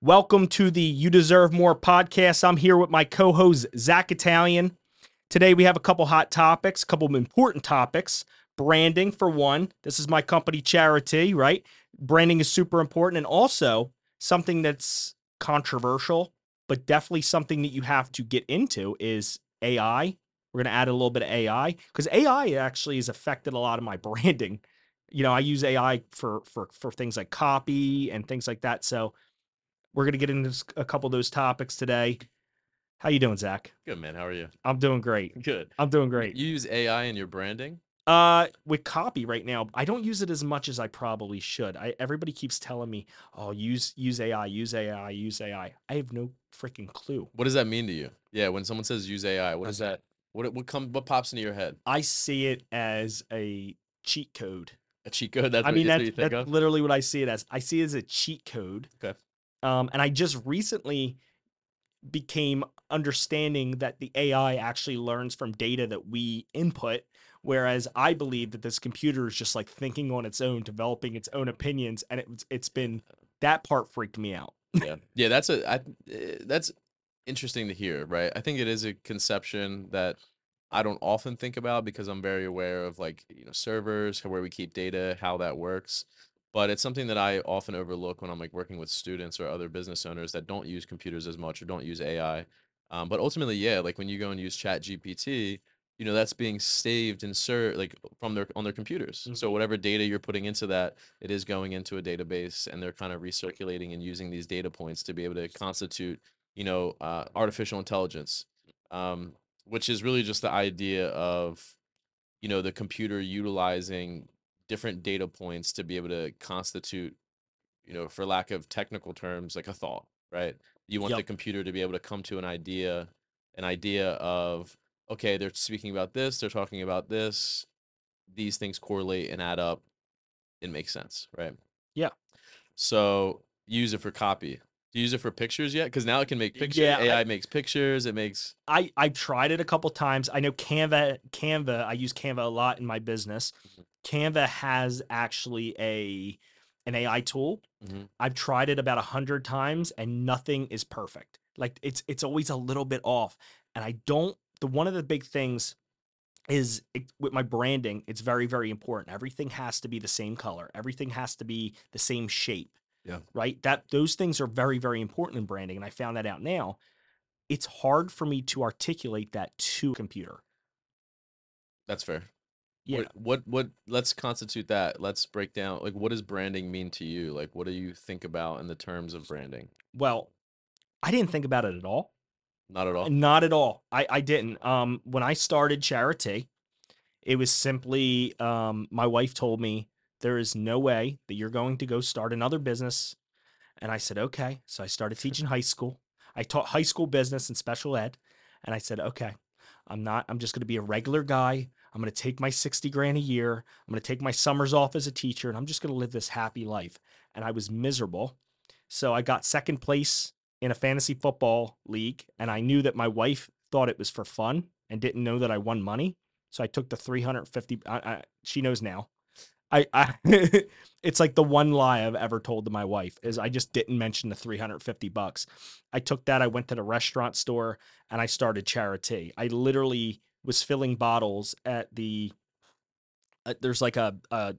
Welcome to the You Deserve More podcast. I'm here with my co host, Zach Italian. Today, we have a couple hot topics, a couple important topics. Branding, for one. This is my company, Charity, right? Branding is super important. And also, something that's controversial, but definitely something that you have to get into is AI. We're going to add a little bit of AI because AI actually has affected a lot of my branding. You know, I use AI for for for things like copy and things like that. So we're going to get into a couple of those topics today. How you doing, Zach? Good man. How are you? I'm doing great. Good. I'm doing great. You use AI in your branding? Uh, with copy right now, I don't use it as much as I probably should. I everybody keeps telling me, "Oh, use use AI, use AI, use AI." I have no freaking clue. What does that mean to you? Yeah, when someone says use AI, what what is that? What what come what pops into your head? I see it as a cheat code. A cheat code? That's I what, mean, that's what that's, you think that's of? literally what I see it as. I see it as a cheat code. Okay. Um, and I just recently became understanding that the AI actually learns from data that we input, whereas I believe that this computer is just like thinking on its own, developing its own opinions, and it's it's been that part freaked me out. yeah. Yeah, that's a I eh, that's interesting to hear, right? I think it is a conception that I don't often think about because I'm very aware of like, you know, servers, where we keep data, how that works. But it's something that I often overlook when I'm like working with students or other business owners that don't use computers as much or don't use AI. Um, but ultimately, yeah, like when you go and use Chat GPT, you know, that's being saved and ser like from their on their computers. So whatever data you're putting into that, it is going into a database and they're kind of recirculating and using these data points to be able to constitute, you know, uh, artificial intelligence. Um, which is really just the idea of, you know, the computer utilizing different data points to be able to constitute, you know, for lack of technical terms, like a thought, right? You want the computer to be able to come to an idea, an idea of, okay, they're speaking about this, they're talking about this, these things correlate and add up, it makes sense, right? Yeah. So use it for copy. Do you use it for pictures yet? Because now it can make pictures. Yeah, I- AI makes pictures. It makes I I've tried it a couple times. I know Canva Canva. I use Canva a lot in my business. Mm-hmm. Canva has actually a an AI tool. Mhm. I've tried it about a hundred times and nothing is perfect. Like it's it's always a little bit off. And I don't. The one of the big things is it, with my branding. It's very very important. Everything has to be the same color. Everything has to be the same shape. Yeah. Right. That those things are very very important in branding, and I found that out now it's hard for me to articulate that to a computer. That's fair. Yeah. What, what what let's constitute that. Let's break down like what does branding mean to you? Like what do you think about in the terms of branding? Well, I didn't think about it at all. Not at all. Not at all. I, I didn't. Um, when I started charity, it was simply um, my wife told me there is no way that you're going to go start another business. And I said, okay. So I started teaching high school. I taught high school business and special ed. And I said, okay, I'm not, I'm just going to be a regular guy. I'm going to take my 60 grand a year. I'm going to take my summers off as a teacher and I'm just going to live this happy life. And I was miserable. So I got second place in a fantasy football league. And I knew that my wife thought it was for fun and didn't know that I won money. So I took the 350. I, I, she knows now. I, I it's like the one lie I've ever told to my wife is I just didn't mention the 350 bucks. I took that, I went to the restaurant store and I started charity. I literally was filling bottles at the uh, there's like a, a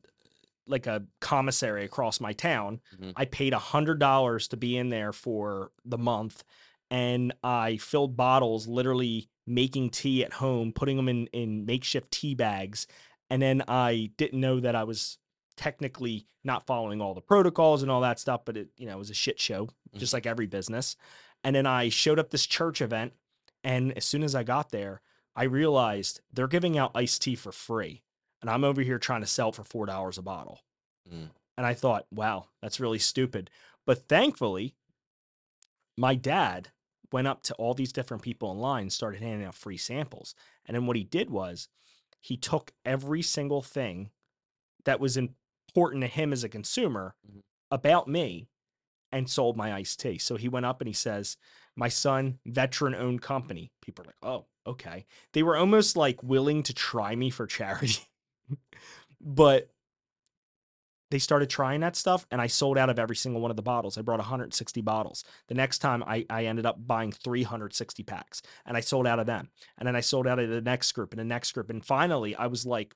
like a commissary across my town. Mhm. I paid a hundred dollars to be in there for the month, and I filled bottles, literally making tea at home, putting them in in makeshift tea bags, and then I didn't know that I was technically not following all the protocols and all that stuff, but it you know it was a shit show, just like every business. And then I showed up this church event, and as soon as I got there, I realized they're giving out iced tea for free, and I'm over here trying to sell it for four dollars a bottle. Mm. And I thought, wow, that's really stupid. But thankfully, my dad went up to all these different people in line, and started handing out free samples. And then what he did was he took every single thing that was important to him as a consumer Mhm. about me and sold my iced tea. So he went up and he says, My son, veteran owned company. People are like, Oh, okay. They were almost like willing to try me for charity. but they started trying that stuff and I sold out of every single one of the bottles. I brought 160 bottles. The next time I, I ended up buying 360 packs and I sold out of them. And then I sold out of the next group and the next group. And finally I was like,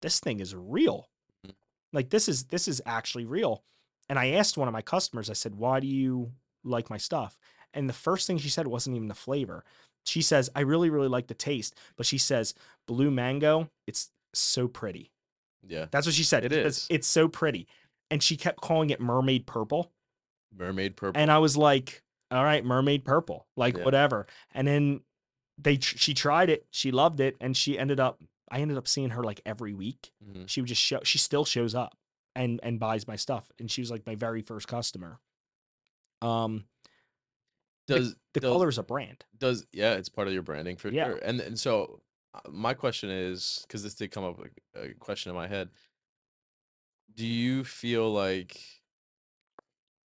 this thing is real. Mhm. Like this is this is actually real. And I asked one of my customers, I said, why do you like my stuff? And the first thing she said wasn't even the flavor. She says, I really, really like the taste. But she says, blue mango, it's so pretty. Yeah. That's what she said. It She says. It's so pretty. And she kept calling it mermaid purple. Mermaid purple. And I was like, all right, mermaid purple, like Yeah. whatever. And then they she tried it, she loved it, and she ended up I ended up seeing her like every week. Mhm. She would just show she still shows up and and buys my stuff. And she was like my very first customer. Um Does the does, color is a brand. does yeah, it's part of your branding for Yeah. sure. And and so uh, my question is because this did come up like a question in my head. Do you feel like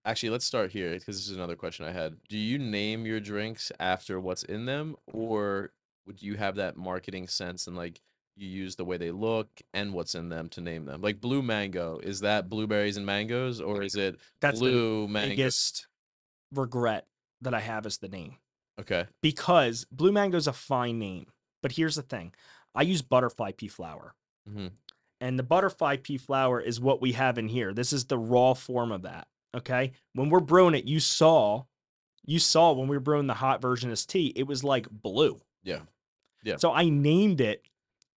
actually let's start here because this is another question I had. Do you name your drinks after what's in them or would you have that marketing sense and like you use the way they look and what's in them to name them? Like blue mango, is that blueberries and mangoes or is it That's the blue mango? biggest regret that I have is the name. Okay. Because Blue Mango's a fine name. But here's the thing. I use butterfly pea flower. hmm And the butterfly pea flower is what we have in here. This is the raw form of that. Okay. When we're brewing it, you saw, you saw when we were brewing the hot version of this tea, it was like blue. Yeah. Yeah. So I named it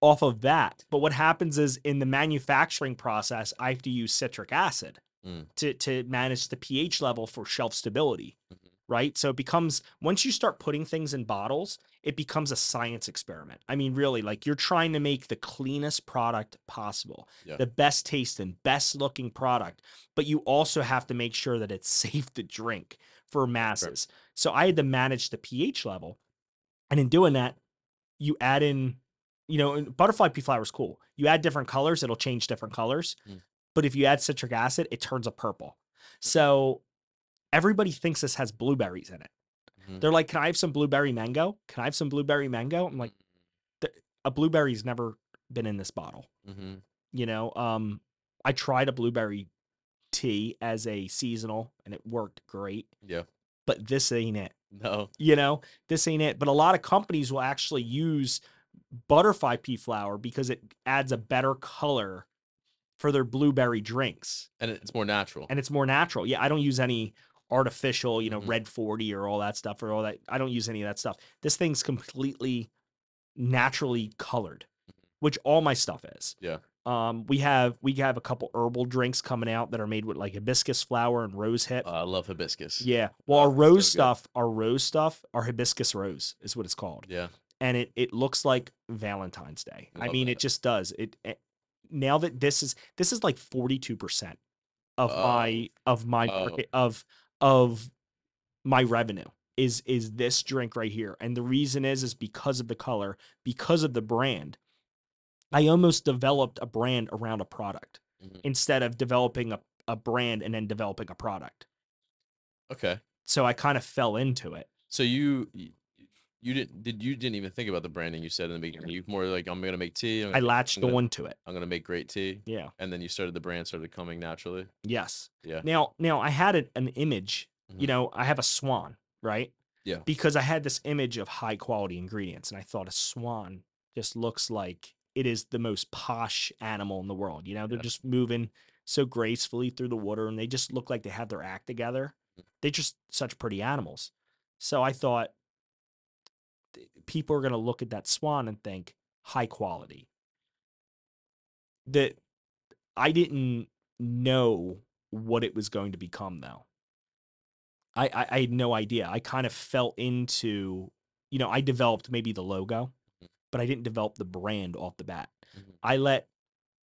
off of that. But what happens is in the manufacturing process, I have to use citric acid Mm. to, to manage the pH level for shelf stability. Mhm. Right. So it becomes, once you start putting things in bottles, it becomes a science experiment. I mean, really, like you're trying to make the cleanest product possible, Yeah. the best tasting, best looking product, but you also have to make sure that it's safe to drink for masses. So I had to manage the pH level. And in doing that, you add in, you know, butterfly pea flower is cool. You add different colors, it'll change different colors. Mm. But if you add citric acid, it turns a purple. So everybody thinks this has blueberries in it. Mhm. They're like, "Can I have some blueberry mango? Can I have some blueberry mango?" I'm like, "A blueberry's never been in this bottle." hmm You know, um, I tried a blueberry tea as a seasonal, and it worked great. Yeah. But this ain't it No. you know this ain't it but a lot of companies will actually use butterfly pea flower because it adds a better color for their blueberry drinks And it's more natural. and it's more natural yeah i don't use any artificial you know Mhm. red 40 or all that stuff or all that i don't use any of that stuff this thing's completely naturally colored which all my stuff is Yeah. um we have we have a couple herbal drinks coming out that are made with like hibiscus flower and rose hip Uh, I love hibiscus. yeah. Well, our rose good. stuff, our rose stuff, our hibiscus rose is what it's called, Yeah. and it it looks like Valentine's Day. I Love mean, that. it just does. It, it now that this is this is like forty two percent of my of my market of of my revenue is is this drink right here, and the reason is is because of the color, because of the brand. I almost developed a brand around a product Mhm. instead of developing a, a brand and then developing a product. Okay. So I kind of fell into it. So you you didn't did you didn't even think about the branding you said in the beginning. You more like I'm gonna make tea. Gonna, make- latched I'm gonna, on to it. I'm gonna make great tea, Yeah. and then you started the brand started coming naturally. Yes. Yeah. Now, now I had an, an image. You Mhm. know, I have a swan, right? Yeah. Because I had this image of high quality ingredients, and I thought a swan just looks like it is the most posh animal in the world. You know, they're Yeah. just moving so gracefully through the water, and they just look like they have their act together. Mm. They're just such pretty animals. So I thought th- people are going to look at that swan and think high quality. That I didn't know what it was going to become though. I, I, I had no idea. I kind of fell into, you know, I developed maybe the logo, Mhm. but I didn't develop the brand off the bat. Mhm. I let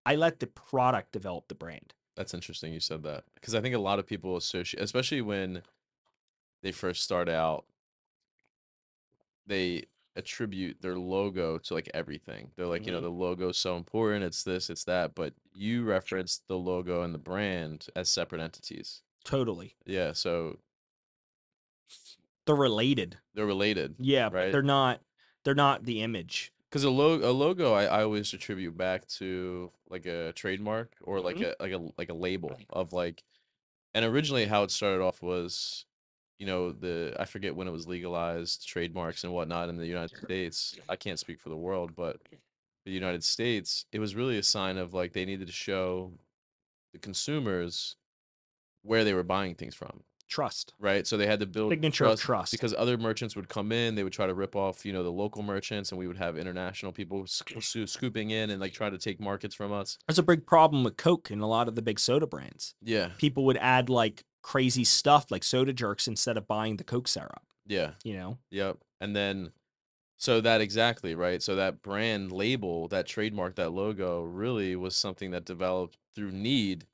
I let the product develop the brand. That's interesting you said that because I think a lot of people associate, especially when they first start out, they attribute their logo to like everything. They're like, you know, the logo is so important. It's this, it's that. But you referenced the logo and the brand as separate entities. Totally. Yeah, so They're related. they're related. Yeah, but Right. they're not they're not the image. because a logo, a logo, I, I always attribute back to like a trademark or like Mhm. a like a like a label of like, and originally how it started off was, you know, the I forget when it was legalized trademarks and whatnot in the United States. I can't speak for the world, but the United States, it was really a sign of like they needed to show the consumers where they were buying things from Trust. right? So they had to build Signature of trust. because other merchants would come in, they would try to rip off, you know, the local merchants, and we would have international people sc- sco- scooping in and like try to take markets from us. There's a big problem with Coke and a lot of the big soda brands. Yeah, People would add like crazy stuff like soda jerks instead of buying the Coke syrup, yeah, you know? yep. And then, so that exactly right. So that brand label, that trademark, that logo, really was something that developed through need,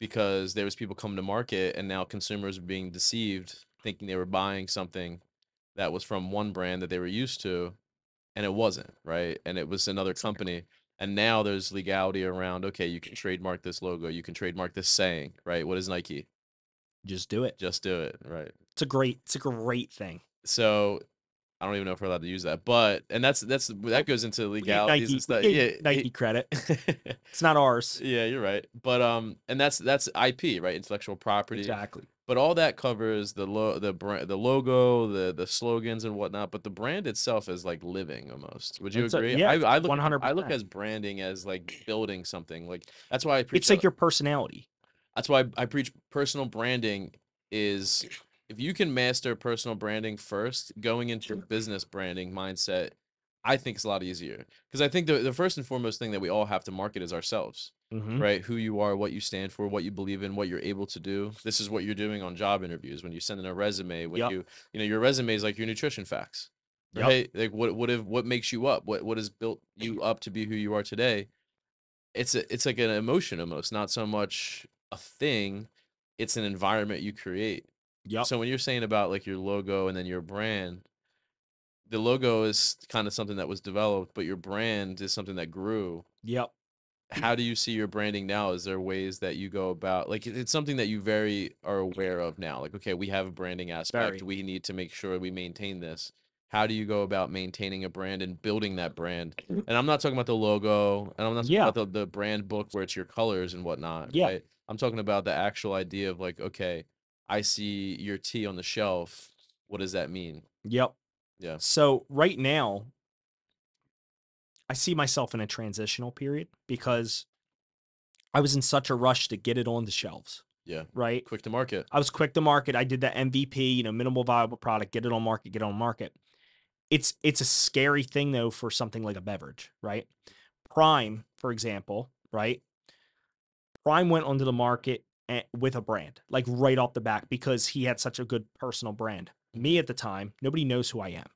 because there was people coming to market, and now consumers were being deceived, thinking they were buying something that was from one brand that they were used to, and it wasn't, right? And it was another company. And now there's legality around, okay, you can trademark this logo, you can trademark this saying, right? What is Nike? Just do it. Just do it, right? It's a great it's a great thing. So I don't even know if we're allowed to use that, but and that's that's that goes into legalities Nike, and stuff. Yeah, Nike credit. It's not ours. yeah, you're right. But um, and that's that's IP, right? Intellectual property. Exactly. But all that covers the lo- the brand, the logo, the the slogans and whatnot. But the brand itself is like living almost. Would you It's a- agree? yeah, I, I look I look as branding as like building something. Like that's why I. It's like your personality. That's why I preach personal branding is if you can master personal branding first, going into your business branding mindset, I think it's a lot easier. Because I think the, the first and foremost thing that we all have to market is ourselves Mhm. right? Who you are, what you stand for, what you believe in, what you're able to do. This is what you're doing on job interviews when you send in a resume. When Yup. you, you know, your resume is like your nutrition facts, right? Like what what if what makes you up? What what has built you up to be who you are today? It's a it's like an emotion almost, not so much a thing. It's an environment you create. Yeah. So when you're saying about like your logo and then your brand, the logo is kind of something that was developed, but your brand is something that grew Yep. how do you see your branding now? Is there ways that you go about like it's something that you very are aware of now? Like, okay, we have a branding aspect. Very. We need to make sure we maintain this. How do you go about maintaining a brand and building that brand? And I'm not talking about the logo, and I'm not talking Yeah. about the, the brand book where it's your colors and whatnot. Yeah. Right? I'm talking about the actual idea of like, okay, I see your tea on the shelf. What does that mean? Yep. Yeah. So right now, I see myself in a transitional period because I was in such a rush to get it on the shelves. Yeah. Right. Quick to market. I was quick to market. I did that MVP, you know, minimal viable product, get it on market, get on market. It's it's a scary thing though for something like a beverage, right? Prime, for example, right? Prime went onto the market with a brand, like right off the back, because he had such a good personal brand. Me at the time, nobody knows who I am,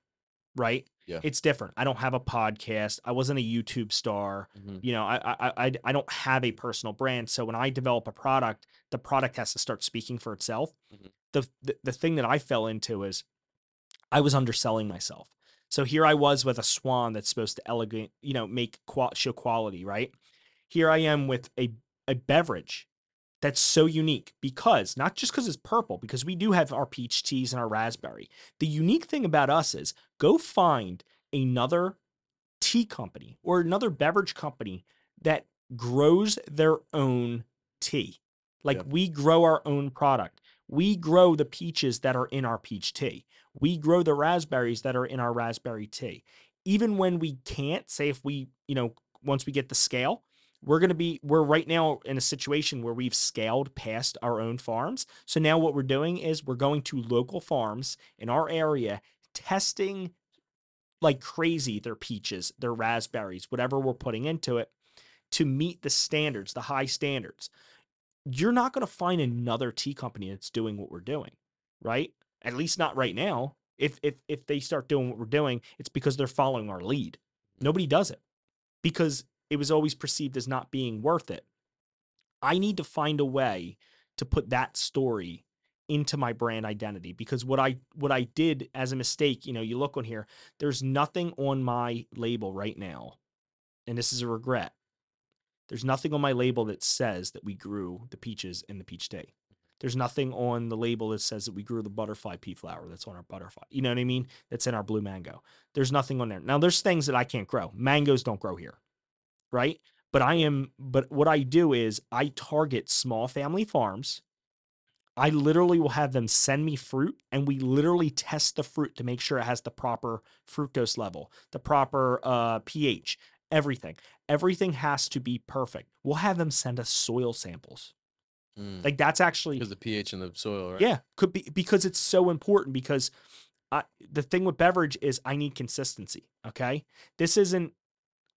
right? Yeah. It's different. I don't have a podcast. I wasn't a YouTube star Mhm. you know I, I i i don't have a personal brand so when i develop a product the product has to start speaking for itself Mhm. the, the the thing that i fell into is i was underselling myself so here i was with a swan that's supposed to elegant you know make show quality right here i am with a a beverage that's so unique because not just because it's purple because we do have our peach teas and our raspberry the unique thing about us is go find another tea company or another beverage company that grows their own tea. Like Yeah. we grow our own product. We grow the peaches that are in our peach tea. We grow the raspberries that are in our raspberry tea. Even when we can't, say if we, you know, once we get the scale, we're going to be we're right now in a situation where we've scaled past our own farms. So now what we're doing is we're going to local farms in our area testing like crazy their peaches, their raspberries, whatever we're putting into it to meet the standards, the high standards. You're not going to find another tea company that's doing what we're doing, right? At least not right now. If if if they start doing what we're doing, it's because they're following our lead. Nobody does it because it was always perceived as not being worth it. I need to find a way to put that story into my brand identity because what I what I did as a mistake, you know, you look on here, there's nothing on my label right now. And this is a regret. There's nothing on my label that says that we grew the peaches in the peach tea. There's nothing on the label that says that we grew the butterfly pea flower that's on our butterfly. You know what I mean? That's in our blue mango. There's nothing on there. Now there's things that I can't grow. Mangoes don't grow here. Right? But I am but what I do is I target small family farms. I literally will have them send me fruit and we literally test the fruit to make sure it has the proper fructose level, the proper uh, pH, everything. Everything has to be perfect. We'll have them send us soil samples. Mm. Like that's actually Because the pH in the soil, right? yeah, could be because it's so important because I, the thing with beverage is I need consistency. Okay. This isn't,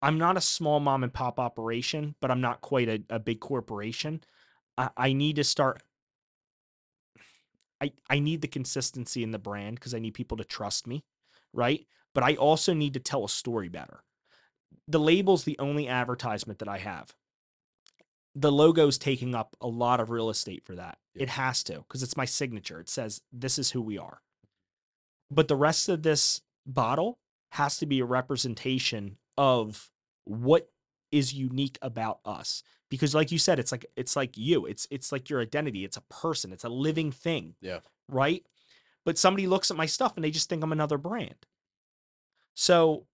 I'm not a small mom and pop operation, but I'm not quite a, a big corporation. I, I need to start. I, I need the consistency in the brand because I need people to trust me. Right. But I also need to tell a story better. The label's the only advertisement that I have the logo's taking up a lot of real estate for that. Yeah. It has to because it's my signature. It says this is who we are. But the rest of this bottle has to be a representation of what is unique about us. Because like you said, it's like it's like you. It's it's like your identity. It's a person. It's a living thing. Yeah. Right? But somebody looks at my stuff and they just think I'm another brand. So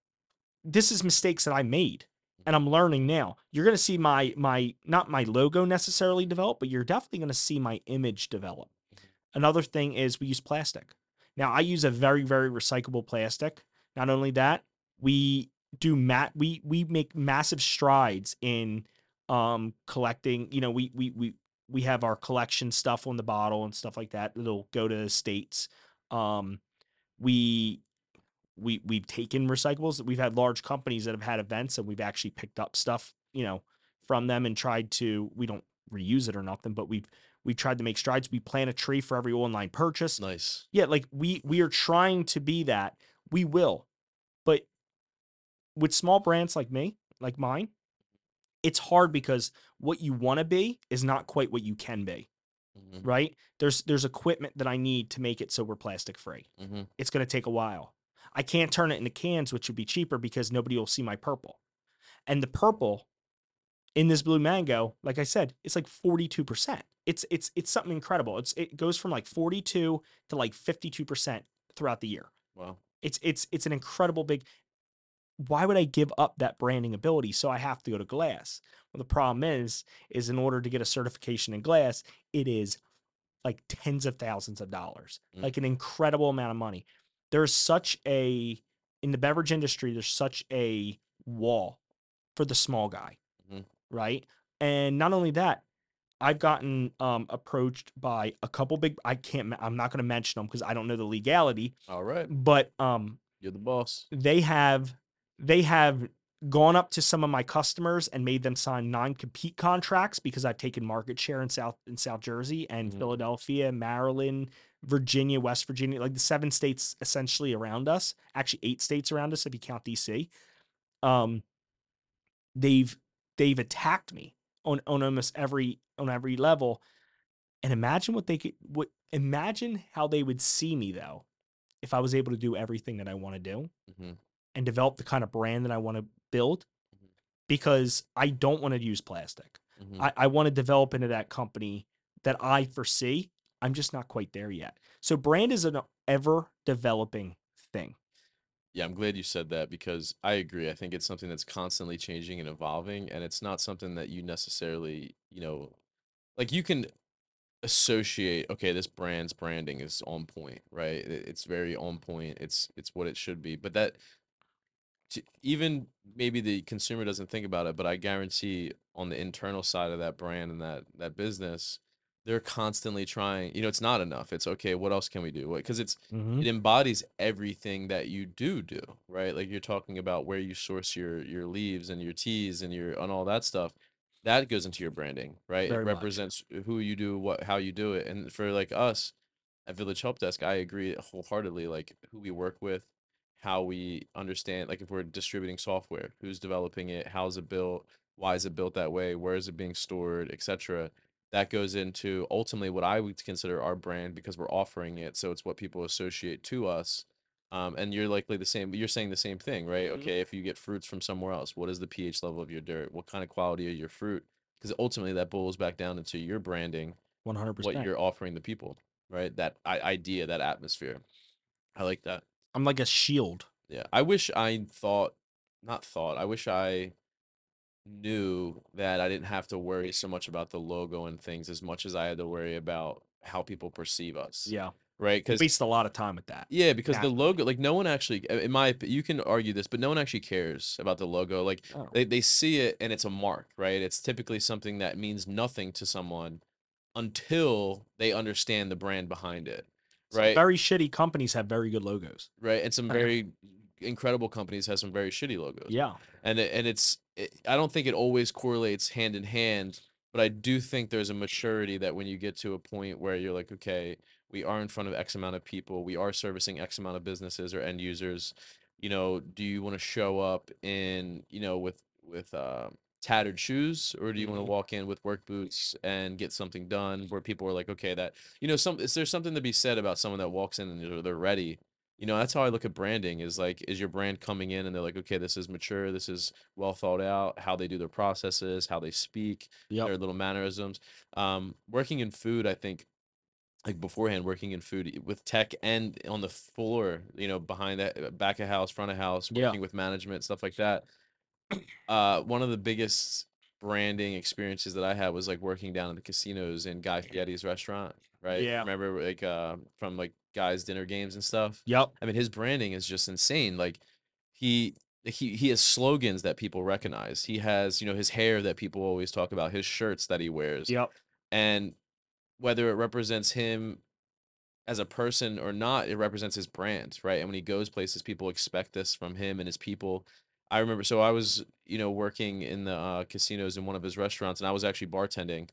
this is mistakes that I made and I'm learning now. You're going to see my my not my logo necessarily develop, but you're definitely going to see my image develop. Mm-hmm. Another thing is we use plastic. Now I use a very very recyclable plastic. Not only that, we do mat we we make massive strides in um collecting, you know, we we we we have our collection stuff on the bottle and stuff like that. It'll go to states. Um we we we've taken recyclables. We've had large companies that have had events and we've actually picked up stuff, you know, from them and tried to we don't reuse it or nothing, but we've we've tried to make strides. We plant a tree for every online purchase. Nice. Yeah, like we we are trying to be that. We will. But with small brands like me, like mine, it's hard because what you want to be is not quite what you can be, hmm right? There's there's equipment that I need to make it so we're plastic free hmm it's going to take a while. I can't turn it into cans, which would be cheaper because nobody will see my purple. And the purple in this blue mango, like I said, it's like 42%. It's it's it's something incredible. It's it goes from like 42 to like 52% throughout the year. Wow. It's it's it's an incredible big why would I give up that branding ability so I have to go to glass? Well, the problem is is in order to get a certification in glass, it is like tens of thousands of dollars, Mm. like an incredible amount of money. There's such a in the beverage industry, there's such a wall for the small guy, Mhm. right? And not only that, I've gotten um, approached by a couple big. I can't. I'm not going to mention them because I don't know the legality. All right. But um, You're the boss. they have they have gone up to some of my customers and made them sign non-compete contracts because I've taken market share in South in South Jersey and Mhm. Philadelphia, Maryland, Virginia, West Virginia, like the seven states essentially around us, actually eight states around us if you count DC. Um they've they've attacked me on on almost every on every level. And imagine what they could what imagine how they would see me though if I was able to do everything that I want to do hmm and develop the kind of brand that I want to build Mhm. because I don't want to use plastic. hmm I, I want to develop into that company that I foresee. I'm just not quite there yet. So brand is an ever developing thing. Yeah, I'm glad you said that because I agree. I think it's something that's constantly changing and evolving, and it's not something that you necessarily, you know, like you can associate, okay, this brand's branding is on point, right? It's very on point. It's it's what it should be. But that to, even maybe the consumer doesn't think about it, but I guarantee on the internal side of that brand and that that business, they're constantly trying, you know, it's not enough. It's okay, what else can we do? Because it's Mhm. it embodies everything that you do do right like you're talking about where you source your your leaves and your teas and your and all that stuff that goes into your branding right Very it much. represents who you do what how you do it and for like us at village help desk i agree wholeheartedly like who we work with how we understand like if we're distributing software who's developing it how's it built why is it built that way where is it being stored etc that goes into ultimately what I would consider our brand because we're offering it. So it's what people associate to us. Um, and you're likely the same, you're saying the same thing, right? Mhm. Okay, if you get fruits from somewhere else, what is the pH level of your dirt? What kind of quality of your fruit? Because ultimately that boils back down into your branding 100% what you're offering the people, right? That I- idea, that atmosphere. I like that. I'm like a shield. Yeah. I wish I thought, not thought, I wish I knew that I didn't have to worry so much about the logo and things as much as I had to worry about how people perceive us, Yeah. right? Because waste a lot of time with that. yeah, because the logo, like no one actually, in my, you can argue this, but no one actually cares about the logo. Like Oh. they, they see it and it's a mark, right? It's typically something that means nothing to someone until they understand the brand behind it, Some right? Very shitty companies have very good logos. right? And some very incredible companies have some very shitty logos. Yeah. And it, and it's it, I don't think it always correlates hand in hand, but I do think there's a maturity that when you get to a point where you're like, okay, we are in front of X amount of people, we are servicing X amount of businesses or end users. You know, do you want to show up in you know with with uh, tattered shoes, or do you want to Mhm. walk in with work boots and get something done? Where people are like, okay, that you know, some is there something to be said about someone that walks in and they're, they're ready you know that's how i look at branding is like is your brand coming in and they're like okay this is mature this is well thought out how they do their processes how they speak Yep. their little mannerisms um working in food i think like beforehand working in food with tech and on the floor you know behind that uh, back of house front of house Yeah. working with management stuff like that uh one of the biggest branding experiences that i had was like working down in the casinos in guy fieri's restaurant right Yeah. remember like uh from like guys dinner games and stuff Yep. I mean, his branding is just insane. Like he he he has slogans that people recognize. He has, you know, his hair that people always talk about, his shirts that he wears. Yep. And whether it represents him as a person or not, it represents his brand, right? And when he goes places, people expect this from him and his people. I remember so I was, you know, working in the uh, casinos in one of his restaurants and I was actually bartending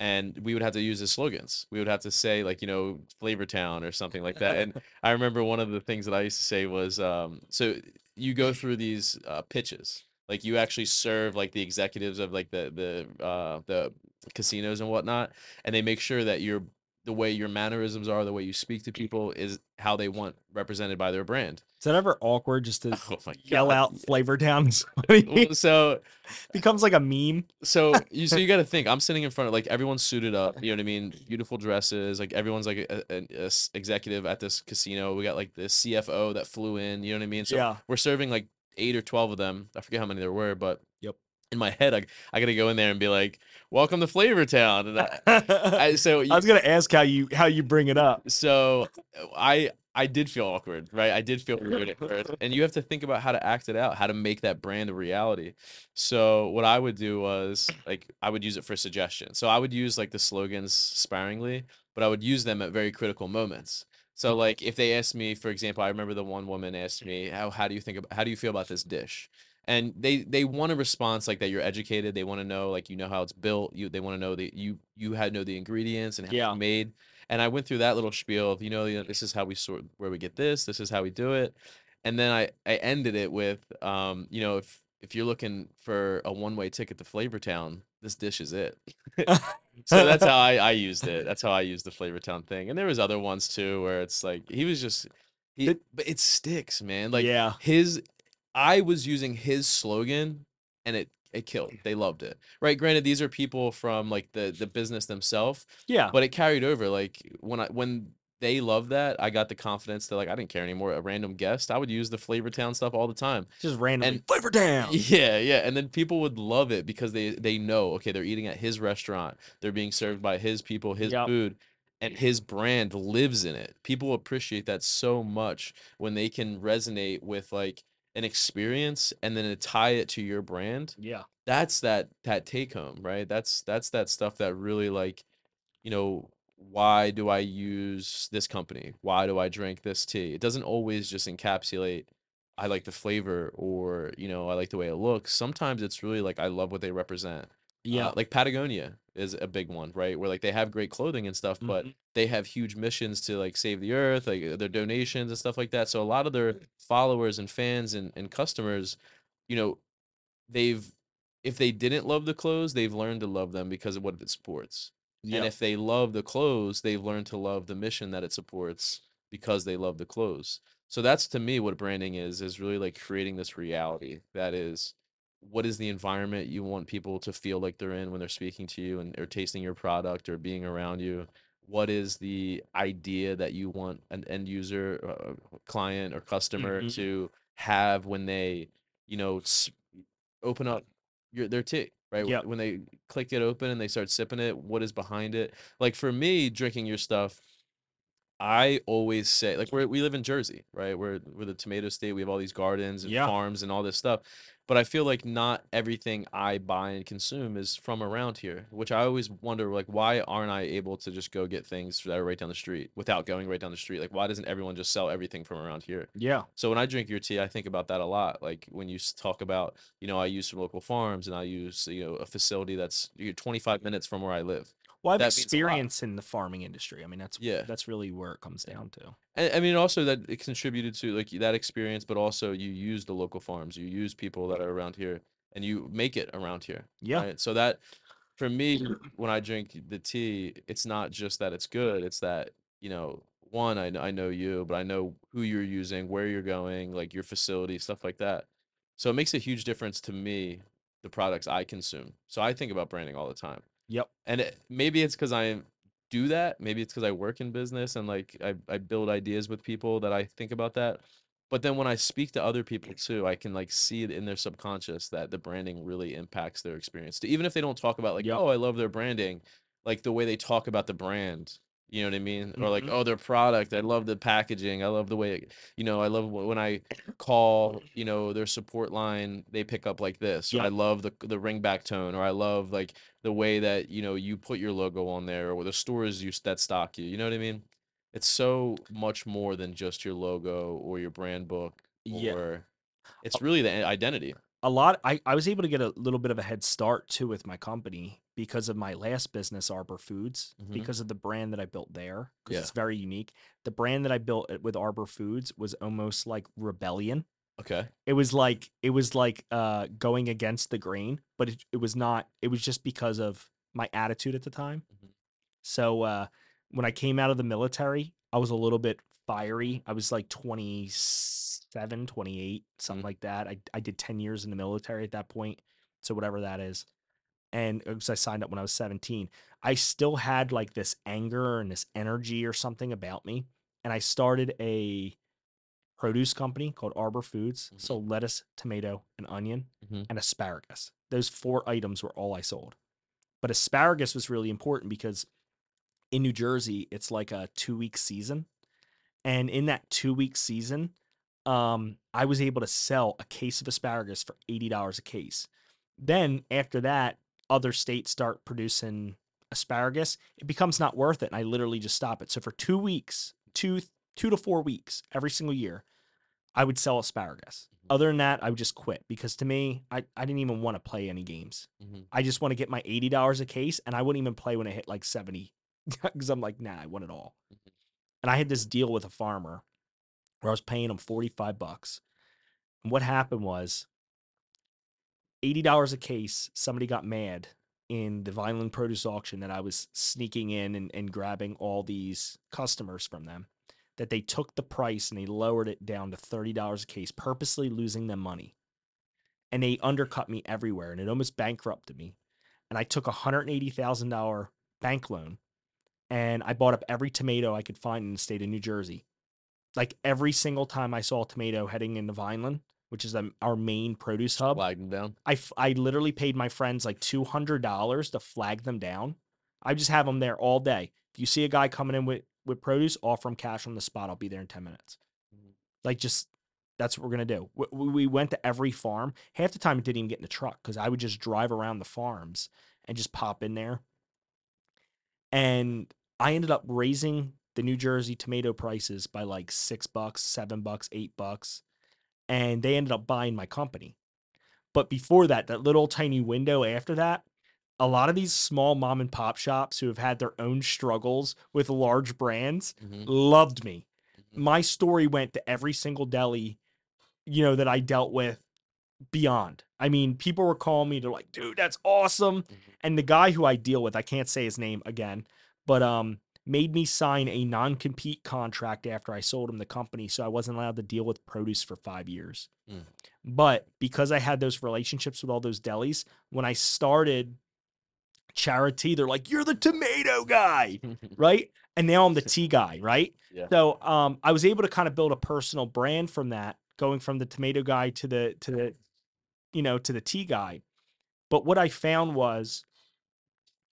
and we would have to use his slogans. We would have to say like, you know, Flavor Town or something like that. And I remember one of the things that I used to say was, um, so you go through these uh, pitches, like you actually serve like the executives of like the the uh, the casinos and whatnot, and they make sure that you're the way your mannerisms are, the way you speak to people is how they want represented by their brand. Is that ever awkward just to Oh yell out flavor? Well, So becomes like a meme. so you so you got to think i'm sitting in front of like everyone's suited up you know what i mean beautiful dresses like everyone's like a, a- a s- executive at this casino we got like the cfo that flew in you know what i mean so Yeah. we're serving like eight or 12 of them i forget how many there were but Yep. In my head i, I gotta go in there and be like welcome to flavor town and I, I I so you, was gonna ask how you how you bring it up. so uh, I I did feel awkward, right? I did feel weird at first, and you have to think about how to act it out, how to make that brand a reality. So what I would do was like I would use it for suggestion. So I would use like the slogans sparingly, but I would use them at very critical moments. So mm-hmm. like if they asked me, for example, I remember the one woman asked me, "How how do you think about how do you feel about this dish?" And they they want a response like that you're educated. They want to know like you know how it's built. You they want to know that you you had know the ingredients and how Yeah. it's made. And I went through that little spiel of, you know, you know, this is how we sort where we get this, this is how we do it. And then I, I ended it with, um, you know, if if you're looking for a one way ticket to Flavor Town, this dish is it. so that's how I, I used it. That's how I used the Flavor Town thing. And there was other ones too where it's like he was just he but it sticks, man. Like yeah. his I was using his slogan and it it killed. They loved it. Right? Granted, these are people from like the the business themselves, Yeah. but it carried over like when i when they love that i got the confidence that like i didn't care anymore a random guest i would use the flavor town stuff all the time Just randomly and- flavor down. yeah yeah and then people would love it because they they know okay they're eating at his restaurant they're being served by his people his Yep. food and his brand lives in it people appreciate that so much when they can resonate with like an experience and then to tie it to your brand Yeah. that's that that take home right that's that's that stuff that really like you know why do i use this company why do i drink this tea it doesn't always just encapsulate i like the flavor or you know i like the way it looks sometimes it's really like i love what they represent Yeah. uh, like patagonia is a big one right? Where like they have great clothing and stuff but Mhm. they have huge missions to like save the earth like uh, their donations and stuff like that. So a lot of their followers and fans and, and customers you know they've if they didn't love the clothes they've learned to love them because of what it supports. And if they love the clothes they've learned to love the mission that it supports because they love the clothes. So that's to me what branding is is really like creating this reality that is what is the environment you want people to feel like they're in when they're speaking to you and or tasting your product or being around you what is the idea that you want an end user uh, client or customer Mhm. to have when they you know open up your their tea right Yep. when they click it open and they start sipping it what is behind it like for me drinking your stuff I always say, like, we're, we live in Jersey, right? We're we're the tomato state. We have all these gardens and Yeah. farms and all this stuff. But I feel like not everything I buy and consume is from around here, which I always wonder, like, why aren't I able to just go get things that are right down the street without going right down the street? Like, why doesn't everyone just sell everything from around here? Yeah. So when I drink your tea, I think about that a lot. Like when you talk about, you know, I use some local farms and I use, you know, a facility that's you know, 25 minutes from where I live. Well, I have That means a lot. experience in the farming industry. I mean, that's Yeah. that's really where it comes down to. And I mean, also that it contributed to like that experience, but also you use the local farms, you use people that are around here, and you make it around here. Yeah. Right? So that, for me, when I drink the tea, it's not just that it's good; it's that you know, one, I I know you, but I know who you're using, where you're going, like your facility, stuff like that. So it makes a huge difference to me, the products I consume. So I think about branding all the time Yep. and it, maybe it's because I do that. Maybe it's because I work in business and like I, I build ideas with people that I think about that. But then when I speak to other people too, I can like see it in their subconscious that the branding really impacts their experience. Even if they don't talk about like, Yep. oh, I love their branding, like the way they talk about the brand. You know what I mean? Or like, Mhm. oh, their product. I love the packaging. I love the way, it, you know, I love when I call, you know, their support line, they pick up like this. I love the the ringback tone. Or I love like the way that you know you put your logo on there or the stores you that stock you you know what i mean it's so much more than just your logo or your brand book Yeah. or it's really the identity a lot I, I was able to get a little bit of a head start too with my company because of my last business arbor foods Mhm. because of the brand that i built there because Yeah. it's very unique the brand that i built at- with arbor foods was almost like rebellion okay. it was like it was like uh going against the grain but it, it was not it was just because of my attitude at the time. Mhm. so uh when i came out of the military i was a little bit fiery. I was like 27 28 something Mhm. like that. I, I did 10 years in the military at that point so whatever that is. And because i signed up when i was 17 i still had like this anger and this energy or something about me and i started a produce company called Arbor Foods. Mhm. Sold lettuce, tomato, and onion, Mhm. and asparagus. Those four items were all I sold. But asparagus was really important because in New Jersey, it's like a two week season. And in that two week season, um, I was able to sell a case of asparagus for $80 a case. Then after that, other states start producing asparagus. It becomes not worth it. And I literally just stop it. So for two weeks, two two to four weeks every single year, I would sell asparagus. Mhm. Other than that, I would just quit because to me, I, I didn't even want to play any games. Mhm. I just want to get my $80 a case and I wouldn't even play when it hit like 70 because I'm like, nah, I want it all. Mhm. And I had this deal with a farmer where I was paying him 45 bucks. And what happened was $80 a case, somebody got mad in the Vineland produce auction that I was sneaking in and, and grabbing all these customers from them. That they took the price and they lowered it down to $30 a case, purposely losing them money. And they undercut me everywhere and it almost bankrupted me. And I took a $180,000 bank loan and I bought up every tomato I could find in the state of New Jersey. Like every single time I saw a tomato heading into Vineland, which is um, our main produce hub, flag them down I, f- I literally paid my friends like $200 to flag them down. I just have them there all day. If you see a guy coming in with, with produce, offer him cash on the spot. I'll be there in 10 minutes. Mhm. Like, just that's what we're going to do. We we went to every farm. Half the time, it didn't even get in the truck because I would just drive around the farms and just pop in there. And I ended up raising the New Jersey tomato prices by like six bucks, seven bucks, eight bucks. And they ended up buying my company. But before that, that little tiny window after that, a lot of these small mom and pop shops who have had their own struggles with large brands Mhm. loved me. Mhm. My story went to every single deli, you know, that I dealt with beyond. I mean, people were calling me, they're like, dude, that's awesome. Mhm. And the guy who I deal with, I can't say his name again, but um made me sign a non-compete contract after I sold him the company so I wasn't allowed to deal with produce for 5 years. Mm. But because I had those relationships with all those delis, when I started charity, they're like, "You're the tomato guy." right? And now I'm the tea guy, right? Yeah. So um, I was able to kind of build a personal brand from that, going from the tomato guy to the to the, you know, to the tea guy. But what I found was,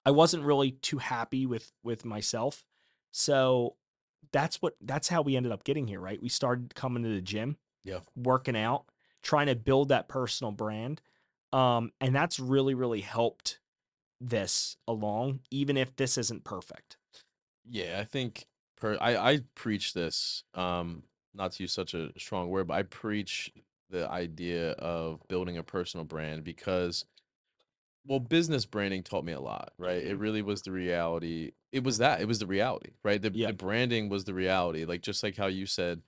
I wasn't really too happy with with myself. So that's what that's how we ended up getting here, right? We started coming to the gym, Yeah. working out, trying to build that personal brand, um, and that's really really helped this along, even if this isn't perfect. Yeah, I think per I I preach this um not to use such a strong word, but I preach the idea of building a personal brand because well, business branding taught me a lot, right? It really was the reality. It was that. It was the reality, right? The Yeah. the branding was the reality. Like just like how you said,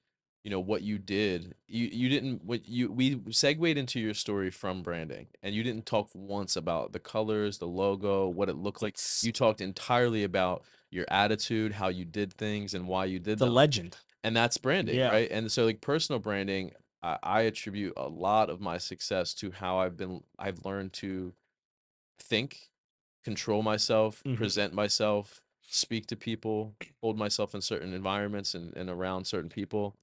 you know, what you did. You you didn't what you we segued into your story from branding and you didn't talk once about the colors, the logo, what it looked like. You talked entirely about your attitude, how you did things and why you did the them legend. and that's branding Yeah. right and so like personal branding I, I attribute a lot of my success to how i've been i've learned to think control myself Mhm. present myself speak to people hold myself in certain environments and, and around certain people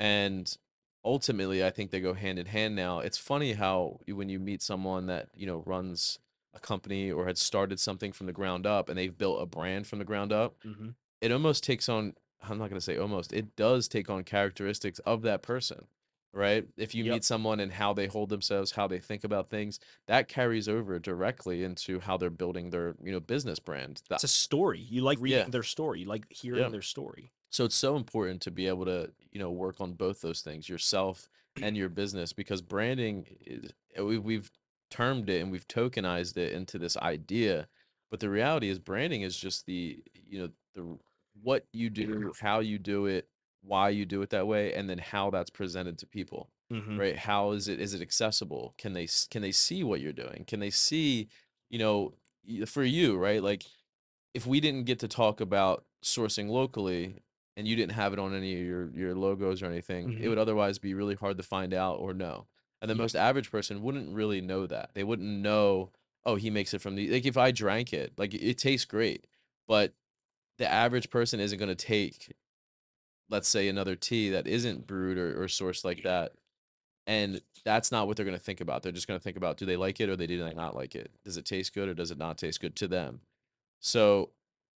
and ultimately i think they go hand in hand now it's funny how when you meet someone that you know runs a company or had started something from the ground up and they've built a brand from the ground up Mhm. it almost takes on i'm not going to say almost it does take on characteristics of that person right if you Yep. meet someone and how they hold themselves how they think about things that carries over directly into how they're building their you know business brand That- It's a story. You like reading Yeah. their story. You like hearing Yeah. their story. so it's so important to be able to you know work on both those things yourself and your business because branding is uh, we, we've termed it and we've tokenized it into this idea but the reality is branding is just the you know the what you do how you do it why you do it that way and then how that's presented to people Mhm. right? How is it is it accessible? Can they can they see what you're doing? Can they see you know for you right? Like if we didn't get to talk about sourcing locally and you didn't have it on any of your your logos or anything it Mhm. would otherwise be really hard to find out or know and the Yep. most average person wouldn't really know that. They wouldn't know oh he makes it from the like if i drank it like it tastes great but the average person isn't going to take let's say another tea that isn't brewed or, or sourced like that and that's not what they're going to think about. They're just going to think about do they like it or they do they not like it? Does it taste good or does it not taste good to them? So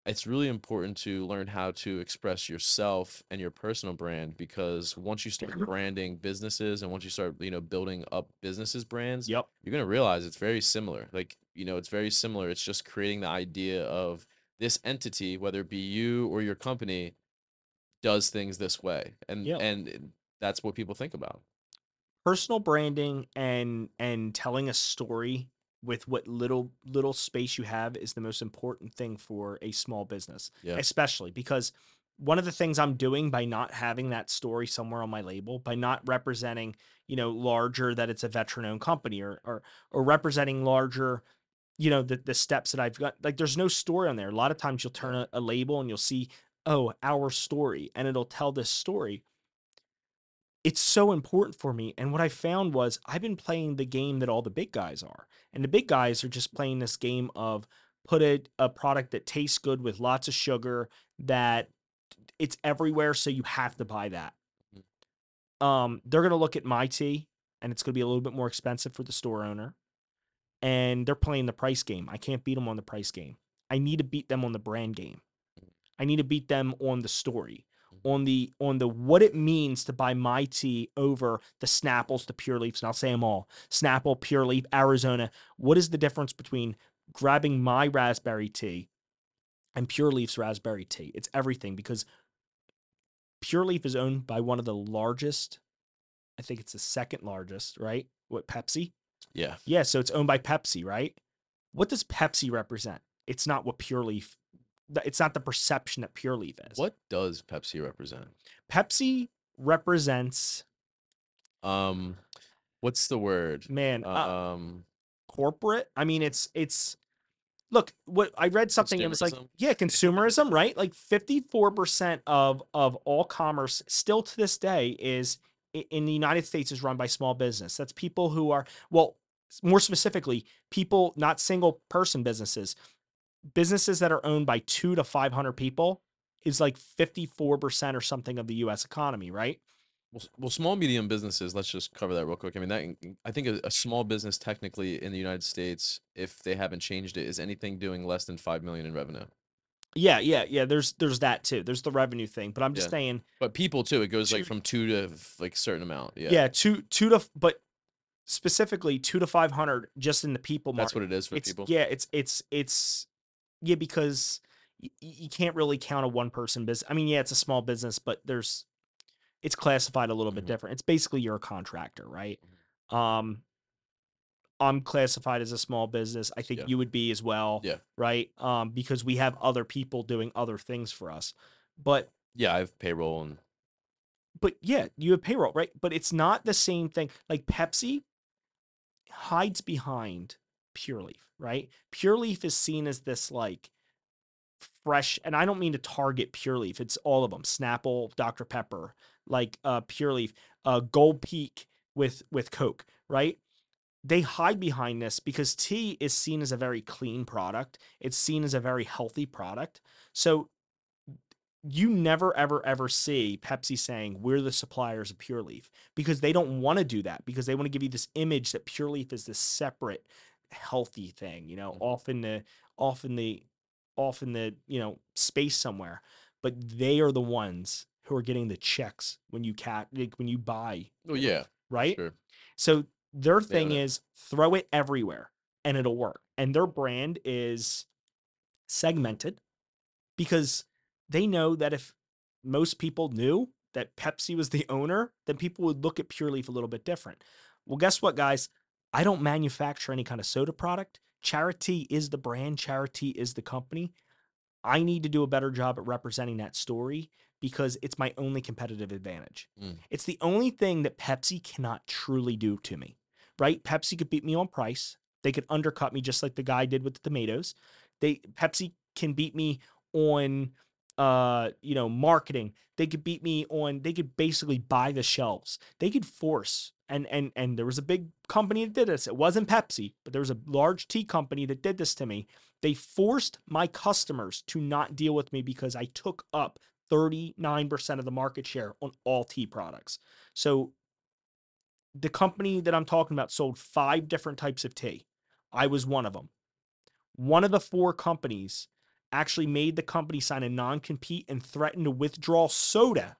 it's really important to learn how to express yourself and your personal brand because once you start mm-hmm. branding businesses and once you start you know building up businesses brands Yep. you're going to realize it's very similar. Like you know it's very similar. It's just creating the idea of this entity whether it be you or your company does things this way. And Yep. and that's what people think about. Personal branding and and telling a story with what little little space you have is the most important thing for a small business. yeah Especially because one of the things I'm doing by not having that story somewhere on my label, by not representing, you know, larger that it's a veteran owned company or or or representing larger you know the the steps that I've got like there's no story on there. A lot of times you'll turn a, a label and you'll see oh our story and it'll tell this story. It's so important for me and what I found was I've been playing the game that all the big guys are. And the big guys are just playing this game of put a, a product that tastes good with lots of sugar that it's everywhere so you have to buy that. Um they're going to look at my tea and it's going to be a little bit more expensive for the store owner and they're playing the price game. I can't beat them on the price game. I need to beat them on the brand game. I need to beat them on the story, on the on the what it means to buy my tea over the Snapples, the Pure Leafs, and I'll say them all: Snapple, Pure Leaf, Arizona. What is the difference between grabbing my raspberry tea and Pure Leaf's raspberry tea? It's everything because Pure Leaf is owned by one of the largest. I think it's the second largest, right? What Pepsi? yeah Yeah, so it's owned by Pepsi, right? What does Pepsi represent? It's not what Pure Leaf. It's not the perception that Pure Leaf is. what does pepsi represent Pepsi represents? um what's the word Man, uh, um corporate. I mean, it's it's look what i read something it was like yeah consumerism right like 54% of of all commerce still to this day is in the united states is run by small business that's people who are well more specifically people not single person businesses businesses that are owned by 2 to 500 people is like 54% or something of the us economy right Well, well, small medium businesses. Let's just cover that real quick. I mean, that I think a, a small business technically in the United States, if they haven't changed it, is anything doing less than five million in revenue. yeah yeah yeah there's there's that too there's the revenue thing but i'm just Yeah. saying But people too, it goes like from two to like a certain amount. Yeah, yeah, two two to but specifically two to five hundred just in the people market. that's what it is for it's, people. Yeah, it's it's it's yeah because y- you can't really count a one person business. I mean, yeah, it's a small business, but there's it's classified a little bit Mhm. different. It's basically you're a contractor, right? Mm-hmm. Um, I'm classified as a small business. I think Yeah. you would be as well, Yeah. right? Um, because we have other people doing other things for us, but Yeah, I have payroll and but yeah, you have payroll, right? But it's not the same thing. Like Pepsi hides behind Pure Leaf, right? Pure Leaf is seen as this like fresh, and I don't mean to target Pure Leaf. It's all of them: Snapple, Dr Pepper, like uh, Pure Leaf, uh, Gold Peak with with Coke, right? They hide behind this because tea is seen as a very clean product. It's seen as a very healthy product. So you never ever ever see Pepsi saying we're the suppliers of Pure Leaf because they don't want to do that because they want to give you this image that Pure Leaf is this separate healthy thing, you know, Mhm. off in the off in the off in the, you know, space somewhere. But they are the ones who are getting the checks when you cat like when you buy, oh yeah, right? sure. So their thing is throw it everywhere and it'll work. And their brand is segmented because they know that if most people knew that Pepsi was the owner, then people would look at Pure Leaf a little bit different. Well, guess what, guys? I don't manufacture any kind of soda product. Charity is the brand, Charity is the company. I need to do a better job at representing that story because it's my only competitive advantage. Mm. It's the only thing that Pepsi cannot truly do to me, right? Pepsi could beat me on price. They could undercut me just like the guy did with the tomatoes. They Pepsi can beat me on uh you know marketing. They could beat me on they could basically buy the shelves. They could force and and and there was a big company that did this. It wasn't pepsi but there was a large tea company that did this to me. They forced my customers to not deal with me because i took up 39% of the market share on all tea products. So the company that i'm talking about sold five different types of tea. I was one of them one of the four companies actually made the company sign a non-compete and threatened to withdraw soda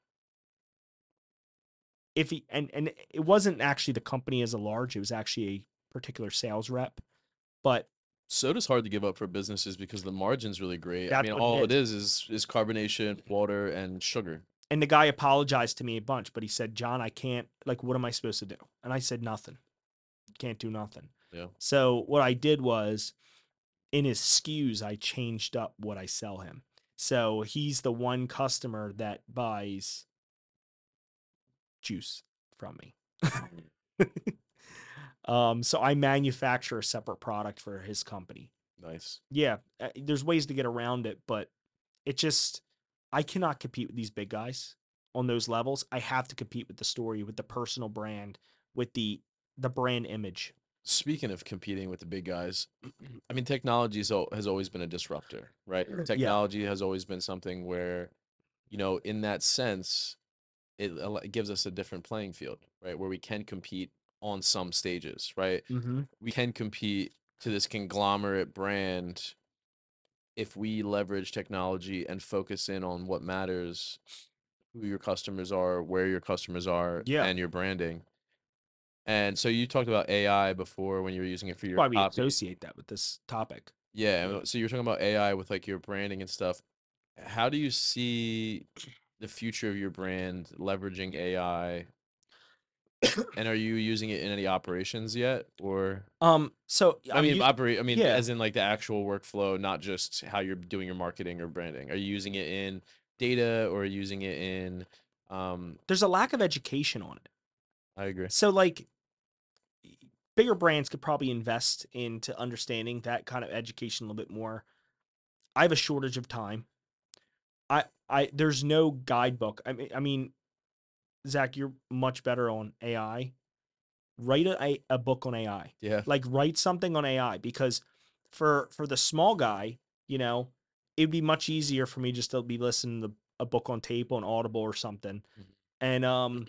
if he and and it wasn't actually the company as a large it was actually a particular sales rep but Soda's hard to give up for businesses because the margin's really great. I mean, what it all it is is is carbonation, water, and sugar. and the guy apologized to me a bunch but he said john i can't like what am i supposed to do and i said nothing can't do nothing Yeah. so what i did was in his SKUs i changed up what i sell him so he's the one customer that buys juice from me um so i manufacture a separate product for his company Nice. yeah, uh, there's ways to get around it, but it just I cannot compete with these big guys on those levels. I have to compete with the story, with the personal brand, with the the brand image. Speaking of competing with the big guys, I mean, technology has always been a disruptor, right? Technology has always been something where, you know, in that sense, it, it gives us a different playing field, right? Where we can compete on some stages, right? Mm-hmm. we can compete to this conglomerate brand if we leverage technology and focus in on what matters who your customers are where your customers are Yeah. and your branding and so you talked about ai before when you were using it for your Why we copy. associate that with this topic? yeah so you're talking about ai with like your branding and stuff how do you see the future of your brand leveraging ai and are you using it in any operations yet or Um, so I mean, us- operate. I mean, yeah. as in like the actual workflow, not just how you're doing your marketing or branding. Are you using it in data or using it in? Um, there's a lack of education on it. I agree. So like bigger brands could probably invest into understanding that kind of education a little bit more. I have a shortage of time. I I there's no guidebook. I mean I mean, Zach, you're much better on AI. Write a, a, book on AI. Yeah. Like write something on AI because for for the small guy, you know, it'd be much easier for me just to be listening to a book on tape on Audible or something. Mhm. And um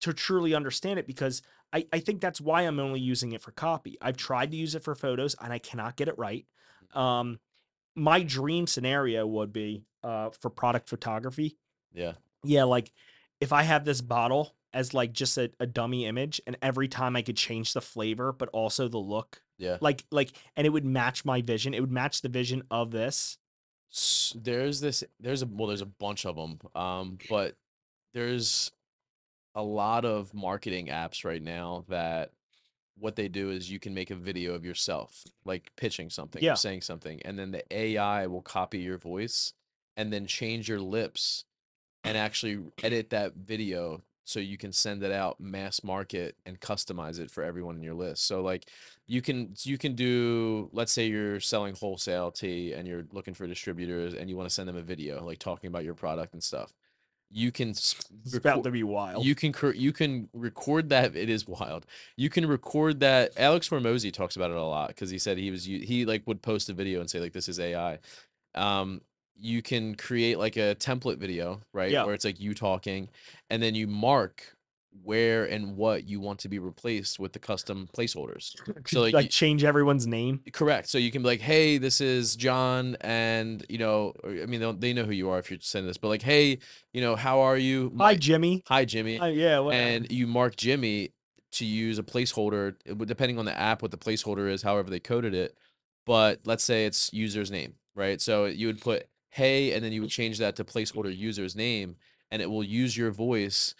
to truly understand it because I, I think that's why I'm only using it for copy. I've tried to use it for photos and I cannot get it right. Um, my dream scenario would be uh, for product photography. Yeah. Yeah, like if I have this bottle as like just a, a dummy image, and every time I could change the flavor, but also the look, Yeah. like like, and it would match my vision. It would match the vision of this. There's this there's a well there's a bunch of them um but there's a lot of marketing apps right now that what they do is you can make a video of yourself like pitching something Yeah. or saying something and then the AI will copy your voice and then change your lips and actually edit that video so you can send it out mass market and customize it for everyone in your list. So like you can you can do let's say you're selling wholesale tea and you're looking for distributors and you want to send them a video like talking about your product and stuff. You can It's about to be wild. you can you can record that. It is wild. You can record that. Alex Hormozi talks about it a lot because he said he was he like would post a video and say like this is AI. Um, you can create like a template video, right? Yeah. Where it's like you talking, and then you mark where and what you want to be replaced with the custom placeholders. So, like, like change everyone's name. Correct. So you can be like, hey, this is John, and you know, I mean, they'll- know who you are if you're sending this, but like, hey, you know, how are you? Hi, My- Jimmy. hi, Jimmy Uh, yeah, whatever. and you mark Jimmy to use a placeholder, depending on the app, what the placeholder is, however they coded it. But let's say it's user's name, right? So you would put hey, and then you would change that to placeholder user's name, and it will use your voice,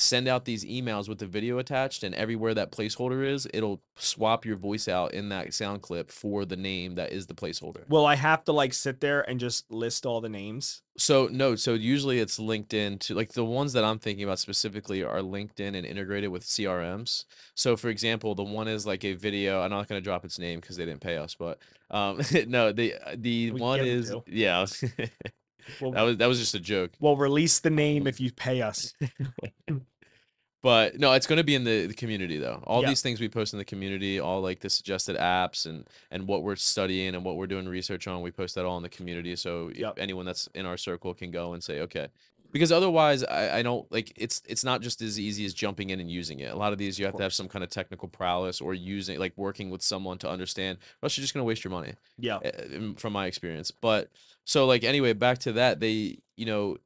send out these emails with the video attached, and everywhere that placeholder is, it'll swap your voice out in that sound clip for the name that is the placeholder. well I have to like sit there and just list all the names? So no, so usually it's LinkedIn to like the ones that I'm thinking about specifically are LinkedIn and integrated with CRMs. So for example, the one is like a video. I'm not going to drop its name because they didn't pay us, but um, no, the the We one is to. yeah. Well, that was that was just a joke, we'll release the name if you pay us. but no, it's going to be in the, the community though. All Yeah. these things we post in the community, all like the suggested apps and and what we're studying and what we're doing research on, we post that all in the community. So Yep. anyone that's in our circle can go and say, okay, because otherwise, I, I don't like it's it's not just as easy as jumping in and using it. A lot of these you have to have some kind of technical prowess or using like working with someone to understand. Or else you're just going to waste your money Yeah. uh, from my experience. But so like anyway, back to that, they you know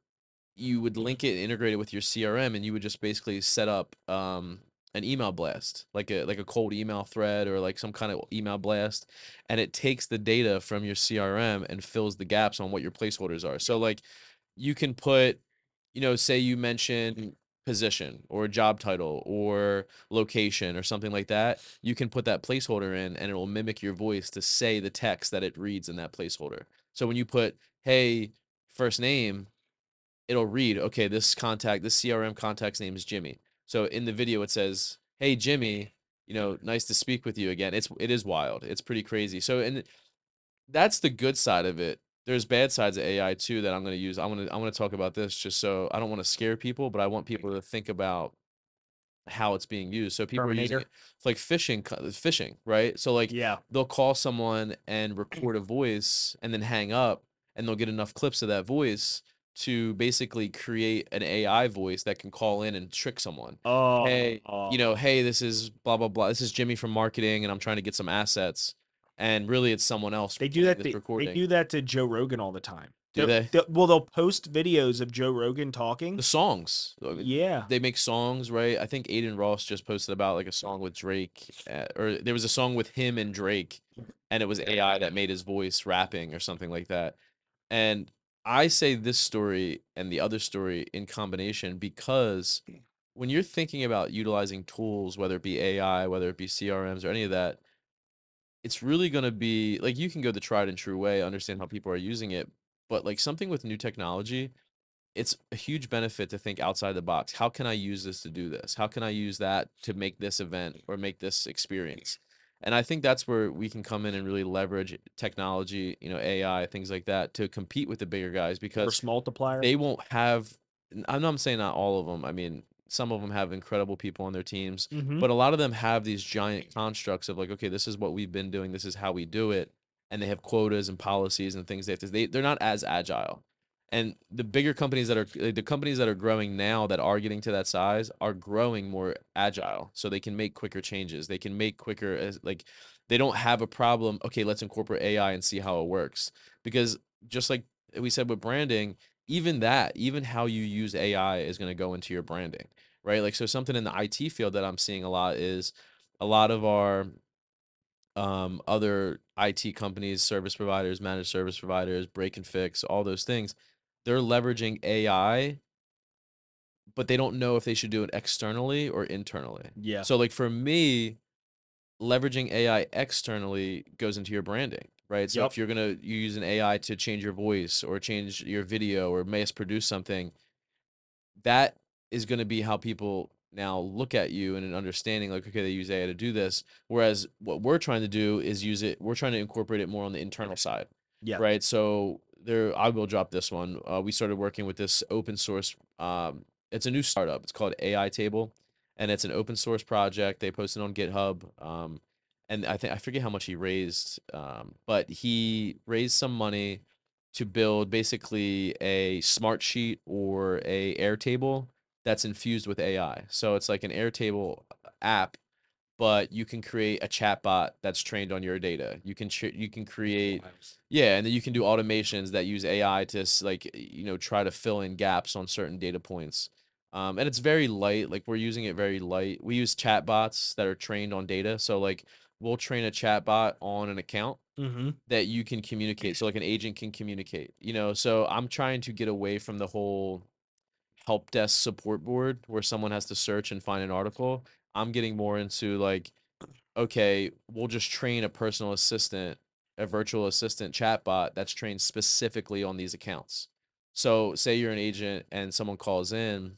you would link it integrate it with your CRM, and you would just basically set up um an email blast, like a like a cold email thread or like some kind of email blast, and it takes the data from your CRM and fills the gaps on what your placeholders are. So like you can put, you know, say you mention position or job title or location or something like that, you can put that placeholder in and it will mimic your voice to say the text that it reads in that placeholder. So when you put, hey, first name, it'll read, okay, this contact, this CRM contact's name is Jimmy. So in the video it says, hey Jimmy, you know, nice to speak with you again. It's it is wild. It's pretty crazy. So and that's the good side of it. There's bad sides of AI too that I'm going to use. I'm going to I'm going to talk about this just so I don't want to scare people, but I want people to think about how it's being used. So people are using it it's like phishing, phishing, right? So like Yeah. they'll call someone and record a voice and then hang up and they'll get enough clips of that voice to basically create an AI voice that can call in and trick someone. Oh. Hey, You know, hey, this is blah blah blah. This is Jimmy from marketing and I'm trying to get some assets. And really it's someone else They do that. They, they do that to Joe Rogan all the time. Do They'll- they? they'll- well, they'll post videos of Joe Rogan talking. the songs. Yeah. They make songs, right? I think Adin Ross just posted about like a song with Drake, uh, or there was a song with him and Drake, and it was AI that made his voice rapping or something like that. And I say this story and the other story in combination because hmm. when you're thinking about utilizing tools, whether it be AI, whether it be CRMs or any of that, it's really going to be like you can go the tried and true way, understand how people are using it, but like something with new technology, it's a huge benefit to think outside the box. How can I use this to do this? How can I use that to make this event or make this experience? And I think that's where we can come in and really leverage technology, you know, AI, things like that to compete with the bigger guys because multiplier. they won't have I'm not saying not all of them. I mean, some of them have incredible people on their teams, Mhm. but a lot of them have these giant constructs of like, okay, this is what we've been doing, this is how we do it, and they have quotas and policies and things they have to. They they're not as agile, and the bigger companies that are the companies that are growing now that are getting to that size are growing more agile, so they can make quicker changes. They can make quicker like they don't have a problem. Okay, let's incorporate AI and see how it works because just like we said with branding even that, even how you use AI is going to go into your branding, right? Like, so something in the IT field that I'm seeing a lot is a lot of our um, other IT companies, service providers, managed service providers, break and fix, all those things, they're leveraging AI, but they don't know if they should do it externally or internally. yeah. So, like for me, leveraging AI externally goes into your branding, right? So Yep. if you're gonna you use an AI to change your voice or change your video or mass produce something, that is gonna be how people now look at you and an understanding like, okay, they use AI to do this. Whereas what we're trying to do is use it, we're trying to incorporate it more on the internal side yeah. right? So there, I will drop this one. Uh, we started working with this open source. Um, it's a new startup. It's called AI Table, and it's an open source project. They posted on GitHub. Um, and I think I forget how much he raised, um, but he raised some money to build basically a Smartsheet or a Airtable that's infused with AI. So it's like an Airtable app but you can create a chatbot that's trained on your data. You can ch- you can create yeah, and then you can do automations that use AI to like you know try to fill in gaps on certain data points. Um, and it's very light. Like we're using it very light. We use chatbots that are trained on data. So like we'll train a chatbot on an account Mm-hmm. that you can communicate. So like an agent can communicate. You know, so I'm trying to get away from the whole help desk support board where someone has to search and find an article. I'm getting more into like, okay, we'll just train a personal assistant, a virtual assistant chatbot that's trained specifically on these accounts. So say you're an agent and someone calls in,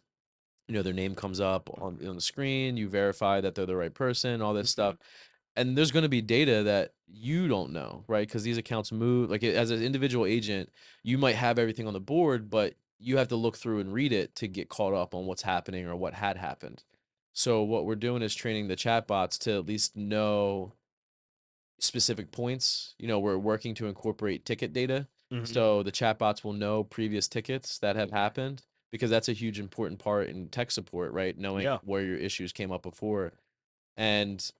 you know, their name comes up on, on the screen, you verify that they're the right person, all this mm-hmm. stuff. And there's going to be data that you don't know, right? Because these accounts move. Like as an individual agent, you might have everything on the board, but you have to look through and read it to get caught up on what's happening or what had happened. So what we're doing is training the chatbots to at least know specific points. You know, we're working to incorporate ticket data. Mm-hmm. So the chatbots will know previous tickets that have happened because that's a huge important part in tech support, right? Knowing Yeah. where your issues came up before. And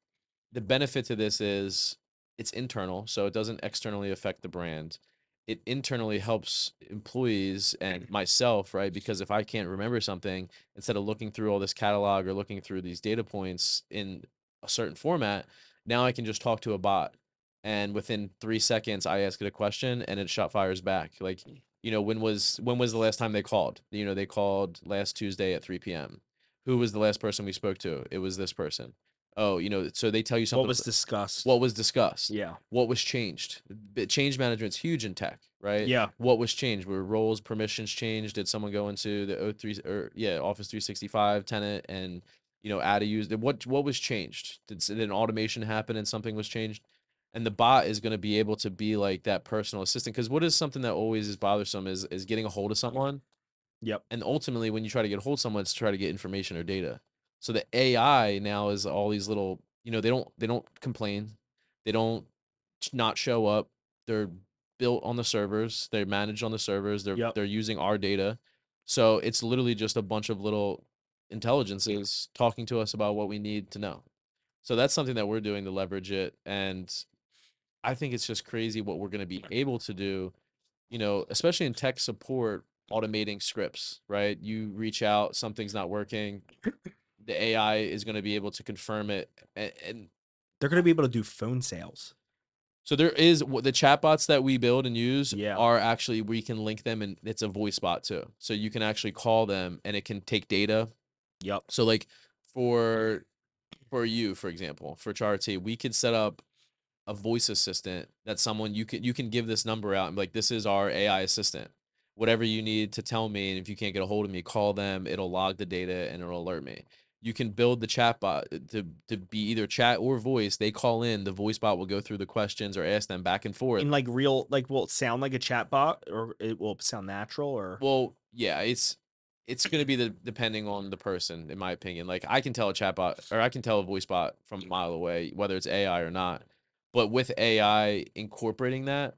the benefit to this is it's internal, so it doesn't externally affect the brand. It internally helps employees and myself, right? Because if I can't remember something, instead of looking through all this catalog or looking through these data points in a certain format, now I can just talk to a bot. And within three seconds, I ask it a question and it shot fires back. Like, hmm. you know, when was when was the last time they called? You know, they called last Tuesday at 3 p.m. Who was the last person we spoke to? It was this person. Oh, you know, so they tell you something. what was discussed? what was discussed? yeah. What was changed? Change management's huge in tech, right? Yeah. What was changed? Were roles, permissions changed? Did someone go into the O3 or yeah, Office 365 tenant and you know add a user? What what was changed? Did, did an automation happen and something was changed? And the bot is going to be able to be like that personal assistant because what is something that always is bothersome is is getting a hold of someone Yep. and ultimately when you try to get a hold of someone it's to try to get information or data so the ai now is all these little you know they don't they don't complain. They don't not show up. They're built on the servers. They're managed on the servers. They're Yep. they're using our data. So it's literally just a bunch of little intelligences talking to us about what we need to know. So that's something that we're doing to leverage it and i think it's just crazy what we're going to be able to do you know especially in tech support automating scripts right? You reach out something's not working the ai is going to be able to confirm it and, and They're gonna be able to do phone sales. so there is the chatbots that we build and use Yeah. are actually we can link them and it's a voice bot too so you can actually call them and it can take data Yep. so like for for you for example for charity we could set up a voice assistant that someone you can you can give this number out and be like this is our ai assistant whatever you need to tell me. And if you can't get a hold of me, call them. It'll log the data and it'll alert me. You can build the chat bot uh, to, to be either chat or voice. They call in, the voice bot will go through the questions or ask them back and forth. In like real, like, will it sound like a chat bot or it will sound natural or? Well, yeah, it's it's going to be the depending on the person, in my opinion. Like I can tell a chatbot or I can tell a voice bot from a mile away whether it's AI or not. But with AI incorporating that,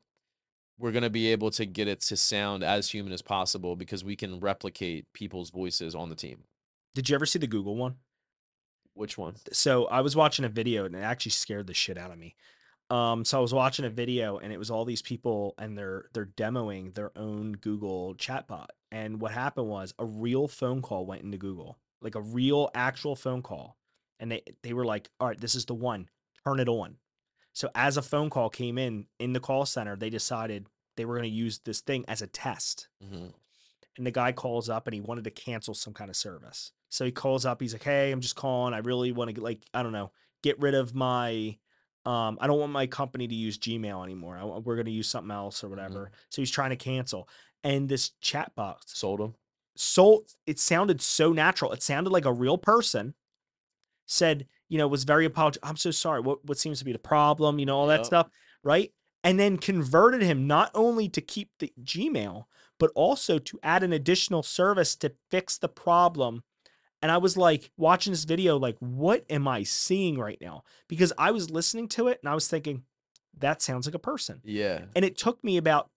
we're going to be able to get it to sound as human as possible because we can replicate people's voices on the team. Did you ever see the Google one? Which one? So I was watching a video and it actually scared the shit out of me. Um, so I was watching a video and it was all these people and they're they're demoing their own Google chatbot. And what happened was a real phone call went into Google, like a real actual phone call. And they they were like, "All right, this is the one. Turn it on." So as a phone call came in in the call center, they decided they were going to use this thing as a test. hmm And the guy calls up and he wanted to cancel some kind of service. So he calls up. He's like, "Hey, I'm just calling. I really want to get like I don't know, get rid of my um, I don't want my company to use Gmail anymore. I, we're going to use something else or whatever." So he's trying to cancel. And this chat box Sold him. so it sounded so natural. It sounded like a real person said, you know, was very apologetic. I'm so sorry. What what seems to be the problem? You know, all that Yep. stuff, right? And then converted him not only to keep the Gmail, but also to add an additional service to fix the problem. And I was like watching this video, like, what am I seeing right now? Because I was listening to it and I was thinking, that sounds like a person Yeah. and it took me about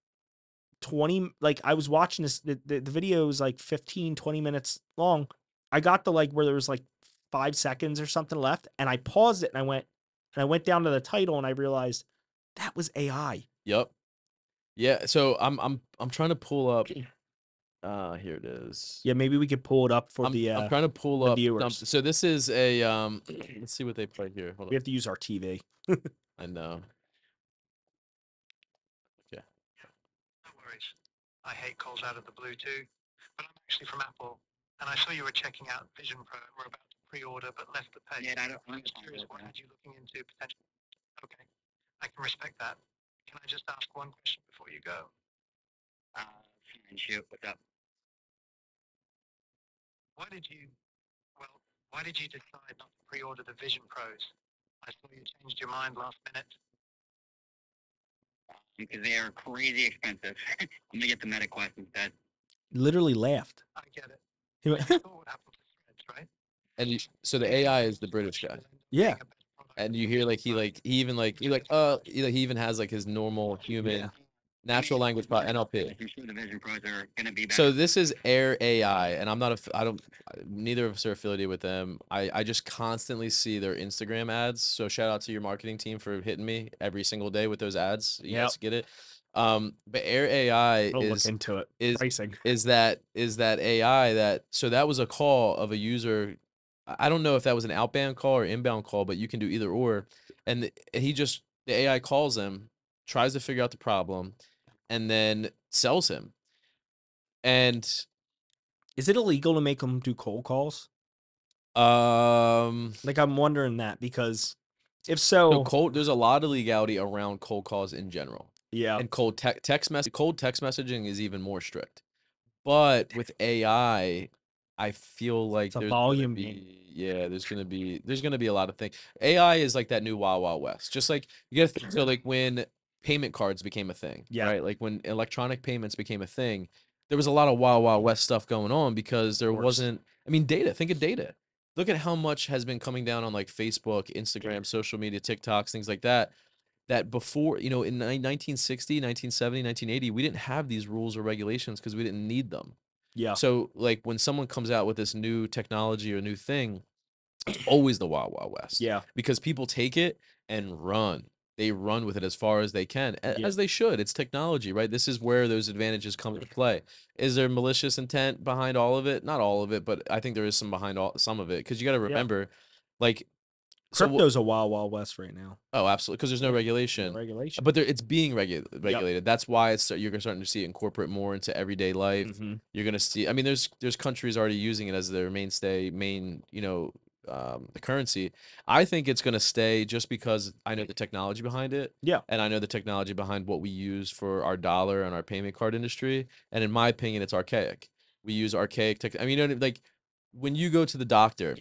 20 like i was watching this the, the, the video was like 15 20 minutes long i got to like where there was like five seconds or something left and i paused it and i went and i went down to the title and i realized that was ai Yep. Yeah. So I'm I'm I'm trying to pull up. Uh, here it is. yeah maybe we could pull it up for I'm, the I'm uh trying to pull up. some- viewers. so this is a um. Let's see what they play here. Hold we on. have to use our tv I know. Yeah. No worries. I hate calls out of the blue too, but I'm actually from Apple, and I saw you were checking out Vision Pro and were about to pre-order but left the page. Yeah, I don't I'm just curious, about what had you looking into potential? Okay, I can respect that. Can I just ask one question before you go? Uh, fine, shoot, what's up? Why did you, well, why did you decide not to pre-order the Vision Pros? I saw you changed your mind last minute. Because they are crazy expensive. I'm gonna get the MetaQuest instead. literally laughed I get it. he went, what happened to Threads, right? And so the AI is the British guy. Yeah. And you hear like he like he even like he like uh he, like, he even has like his normal human Yeah. Natural language pro NLP. I'm sure the Vision Pros are gonna be better. So this is Air AI, and I'm not A, I don't, neither of us are affiliated with them. I, I just constantly see their Instagram ads. So shout out to your marketing team for hitting me every single day with those ads. You Yep. guys get it. Um, but Air AI I'll look is into it is pricing is that is that AI that so that was a call of a user. I I don't know if that was an outbound call or inbound call, but you can do either or. And the, and he just the AI calls him, tries to figure out the problem, and then sells him. And is it illegal to make them do cold calls um, like i'm wondering that because if so so cold. There's a lot of legality around cold calls in general. yeah and cold te- text mess cold text messaging is even more strict. But with AI, I feel like It's a volume game. be- yeah, there's gonna be there's gonna be a lot of things. AI is like that new Wild Wild West. Just like you gotta think, so like when payment cards became a thing, Yeah. right? Like when electronic payments became a thing, there was a lot of Wild Wild West stuff going on because there wasn't. I mean, data. Think of data. Look at how much has been coming down on like Facebook, Instagram, social media, TikToks, things like that that before you know in ni- 1960 1970 1980 we didn't have these rules or regulations because we didn't need them yeah so like when someone comes out with this new technology or new thing it's always the wild wild west yeah because people take it and run they run with it as far as they can Yeah. as they should it's technology right this is where those advantages come into play is there malicious intent behind all of it not all of it but i think there is some behind all some of it because you got to remember like so wh- a wild wild west right now oh absolutely because there's no No regulation regulation but there, it's being regu- regulated. That's why it's you're starting to see it incorporate more into everyday life. Mhm. You're gonna see. I mean, there's there's countries already using it as their mainstay, main you know um, the currency. I think it's going to stay just because I know the technology behind it. Yeah. And I know the technology behind what we use for our dollar and our payment card industry. And in my opinion, it's archaic. We use archaic tech. I mean, you know, like when you go to the doctor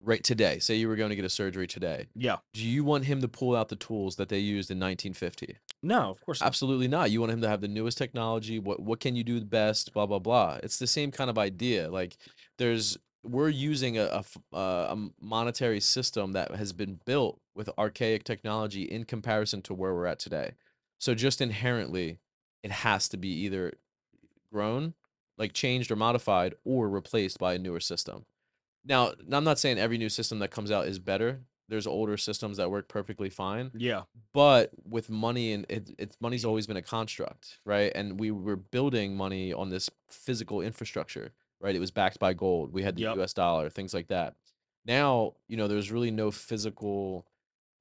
right today, say you were going to get a surgery today, Yeah. do you want him to pull out the tools that they used in 1950? No, of course. not. Absolutely not. You want him to have the newest technology. What what can you do the best? Blah blah blah. It's the same kind of idea. Like there's we're using a, uh, a monetary system that has been built with archaic technology in comparison to where we're at today. So just inherently, it has to be either grown, like changed or modified, or replaced by a newer system. Now, I'm not saying every new system that comes out is better. There's older systems that work perfectly fine Yeah. but with money and it, it's money's always been a construct right and we were building money on this physical infrastructure right it was backed by gold we had the Yep. us dollar things like that now you know there's really no physical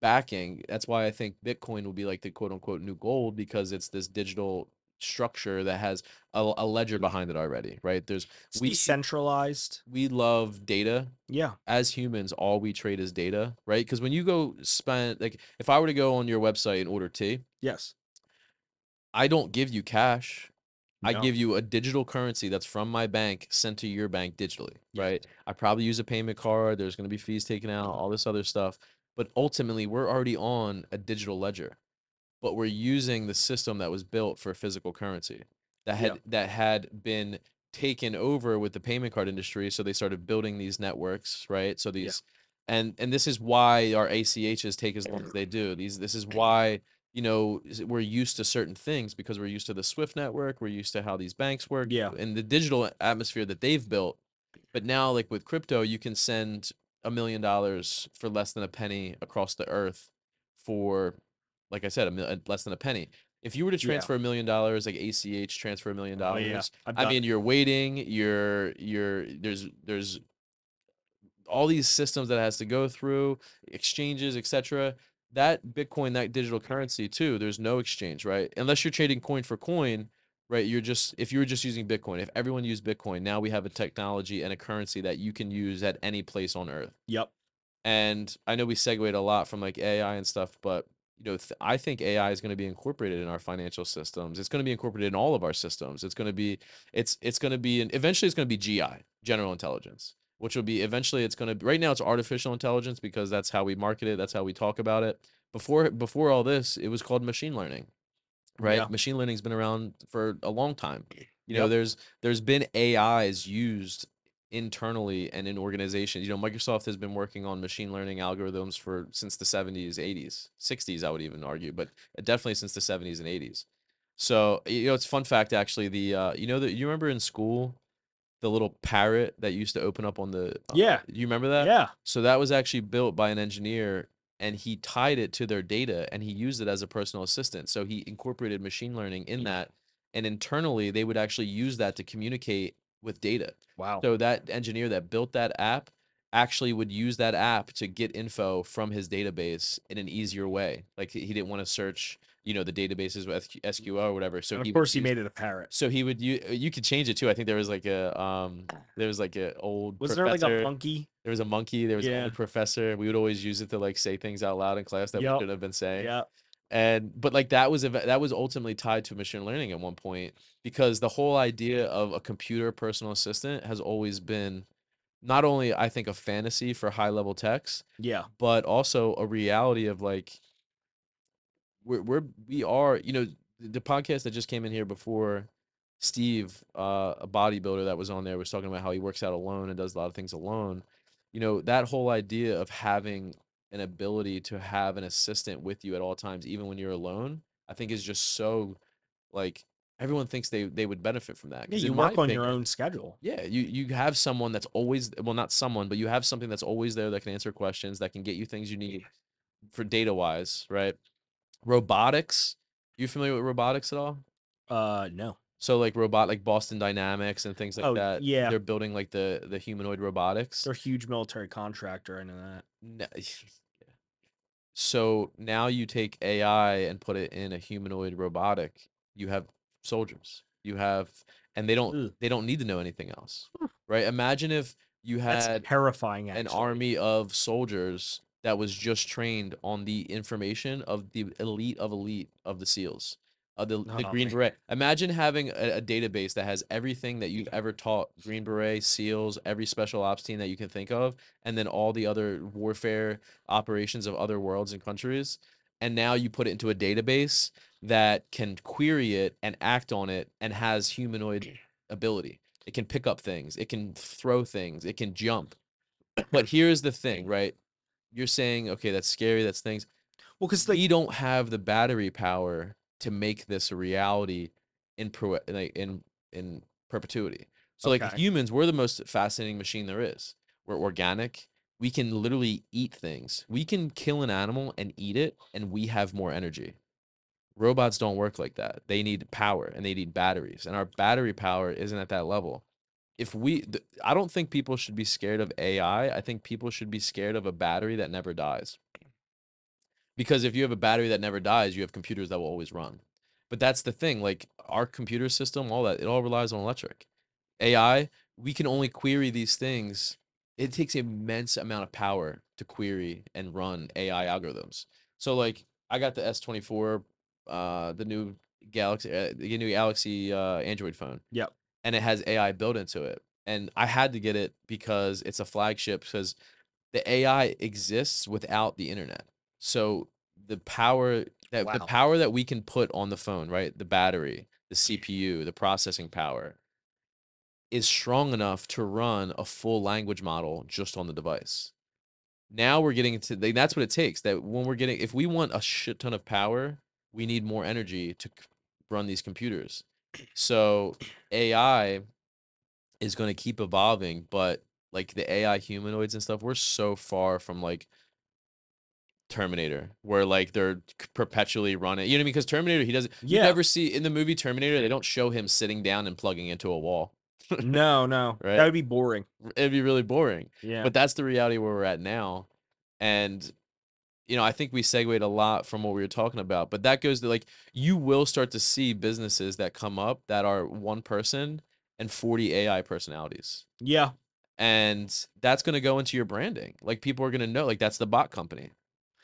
backing that's why i think bitcoin will be like the quote unquote new gold because it's this digital structure that has a, a ledger behind it already right there's It's we decentralized. we love data Yeah. as humans, all we trade is data, right? Because when you go spend, like, if I were to go on your website and order tea, Yes. I don't give you cash. I No. give you a digital currency that's from my bank sent to your bank digitally, right? I probably use a payment card. There's going to be fees taken out, all this other stuff. But ultimately, we're already on a digital ledger, but we're using the system that was built for physical currency that had Yeah. that had been taken over with the payment card industry. So they started building these networks, right? So these, and and this is why our ACHs take as long as they do. These this is why you know we're used to certain things because we're used to the Swift network. We're used to how these banks work. Yeah. and the digital atmosphere that they've built. But now, like with crypto, you can send a million dollars for less than a penny across the earth for, like I said, a mil- less than a penny. If you were to transfer a million dollars, like ACH transfer a million oh, dollars, I've I mean, you're waiting. You're you're there's there's all these systems that it has to go through, exchanges, etc. That Bitcoin, that digital currency too. There's no exchange, right? Unless you're trading coin for coin, right? You're just if you were just using Bitcoin. If everyone used Bitcoin, now we have a technology and a currency that you can use at any place on Earth. Yep. And I know we segued a lot from like AI and stuff, but you know, th- I think AI is going to be incorporated in our financial systems. It's going to be incorporated in all of our systems. It's going to be, it's it's going to be, an, eventually it's going to be GI, general intelligence, which will be eventually it's going to. Right now it's artificial intelligence because that's how we market it. That's how we talk about it. Before before all this, it was called machine learning, right? Yeah. Machine learning's been around for a long time. You know, Yep. there's there's been AIs used internally and in organizations. You know, Microsoft has been working on machine learning algorithms for since the 70s, 80s, 60s, I would even argue, but definitely since the 70s and 80s. So, you know, it's fun fact actually. The uh, you know that you remember in school the little parrot that used to open up on the uh, Yeah. you remember that? yeah. So that was actually built by an engineer and he tied it to their data and he used it as a personal assistant. So he incorporated machine learning in that and internally they would actually use that to communicate with data. Wow. So that engineer that built that app actually would use that app to get info from his database in an easier way. Like he he didn't want to search, you know, the databases with SQL or whatever. So And he of would course, he use- made it a parrot. So he would you you could change it too. I think there was like a um there was like a old Was there like a monkey? there was a monkey. There was Yeah. an old professor. We would always use it to like say things out loud in class that we shouldn't have been saying. Yeah. And but like that was eva- that was ultimately tied to machine learning at one point because the whole idea of a computer personal assistant has always been not only I think a fantasy for high level techs, Yeah. but also a reality of like we're we're we are you know the, the podcast that just came in here before Steve uh a bodybuilder that was on there was talking about how he works out alone and does a lot of things alone you know that whole idea of having an ability to have an assistant with you at all times even when you're alone I think is just so like everyone thinks they they would benefit from that Yeah. You work on your own schedule. yeah, you you have someone that's always well, not someone, but you have something that's always there that can answer questions, that can get you things you need for data wise, right? Robotics. You familiar with robotics at all? Uh, no. So like robot like Boston Dynamics and things like Oh, that. yeah. They're building like the the humanoid robotics. They're a huge military contractor. I know that. No- So now you take AI and put it in a humanoid robotic. You have soldiers. You have and they don't Ugh. they don't need to know anything else. Right? Imagine if you That's had terrifying. Actually. an army of soldiers that was just trained on the information of the elite of elite of the SEALs, of the, the Oh, Green man. Beret. Imagine having a, a database that has everything that you've ever taught Green Beret, SEALs, every special ops team that you can think of, and then all the other warfare operations of other worlds and countries. And now you put it into a database that can query it and act on it and has humanoid ability. It can pick up things, it can throw things, it can jump. But here's the thing, right? You're saying, okay, that's scary, that's things. well, because like we don't have the battery power to make this a reality in pro like in in perpetuity. So like humans, we're the most fascinating machine there is. We're organic. We can literally eat things. We can kill an animal and eat it, and we have more energy. Robots don't work like that. They need power and they need batteries, and our battery power isn't at that level. If we, th- I don't think people should be scared of AI. I think people should be scared of a battery that never dies. Because if you have a battery that never dies, you have computers that will always run. But that's the thing, like our computer system, all that, it all relies on electric. AI, we can only query these things. It takes immense amount of power to query and run AI algorithms. So like I got the S24, uh, the new Galaxy, uh, the new Galaxy uh, Android phone. Yep. And it has AI built into it. And I had to get it because it's a flagship because the AI exists without the internet. So the power that the power that we can put on the phone, right? The battery, the CPU, the processing power is strong enough to run a full language model just on the device. Now we're getting into like, that's what it takes. That when we're getting if we want a shit ton of power, we need more energy to run these computers. So AI is going to keep evolving, but like the AI humanoids and stuff, we're so far from like Terminator, where like they're perpetually running. You know what I mean? Because Terminator, he doesn't. You never see in the movie Terminator, they don't show him sitting down and plugging into a wall. no, no, Right. that would be boring. It'd be really boring. Yeah, But that's the reality where we're at now. And you know, I think we segued a lot from what we were talking about. But that goes to like you will start to see businesses that come up that are one person and 40 AI personalities. yeah, And that's going to go into your branding. Like people are going to know like that's the bot company.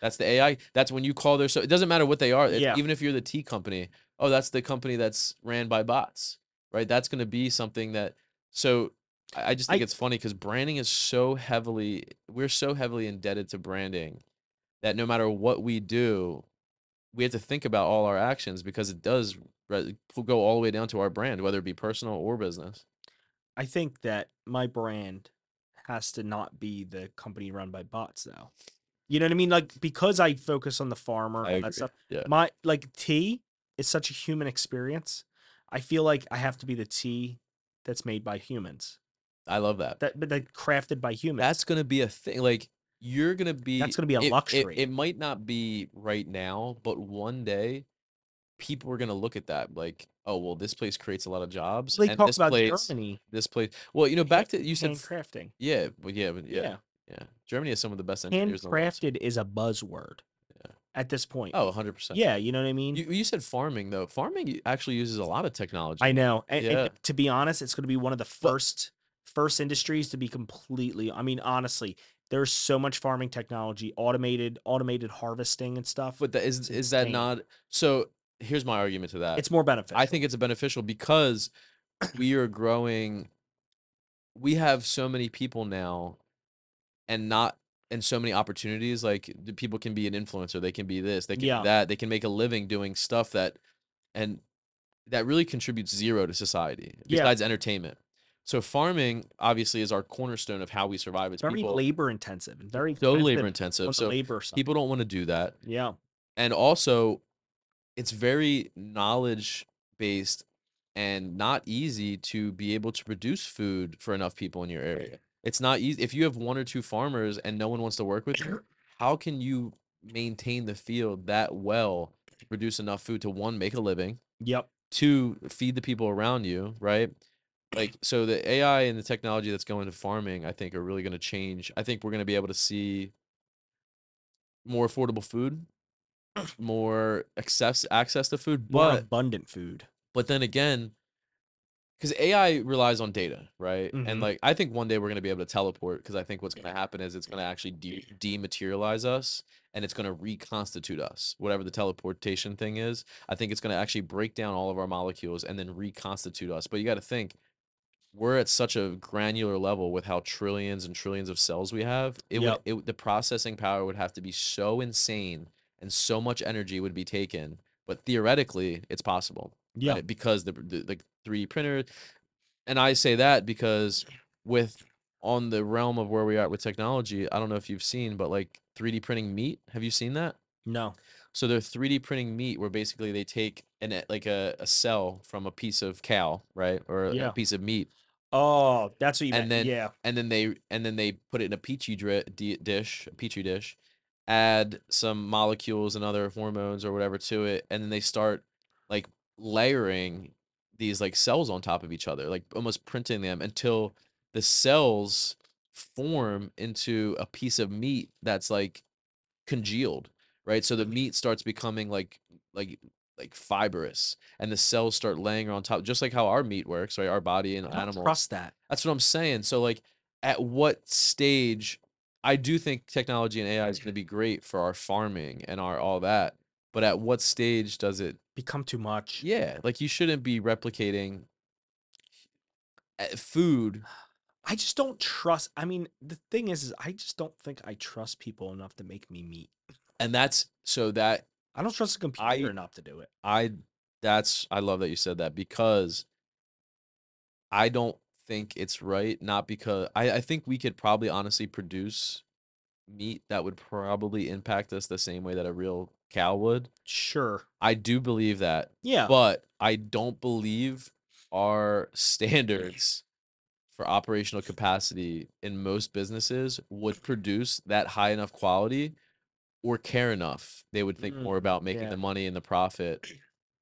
That's the AI. That's when you call their so it doesn't matter what they are. Yeah. Even if you're the tea company, oh, that's the company that's ran by bots. Right? That's going to be something that so I I just think I- it's funny because branding is so heavily we're so heavily indebted to branding that no matter what we do, we have to think about all our actions because it does re- go all the way down to our brand, whether it be personal or business. I think that my brand has to not be the company run by bots, though. You know what I mean? Like because I focus on the farmer, agree. that stuff. Yeah. My like tea is such a human experience. I feel like I have to be the tea that's made by humans, I love that. that but that crafted by humans. That's gonna be a thing. Like you're gonna be. That's gonna be a it- it- luxury. It, might not be right now, but one day, people are gonna look at that like, oh well, this place creates a lot of jobs, they and talk this about place, Germany this place. Well, you know, back to you said, handcrafting. yeah, well, yeah, yeah, Yeah, yeah, Germany has some of the best engineers in the world. handcrafted is a buzzword. Yeah. At this point. Oh, 100 percent. yeah, you know what I mean. You, you said farming though. Farming actually uses a lot of technology. I know. And, and Yeah. to be honest, it's going to be one of the first first industries to be completely. I mean, honestly, there's so much farming technology, automated automated harvesting and stuff. But that is It's is that not? So here's my argument to that. it's more beneficial. I think it's a beneficial because we are growing. We have so many people now, and not and so many opportunities. Like the people can be an influencer, they can be this, they can Yeah. be that, they can make a living doing stuff that, and that really contributes zero to society Yeah. besides entertainment. So farming obviously is our cornerstone of how we survive as very people. labor intensive and very so labor intensive. So labor side. people don't want to do that yeah, and also it's very knowledge based and not easy to be able to produce food for enough people in your area it's not easy if you have one or two farmers and no one wants to work with you how can you maintain the field that well to produce enough food to one make a living yep. two feed the people around you right like so the ai and the technology that's going to farming i think are really going to change i think we're going to be able to see more affordable food more access access to food More but abundant food. but then again because AI relies on data, right? Mhm. And like, I think one day we're going to be able to teleport because I think what's going to happen is it's going to actually de- dematerialize us and it's going to reconstitute us, whatever the teleportation thing is. I think it's going to actually break down all of our molecules and then reconstitute us. But you got to think, we're at such a granular level with how trillions and trillions of cells we have. It Yep. would, it, the processing power would have to be so insane and so much energy would be taken. But theoretically, it's possible Yeah. right? because the, the the 3D printer and I say that because with on the realm of where we are with technology, I don't know if you've seen, but like 3D printing meat, have you seen that? No. So they're 3D printing meat where basically they take an e- like a, a cell from a piece of cow, right? Or a- Yeah. a piece of meat Oh, that's what you And meant. then- yeah. and then they and then they put it in a petri dish, a petri dish, add some molecules and other hormones or whatever to it, and then they start like layering these like cells on top of each other, like almost printing them until the cells form into a piece of meat that's like congealed, right? So the meat starts becoming like like like fibrous and the cells start laying on top just like how our meat works right our body and animals. trust that. that's what I'm saying. So like at what stage I do think technology and AI is going to be great for our farming and our all that. But at what stage does it Become too much. yeah, like you shouldn't be replicating food. I just don't trust. I mean, the thing is, is I just don't think I trust people enough to make me meat. And that's so that I don't trust the computer I- enough to do it. I that's I love that you said that because I don't think it's right. Not because I, I think we could probably honestly produce meat that would probably impact us the same way that a real cow would. Sure. I do believe that, Yeah. but I don't believe our standards for operational capacity in most businesses would produce that high enough quality or care enough. They would think Mm, more about making yeah. the money and the profit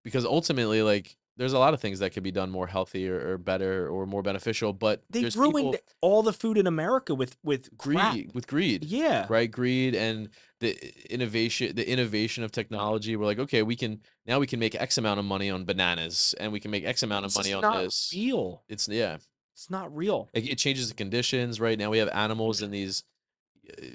because ultimately, like, there's a lot of things that could be done more healthy or, or better or more beneficial, but they ruined people all the food in America with with crap. greed with greed Yeah. right greed and the innovation the innovation of technology we're like okay we can now we can make x amount of money on bananas and we can make x amount of It's money on not this real. it's yeah It's not real. it, it changes the conditions right now we have animals in these uh,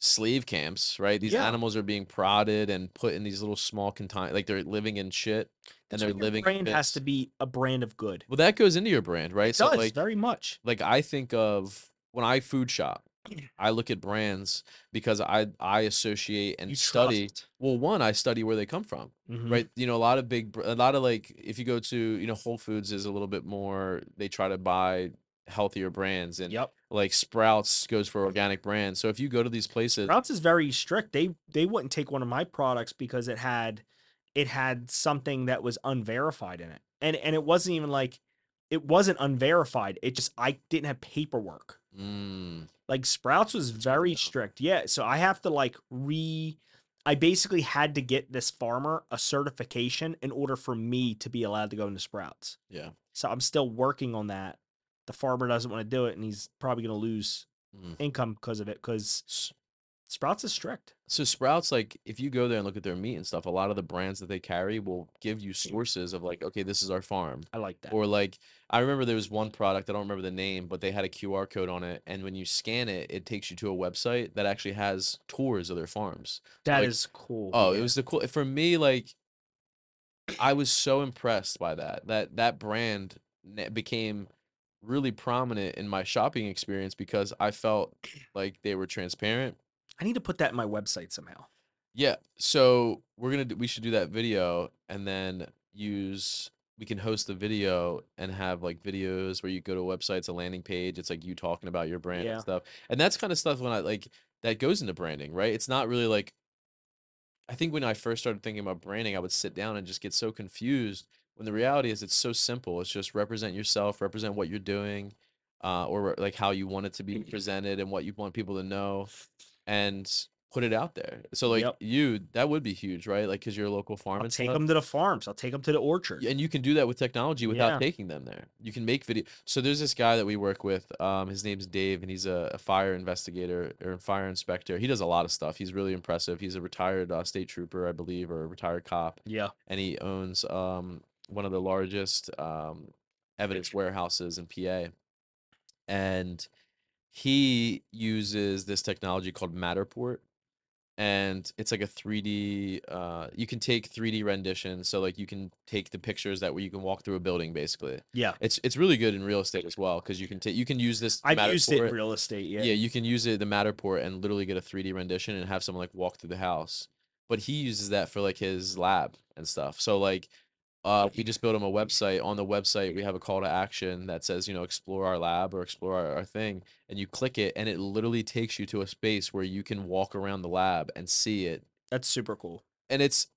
slave camps right these Yeah. animals are being prodded and put in these little small contain like they're living in shit and they're living in brand has to be a brand of good. well that goes into your brand right It so does like very much. like I think of when I food shop, I look at brands because I I associate and You study. trust. Well, one I study where they come from, Mhm. right? You know, a lot of big, a lot of like if you go to you know Whole Foods is a little bit more. They try to buy healthier brands and Yep. like Sprouts goes for organic brands. So if you go to these places, Sprouts is very strict. They they wouldn't take one of my products because it had it had something that was unverified in it. And and it wasn't even like it wasn't unverified. It just I didn't have paperwork. mm, Like Sprouts was very strict. Yeah, so I have to like re I basically had to get this farmer a certification in order for me to be allowed to go into Sprouts. yeah, So I'm still working on that. The farmer doesn't want to do it and he's probably going to lose mm. income because of it cuz Sprouts is strict. So Sprouts, like if you go there and look at their meat and stuff, a lot of the brands that they carry will give you sources of like, okay, this is our farm. I like that. Or like I remember there was one product, I don't remember the name, but they had a QR code on it, and when you scan it, it takes you to a website that actually has tours of their farms. That like- is cool. Oh, yeah. it was the cool for me, like I was so impressed by that. That that brand became really prominent in my shopping experience because I felt like they were transparent. I need to put that in my website somehow. Yeah, so we're gonna do, we should do that video and then use we can host the video and have like videos where you go to a website, it's a landing page, it's like you talking about your brand Yeah. and stuff. And that's kind of stuff when I like that goes into branding, right? It's not really like I think when I first started thinking about branding, I would sit down and just get so confused when the reality is it's so simple. It's just represent yourself, represent what you're doing, uh, or like how you want it to be presented and what you want people to know, and put it out there. So like Yep. you, that would be huge, right? Like because you're a local farm I'll and take stuff. them to the farms. I'll take them to the orchard. And you can do that with technology without Yeah. taking them there. You can make video. So there's this guy that we work with. Um, his name's Dave, and he's a, a fire investigator or fire inspector. He does a lot of stuff. He's really impressive. He's a retired uh, state trooper, I believe, or a retired cop, Yeah. and he owns um one of the largest um evidence warehouses in PA, and he uses this technology called Matterport, and it's like a 3D. Uh, you can take 3D renditions, so like you can take the pictures that way you can walk through a building, basically. Yeah. It's it's really good in real estate as well because you can take you can use this. I've used it in real estate. Yeah. yeah. you can use it the Matterport and literally get a 3D rendition and have someone like walk through the house. But he uses that for like his lab and stuff. So like uh we just built them a website. On the website we have a call to action that says, you know, explore our lab or explore our, our thing. And you click it and it literally takes you to a space where you can walk around the lab and see it. That's super cool. And it's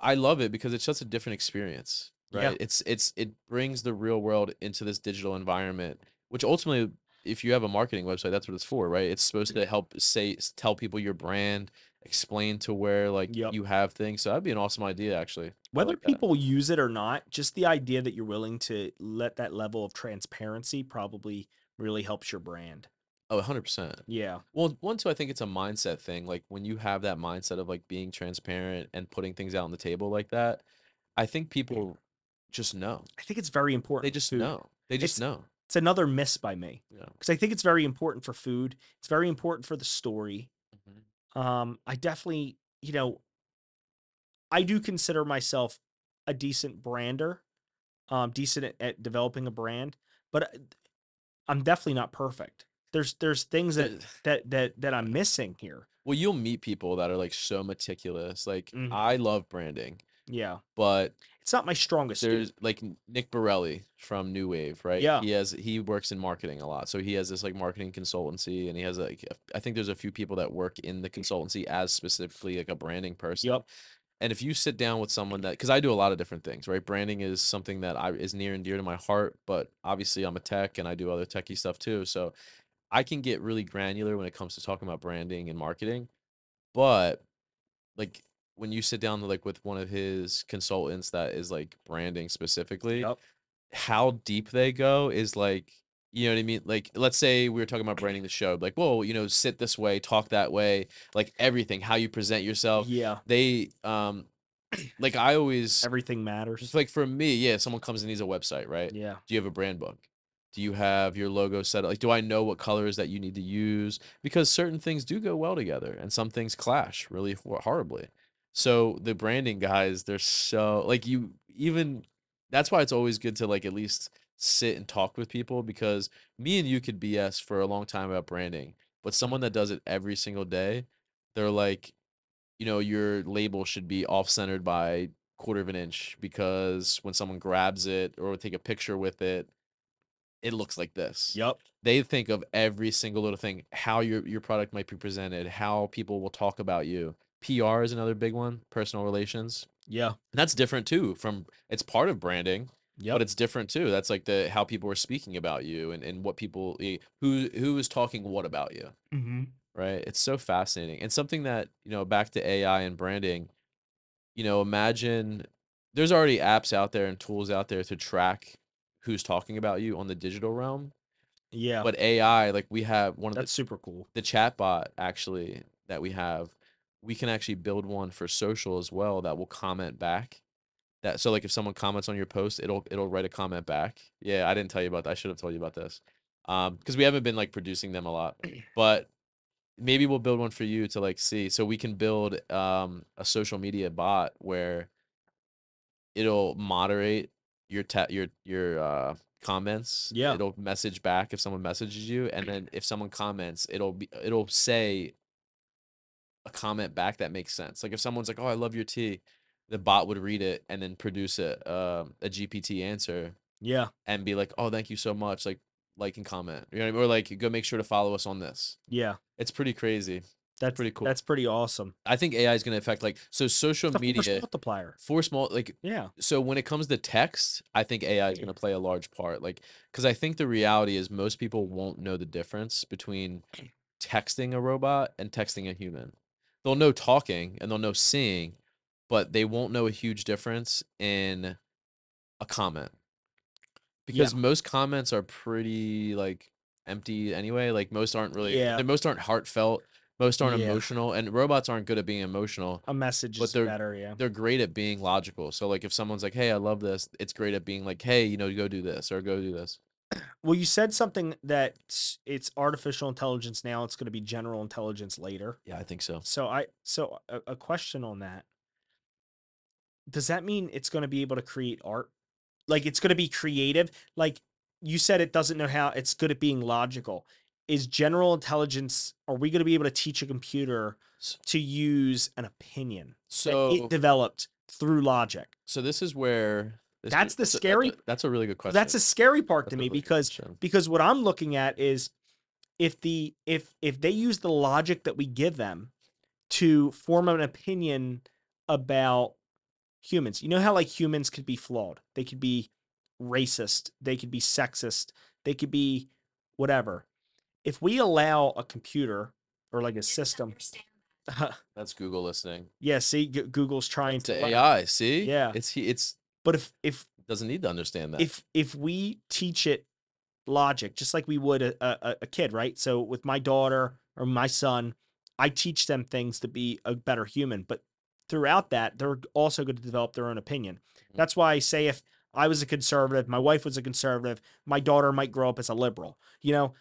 I love it because it's just a different experience. Yeah. Right. It's it's it brings the real world into this digital environment, which ultimately if you have a marketing website, that's what it's for, right? It's supposed to help say tell people your brand, explain to where like Yep. you have things. So that'd be an awesome idea, actually. Whether like that. people use it or not, just the idea that you're willing to let that level of transparency probably really helps your brand. oh, 100 percent. Yeah. Well, one, two, I think it's a mindset thing. Like when you have that mindset of like being transparent and putting things out on the table like that, I think people just know. I think it's very important. They just know. They just It's- know. It's another miss by me Yeah. because I think it's very important for food. It's very important for the story. Um, I definitely, you know, I do consider myself a decent brander, um, decent at, at developing a brand, but uh, I'm definitely not perfect. There's there's things that that that that I'm missing here. Well, you'll meet people that are like so meticulous. Like Mhm. I love branding, Yeah, but it's not my strongest. there's like Nick Borelli from New Wave, right? Yeah. He has he works in marketing a lot. So he has this like marketing consultancy and he has like I think there's a few people that work in the consultancy as specifically like a branding person. Yep. And if you sit down with someone that cuz I do a lot of different things, right? Branding is something that I is near and dear to my heart, but obviously I'm a tech and I do other techie stuff too. So I can get really granular when it comes to talking about branding and marketing. But like when you sit down like with one of his consultants that is like branding specifically, Yep. how deep they go is like you know what I mean? Like let's say we were talking about branding the show, like, whoa, you know, sit this way, talk that way, like everything, how you present yourself. yeah, They um like I always everything matters. just like for me, yeah, someone comes and needs a website, right? Yeah, Do you have a brand book? Do you have your logo set up? Like, do I know what colors that you need to use? Because certain things do go well together and some things clash really horribly. So the branding guys, they're so like you even that's why it's always good to like at least sit and talk with people because me and you could BS for a long time about branding, but someone that does it every single day, they're like, you know, your label should be off centered by quarter of an inch because when someone grabs it or take a picture with it, it looks like this. yep, They think of every single little thing, how your your product might be presented, how people will talk about you. PR is another big one, personal relations. yeah, And that's different too from it's part of branding, yep. but it's different too. That's like the how people are speaking about you and, and what people eh, who who is talking what about you mm-hmm. right? It's so fascinating. And something that, you know, back to AI and branding, you know, imagine there's already apps out there and tools out there to track who's talking about you on the digital realm. yeah. But AI, like we have one of That's the, super cool. the chat bot actually that we have, we can actually build one for social as well that will comment back. That so like if someone comments on your post, it'll it'll write a comment back. Yeah, I didn't tell you about that. I should have told you about this. Um, because we haven't been like producing them a lot. But maybe we'll build one for you to like see. So we can build um a social media bot where it'll moderate your ta- your your uh comments. Yeah. It'll message back if someone messages you, and then if someone comments, it'll be it'll say a comment back that makes sense. Like if someone's like, "Oh, I love your tea," the bot would read it and then produce a um a GPT answer Yeah, and be like, "Oh, thank you so much." Like like and comment. You know, what I mean? or like go make sure to follow us on this. yeah. It's pretty crazy. That's pretty cool. That's pretty awesome. I think AI is going to affect like so social It's a force media multiplier. force mul like Yeah, so when it comes to text, I think AI is going to play a large part. Like, because I think the reality is most people won't know the difference between texting a robot and texting a human. They'll know talking and they'll know seeing, but they won't know a huge difference in a comment. Because most comments are pretty like empty anyway. Like most aren't really, Yeah. they most aren't heartfelt. Most aren't Yeah. emotional, and robots aren't good at being emotional. A message But they're- better, yeah. They're great at being logical. So like if someone's like, "Hey, I love this," it's great at being like, "Hey, you know, go do this or go do this." Well, you said something that it's artificial intelligence now. It's going to be general intelligence later. Yeah, I think so. So I so a, a question on that. Does that mean it's going to be able to create art? Like it's going to be creative? Like you said it doesn't know how it's good at being logical. Is general intelligence are we going to be able to teach a computer to use an opinion that So it developed through logic? so this is where That's is- the scary- That's a, that's a really good question. That's a scary part That's to me really because question. because what I'm looking at is if the if if they use the logic that we give them to form an opinion about humans. You know how like humans could be flawed. They could be racist, they could be sexist, they could be whatever. If we allow a computer or like a system that's Google listening. yeah, see G- Google's trying It's to a AI. See, Yeah. it's he. It's But if if doesn't need to understand that. if if we teach it logic just like we would a, a, a kid right so with my daughter or my son i teach them things to be a better human but throughout that they're also going to develop their own opinion Mhm. that's why i say if i was a conservative my wife was a conservative my daughter might grow up as a liberal you know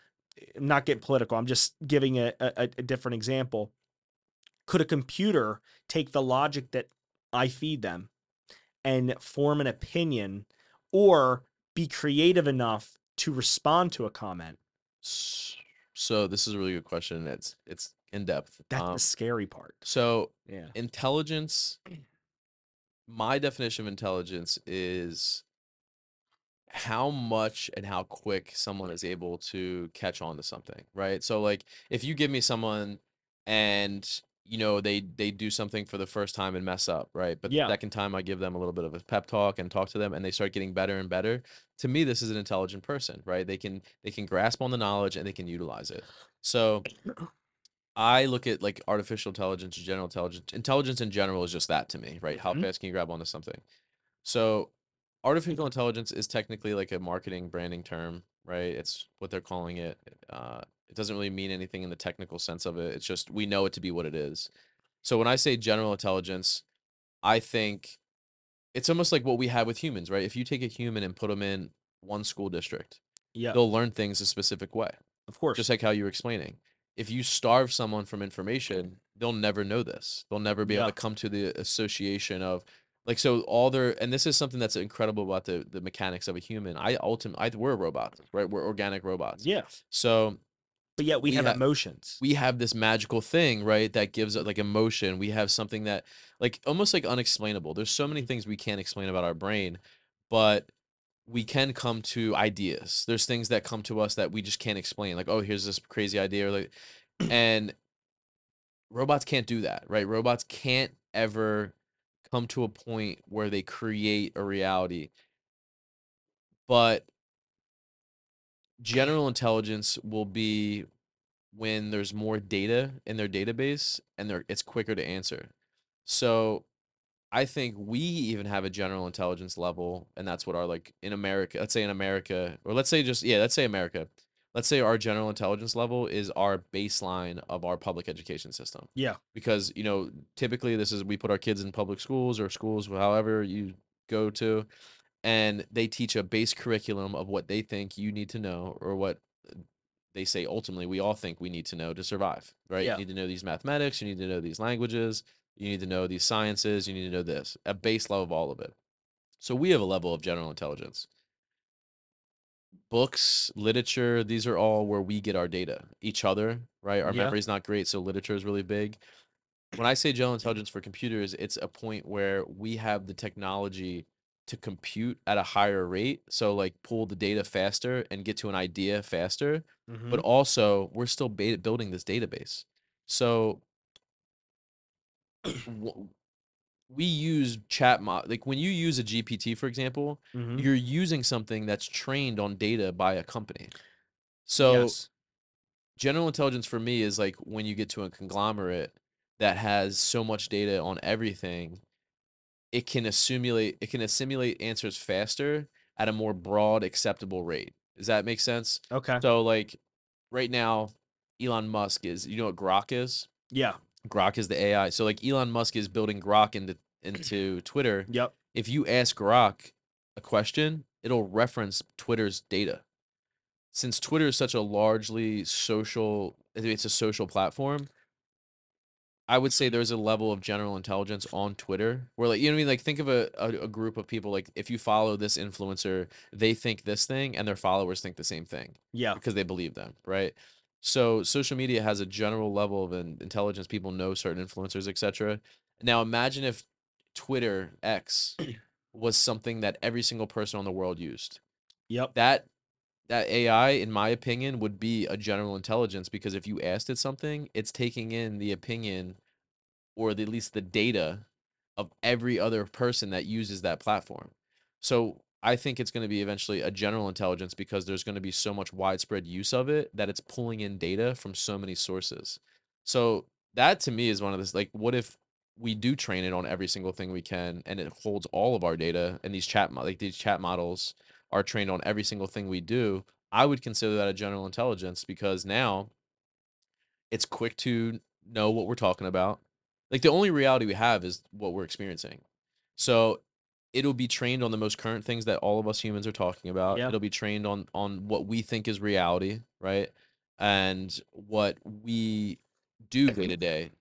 i'm not getting political i'm just giving a, a, a different example could a computer take the logic that i feed them and form an opinion or be creative enough to respond to a comment so this is a really good question. It's it's in depth. that's Um, the scary part so yeah intelligence my definition of intelligence is how much and how quick someone is able to catch on to something right so like if you give me someone and you know they they do something for the first time and mess up right but Yeah. the second time i give them a little bit of a pep talk and talk to them and they start getting better and better to me this is an intelligent person right they can they can grasp on the knowledge and they can utilize it so I look at like artificial intelligence, general intelligence. Intelligence in general is just that to me, right? How Mhm. fast can you grab onto something? So, artificial intelligence is technically like a marketing branding term, right? It's what they're calling it. Uh, it doesn't really mean anything in the technical sense of it. It's just we know it to be what it is. So when I say general intelligence, I think it's almost like what we have with humans, right? If you take a human and put them in one school district, yeah they'll learn things a specific way of course just like how you were explaining. If you starve someone from information, they'll never know this. They'll never be able to come to the association of like so all their and this is something that's incredible about the the mechanics of a human. I ultimately I, we're robots, right? We're organic robots. yeah So but yet we, We have ha- emotions we have this magical thing, right? That gives it like emotion. We have something that like almost like unexplainable. There's so many things we can't explain about our brain, but we can come to ideas. There's things that come to us that we just can't explain. Like, oh, here's this crazy idea, or like, and robots can't do that, right? Robots can't ever come to a point where they create a reality. But general intelligence will be when there's more data in their database and they're it's quicker to answer. So I think we even have a general intelligence level, and that's what our like in America, let's say in America, or let's say just yeah, let's say America. Let's say our general intelligence level is our baseline of our public education system. Yeah. Because, you know, typically this is we put our kids in public schools or schools however you go to and they teach a base curriculum of what they think you need to know or what they say ultimately we all think we need to know to survive right? Yeah. you need to know these mathematics you need to know these languages you need to know these sciences you need to know this a base level of all of it. So we have a level of general intelligence. Books literature these are all where we get our data each other right? Our Yeah. memory's not great so literature is really big. When i say general intelligence for computers it's a point where we have the technology to compute at a higher rate so like pull the data faster and get to an idea faster Mhm. but also we're still ba- building this database so we use chat mod like when you use a gpt for example Mhm. you're using something that's trained on data by a company so Yes. general intelligence for me is like when you get to a conglomerate that has so much data on everything it can assimilate it can assimilate answers faster at a more broad acceptable rate does that make sense okay so like right now Elon Musk is. You know what Grok is? Yeah. Grok is the AI. So like Elon Musk is building Grok into into Twitter. Yep. If you ask Grok a question, it'll reference Twitter's data. Since Twitter is such a largely social, it's a social platform. I would say there's a level of general intelligence on Twitter where, like, you know what I mean? Like, think of a, a, a group of people, like, if you follow this influencer, they think this thing and their followers think the same thing Yeah. because they believe them, right? So social media has a general level of in- intelligence. People know certain influencers, etc. Now imagine if Twitter X was something that every single person on the world used. Yep. That that AI, in my opinion, would be a general intelligence because if you asked it something, it's taking in the opinion or at least the data of every other person that uses that platform. So I think it's going to be eventually a general intelligence because there's going to be so much widespread use of it that it's pulling in data from so many sources. So that to me is one of this like what if we do train it on every single thing we can and it holds all of our data and these chat like these chat models are trained on every single thing we do. I would consider that a general intelligence because now it's quick to know what we're talking about. Like the only reality we have is what we're experiencing. So it'll be trained on the most current things that all of us humans are talking about. It'll be trained on on what we think is reality, right? And what we do day to day.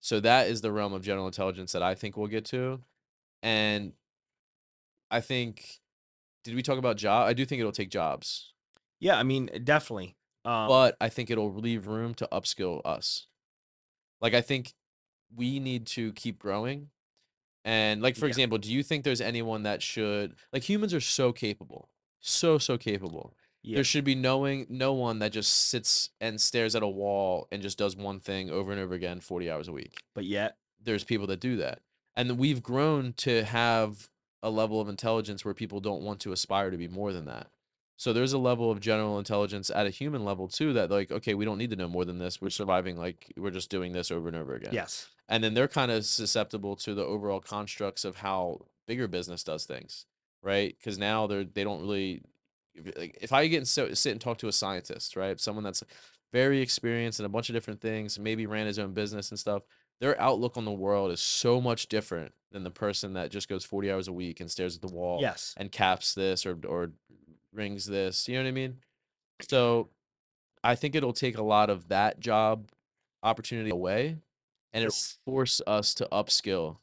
So that is the realm of general intelligence that I think we'll get to. And I think did we talk about job? I do think it'll take jobs. Yeah. I mean, definitely. Um, but I think it'll leave room to upskill us. Like I think we need to keep growing. And like for Yeah. example, do you think there's anyone that should like humans are so capable. So so capable. yeah. There should be knowing no one that just sits and stares at a wall and just does one thing over and over again 40 hours a week. but yet, There's people that do that. And we've grown to have a level of intelligence where people don't want to aspire to be more than that. So there's a level of general intelligence at a human level too that like okay we don't need to know more than this we're surviving like we're just doing this over and over again. yes. And then they're kind of susceptible to the overall constructs of how bigger business does things, right? Because now they're they don't really if- like if I get and so, sit and talk to a scientist, right? Someone that's very experienced in a bunch of different things, maybe ran his own business and stuff. Their outlook on the world is so much different than the person that just goes 40 hours a week and stares at the wall Yes. and caps this or or rings this. You know what I mean? So I think it'll take a lot of that job opportunity away and it'll force us to upskill.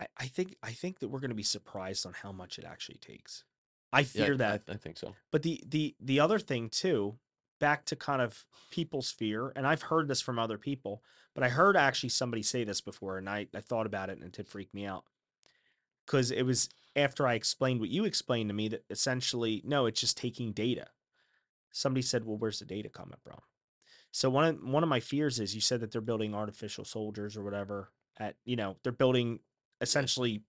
I, I think I think that we're going to be surprised on how much it actually takes. I Yeah, fear that. I, I think so. But the the the other thing too, back to kind of people's fear, and I've heard this from other people, but I heard actually somebody say this before, and I, I thought about it and it did freak me out. Because it was after I explained what you explained to me that essentially, no, it's just taking data. Somebody said, Well, where's the data coming from? So one of one of my fears is you said that they're building artificial soldiers or whatever at you know, they're building essentially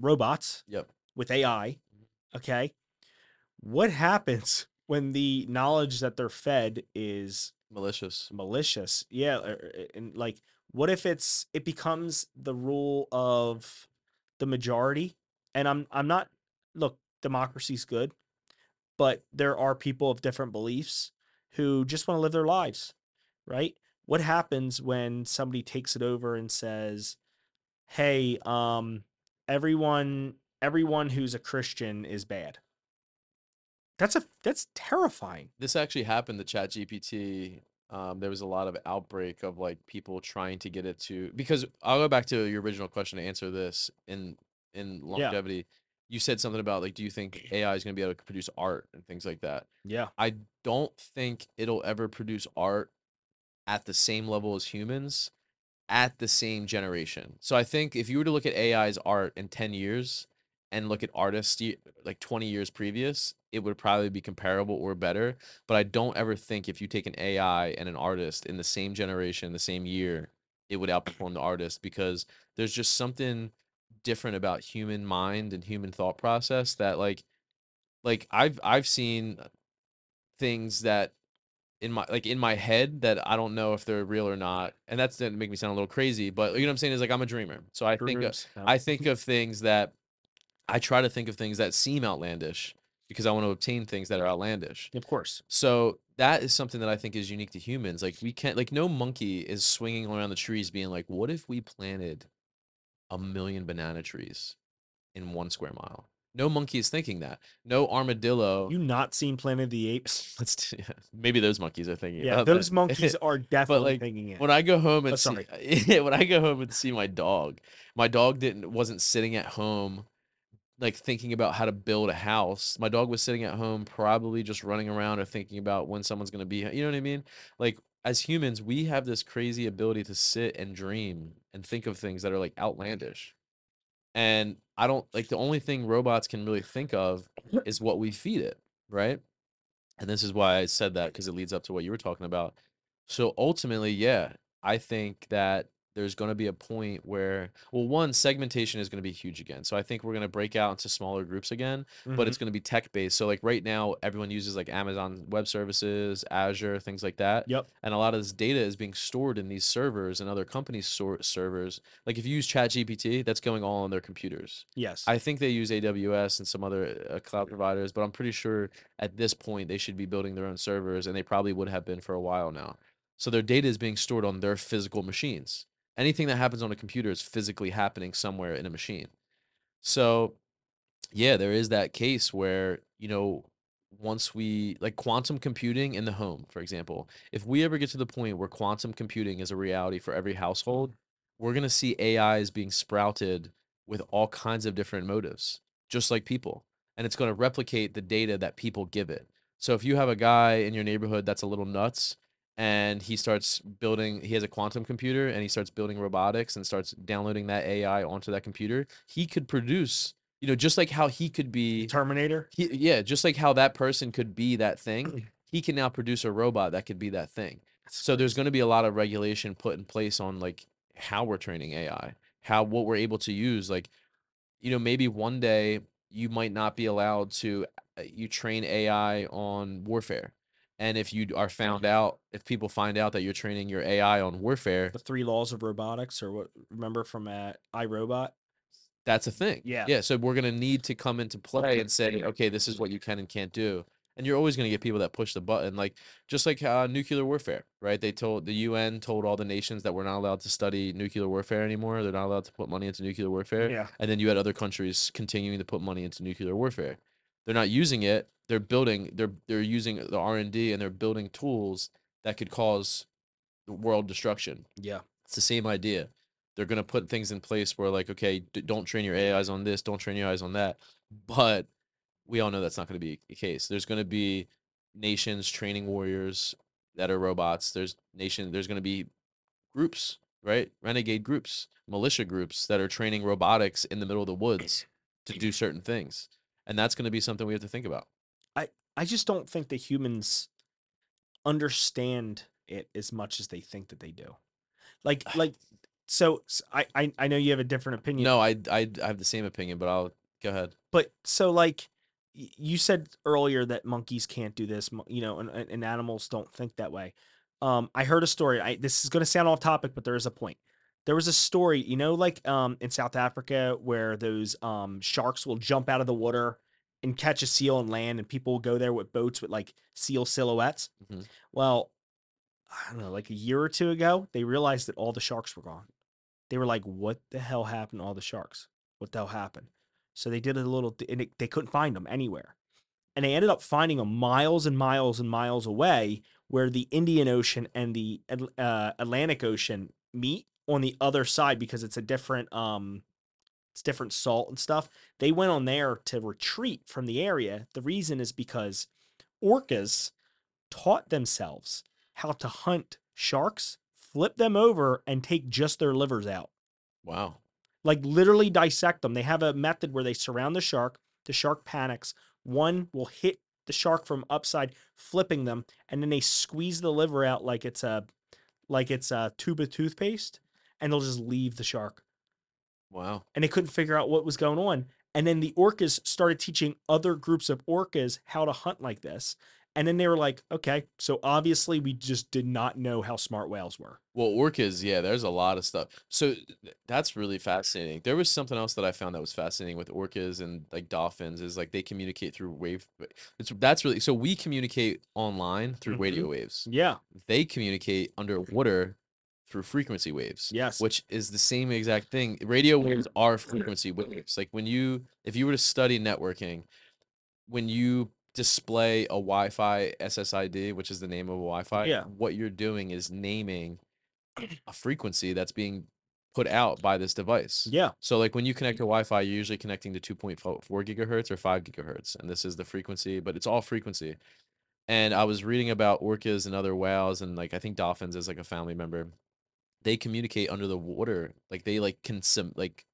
robots Yep. with AI. Mm-hmm. Okay. What happens when the knowledge that they're fed is Malicious. malicious? Yeah. or- And like, what if it's, it becomes the rule of the majority? And I'm, I'm not, look, democracy's good, but there are people of different beliefs who just want to live their lives, right? What happens when somebody takes it over and says, hey, um, everyone everyone who's a Christian is bad. That's a that's terrifying. This actually happened to ChatGPT. Um, there was a lot of outbreak of like people trying to get it to because I'll go back to your original question to answer this in in longevity. You said something about like, do you think AI is going to be able to produce art and things like that? Yeah. I don't think it'll ever produce art at the same level as humans at the same generation. So I think if you were to look at AI's art in 10 years and look at artists like 20 years previous, it would probably be comparable or better. But I don't ever think if you take an AI and an artist in the same generation, the same year, it would outperform the artist because there's just something different about human mind and human thought process that like like I've I've seen things that in my like in my head that I don't know if they're real or not. And that's gonna make me sound a little crazy, but you know what I'm saying is like I'm a dreamer. So I think of, yeah. I think of things that I try to think of things that seem outlandish because I want to obtain things that are outlandish. Of course. So that is something that I think is unique to humans. Like we can't like no monkey is swinging around the trees being like, what if we planted a million banana trees in one square mile? No monkey is thinking that. No armadillo. You not seen Planet of the Apes? Let's yeah, maybe those monkeys are thinking. Yeah, those that. monkeys are definitely like, thinking it. when I go home and Oh, see, when I go home and see my dog, my dog didn't wasn't sitting at home like thinking about how to build a house. My dog was sitting at home probably just running around or thinking about when someone's going to be, you know what I mean? Like as humans, we have this crazy ability to sit and dream and think of things that are like outlandish. And I don't like the only thing robots can really think of is what we feed it, right? And this is why I said that because it leads up to what you were talking about. So ultimately, yeah, I think that there's going to be a point where, well, one, segmentation is going to be huge again. So I think we're going to break out into smaller groups again, but Mhm. it's going to be tech based. So, like right now, everyone uses like Amazon Web Services, Azure, things like that. Yep. And a lot of this data is being stored in these servers and other companies' sor- servers. Like if you use ChatGPT, that's going all on their computers. Yes. I think they use AWS and some other uh, cloud providers, but I'm pretty sure at this point they should be building their own servers, and they probably would have been for a while now. So their data is being stored on their physical machines. Anything that happens on a computer is physically happening somewhere in a machine. So, yeah, there is that case where, you know, once we like quantum computing in the home, for example, if we ever get to the point where quantum computing is a reality for every household, we're going to see AIs being sprouted with all kinds of different motives, just like people. And it's going to replicate the data that people give it. So if you have a guy in your neighborhood that's a little nuts and he starts building, he has a quantum computer and he starts building robotics and starts downloading that AI onto that computer, he could produce, you know, just like how he could be Terminator. he, yeah, just like how that person could be that thing, he can now produce a robot that could be that thing. So there's going to be a lot of regulation put in place on like how we're training AI, how what we're able to use. Like, you know, maybe one day you might not be allowed to uh, you train AI on warfare. And if you are found out, if people find out that you're training your AI on warfare, the three laws of robotics, or what? Remember from uh, iRobot? that's a thing. Yeah. Yeah. So we're gonna need to come into play and say, okay, this is what you can and can't do. And you're always gonna get people that push the button, like just like uh, nuclear warfare, right? They told the UN told all the nations that we're not allowed to study nuclear warfare anymore. They're not allowed to put money into nuclear warfare. Yeah. And then you had other countries continuing to put money into nuclear warfare. They're not using it. They're building. They're they're using the R and D and they're building tools that could cause the world destruction. Yeah. It's the same idea. They're gonna put things in place where like, okay, d- don't train your AIs on this, don't train your AIs on that. But we all know that's not gonna be the case. There's gonna be nations training warriors that are robots. There's nation. There's gonna be groups, right? Renegade groups, militia groups that are training robotics in the middle of the woods to do certain things, and that's gonna be something we have to think about. I I just don't think the humans understand it as much as they think that they do. Like, like, so I I I know you have a different opinion. No, I, I I have the same opinion, but I'll go ahead. but so like you said earlier that monkeys can't do this you know and, and and animals don't think that way um i heard a story i this is going to sound off topic but there is a point there was a story you know like um in south africa where those um sharks will jump out of the water and catch a seal and land and people will go there with boats with like seal silhouettes? Mhm. well i don't know like a year or two ago they realized that all the sharks were gone. They were like what the hell happened to all the sharks? What the hell happened? So they did a little, and it, they couldn't find them anywhere. And they ended up finding them miles and miles and miles away where the Indian Ocean and the uh, Atlantic Ocean meet on the other side because it's a different, um, it's different salt and stuff. They went on there to retreat from the area. The reason is because orcas taught themselves how to hunt sharks, flip them over, and take just their livers out Wow. like literally dissect them. They have a method where they surround the shark. The shark panics. One will hit the shark from upside, flipping them, and then they squeeze the liver out like it's a like it's a tube of toothpaste, and they'll just leave the shark. Wow. And they couldn't figure out what was going on. And then the orcas started teaching other groups of orcas how to hunt like this. And then they were like, okay, so obviously we just did not know how smart whales were. Well, orcas, yeah, there's a lot of stuff. So that's really fascinating. There was something else that I found that was fascinating with orcas and like dolphins is like they communicate through wave. It's that's really so we communicate online through Mhm. radio waves. Yeah. They communicate underwater through frequency waves. Yes. Which is the same exact thing. Radio waves are frequency waves. Like when you if you were to study networking, when you display a Wi-Fi SSID, which is the name of a Wi-Fi, Yeah. what you're doing is naming a frequency that's being put out by this device. Yeah. So like when you connect to Wi-Fi, you're usually connecting to 2.4 gigahertz or 5 gigahertz, and this is the frequency, but it's all frequency. And I was reading about orcas and other whales, and like I think dolphins as like a family member. They communicate under the water, like they like can sim- like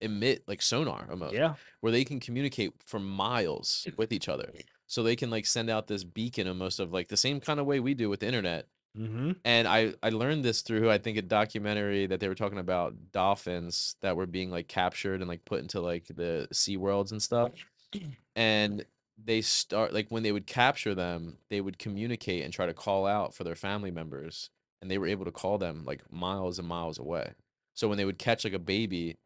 emit like sonar almost Yeah. where they can communicate for miles with each other. So they can like send out this beacon almost of like the same kind of way we do with the internet. Mm-hmm. And I I learned this through I think a documentary that they were talking about dolphins that were being like captured and like put into like the sea worlds and stuff. And they start like when they would capture them, they would communicate and try to call out for their family members and they were able to call them like miles and miles away. So when they would catch like a baby,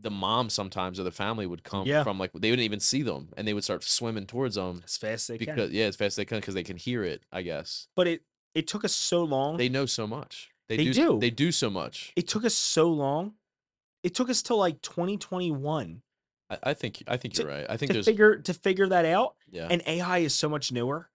the mom sometimes or the family would come Yeah. from like they wouldn't even see them and they would start swimming towards them As fast as they because can. yeah as fast as they can because they can hear it i guess But it it took us so long. they know so much they, They do, do. they do so much it took us so long. It took us till like 2021 I, I think i think To- you're right i think to there's figure to figure that out. yeah And AI is so much newer.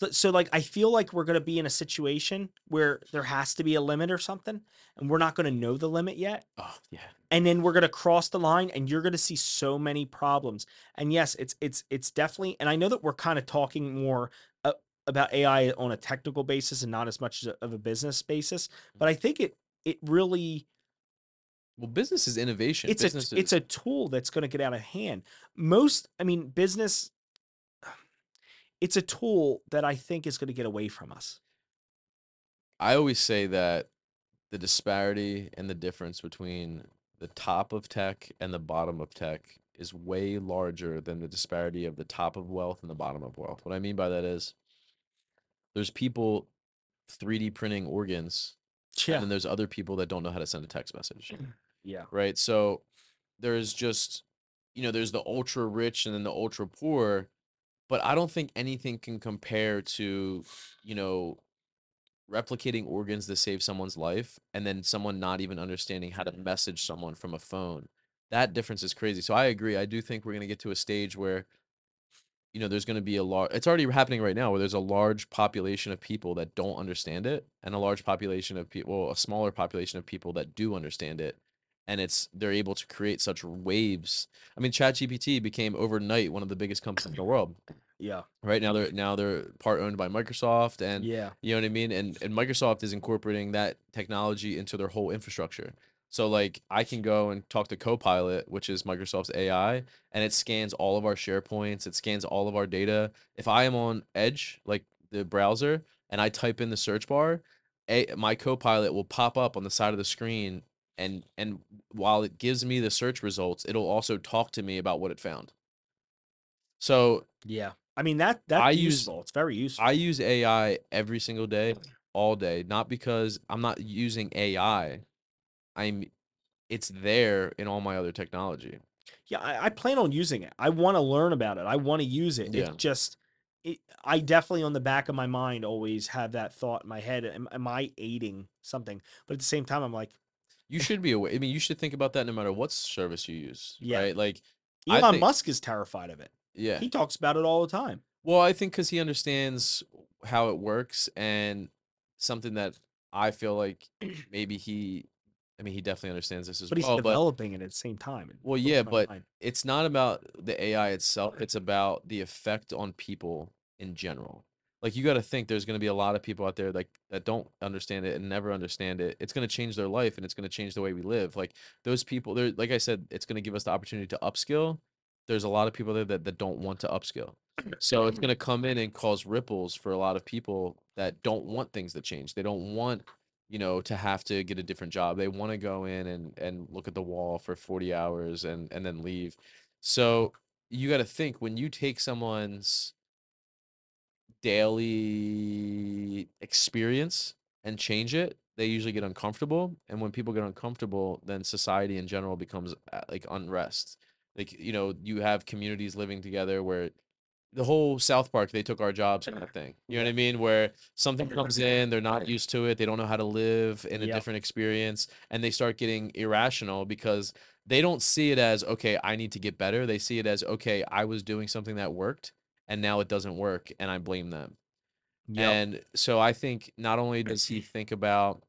So, so like I feel like we're gonna be in a situation where there has to be a limit or something, and we're not gonna know the limit yet. oh yeah. and then we're going to cross the line and you're going to see so many problems. And yes it's it's it's definitely and i know that we're kind of talking more uh, about ai on a technical basis and not as much of a business basis but i think it it really well business is innovation. It's business a it's a tool that's going to get out of hand. Most i mean business it's a tool that i think is going to get away from us. I always say that the disparity and the difference between the top of tech and the bottom of tech is way larger than the disparity of the top of wealth and the bottom of wealth. What i mean by that is there's people 3d printing organs yeah. and then there's other people that don't know how to send a text message mm. yeah. right? So there's just you know there's the ultra rich and then the ultra poor but i don't think anything can compare to you know replicating organs to save someone's life and then someone not even understanding how to message someone from a phone. That difference is crazy. So i agree i do think we're going to get to a stage where you know there's going to be a large it's already happening right now where there's a large population of people that don't understand it and a large population of people well, a smaller population of people that do understand it and it's they're able to create such waves i mean ChatGPT became overnight one of the biggest companies in the world yeah right now they're now they're part owned by microsoft and yeah you know what I mean? And and Microsoft is incorporating that technology into their whole infrastructure. So like I can go and talk to Copilot, which is Microsoft's AI, and it scans all of our SharePoints, it scans all of our data. If I am on Edge, like the browser, and I type in the search bar, a, my Copilot will pop up on the side of the screen and and while it gives me the search results, it'll also talk to me about what it found. So yeah i mean that that's I use- useful it's very useful I use AI every single day, all day, not because I'm not using AI. I'm it's there in all my other technology. Yeah, I, I plan on using it. I want to learn about it. I want to use it. Yeah. It's just, it, I definitely on the back of my mind always have that thought in my head: am, am I aiding something? But at the same time, I'm like, You should be aware. I mean, you should think about that no matter what service you use. Yeah. Right? Like Elon think- Musk is terrified of it. yeah. He talks about it all the time. Well, I think because he understands how it works and something that I feel like maybe he I mean he definitely understands this as But he's well. But developing it at the same time. Well, yeah, but mind. it's not about the AI itself. It's about the effect on people in general. Like you got to think there's going to be a lot of people out there like that don't understand it and never understand it. It's going to change their life and it's going to change the way we live. Like those people there like I said it's going to give us the opportunity to upskill. There's a lot of people there that, that don't want to upskill. So it's going to come in and cause ripples for a lot of people that don't want things to change. They don't want you know to have to get a different job they want to go in and and look at the wall for 40 hours and and then leave so you got to think when you take someone's daily experience and change it, they usually get uncomfortable. And when people get uncomfortable, then society in general becomes uh, like unrest. Like, you know, you have communities living together where the whole South Park, they took our jobs kind of thing. You know what I mean? Where something comes in, they're not used to it, they don't know how to live in a Yep. different experience, and they start getting irrational because they don't see it as, okay, I need to get better. They see it as, okay, I was doing something that worked and now it doesn't work and I blame them. Yep. And so I think not only does he think about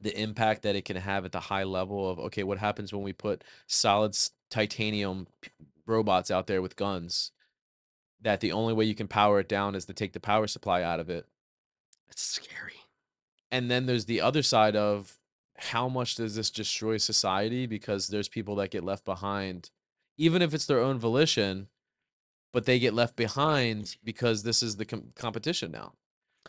the impact that it can have at the high level of okay, what happens when we put solid titanium robots out there with guns? That the only way you can power it down is to take the power supply out of it. it's scary. And then there's the other side of how much does this destroy society because there's people that get left behind, even if it's their own volition, but they get left behind because this is the com- competition now.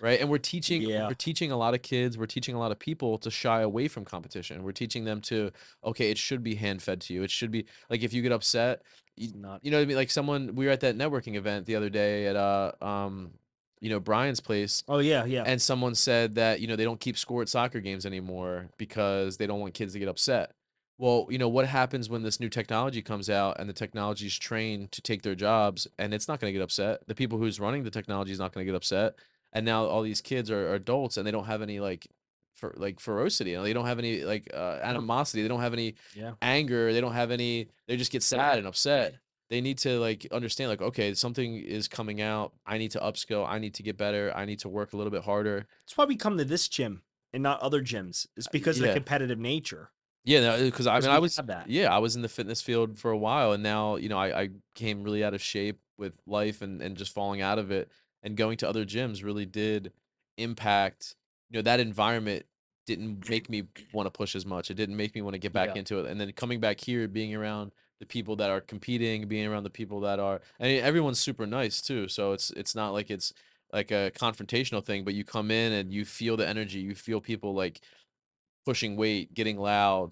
Right. And we're teaching Yeah. we're teaching a lot of kids, we're teaching a lot of people to shy away from competition. We're teaching them to, okay, it should be hand fed to you. It should be like if you get upset, you, not. you know what I mean? Like someone we were at that networking event the other day at uh um you know Brian's place Oh yeah, yeah. and someone said that you know they don't keep score at soccer games anymore because they don't want kids to get upset well you know what happens when this new technology comes out and the technology is trained to take their jobs and it's not going to get upset. The people who's running the technology is not going to get upset. And now all these kids are, are adults and they don't have any like for like ferocity you know, they don't have any like uh, animosity. They don't have any Yeah. anger. They don't have any they just get sad and upset. They need to like understand like okay something is coming out. I need to upskill. I need to get better. I need to work a little bit harder. That's why we come to this gym and not other gyms. It's because of Uh, yeah. the competitive nature. Yeah uh, because i 'Cause mean i was yeah i was in the fitness field for a while and now you know i, I came really out of shape with life and, and just falling out of it and going to other gyms really did impact you know that environment didn't make me want to push as much it didn't make me want to get back Yeah. into it and then coming back here being around the people that are competing being around the people that are I mean, everyone's super nice too so it's it's not like it's like a confrontational thing but you come in and you feel the energy you feel people like pushing weight getting loud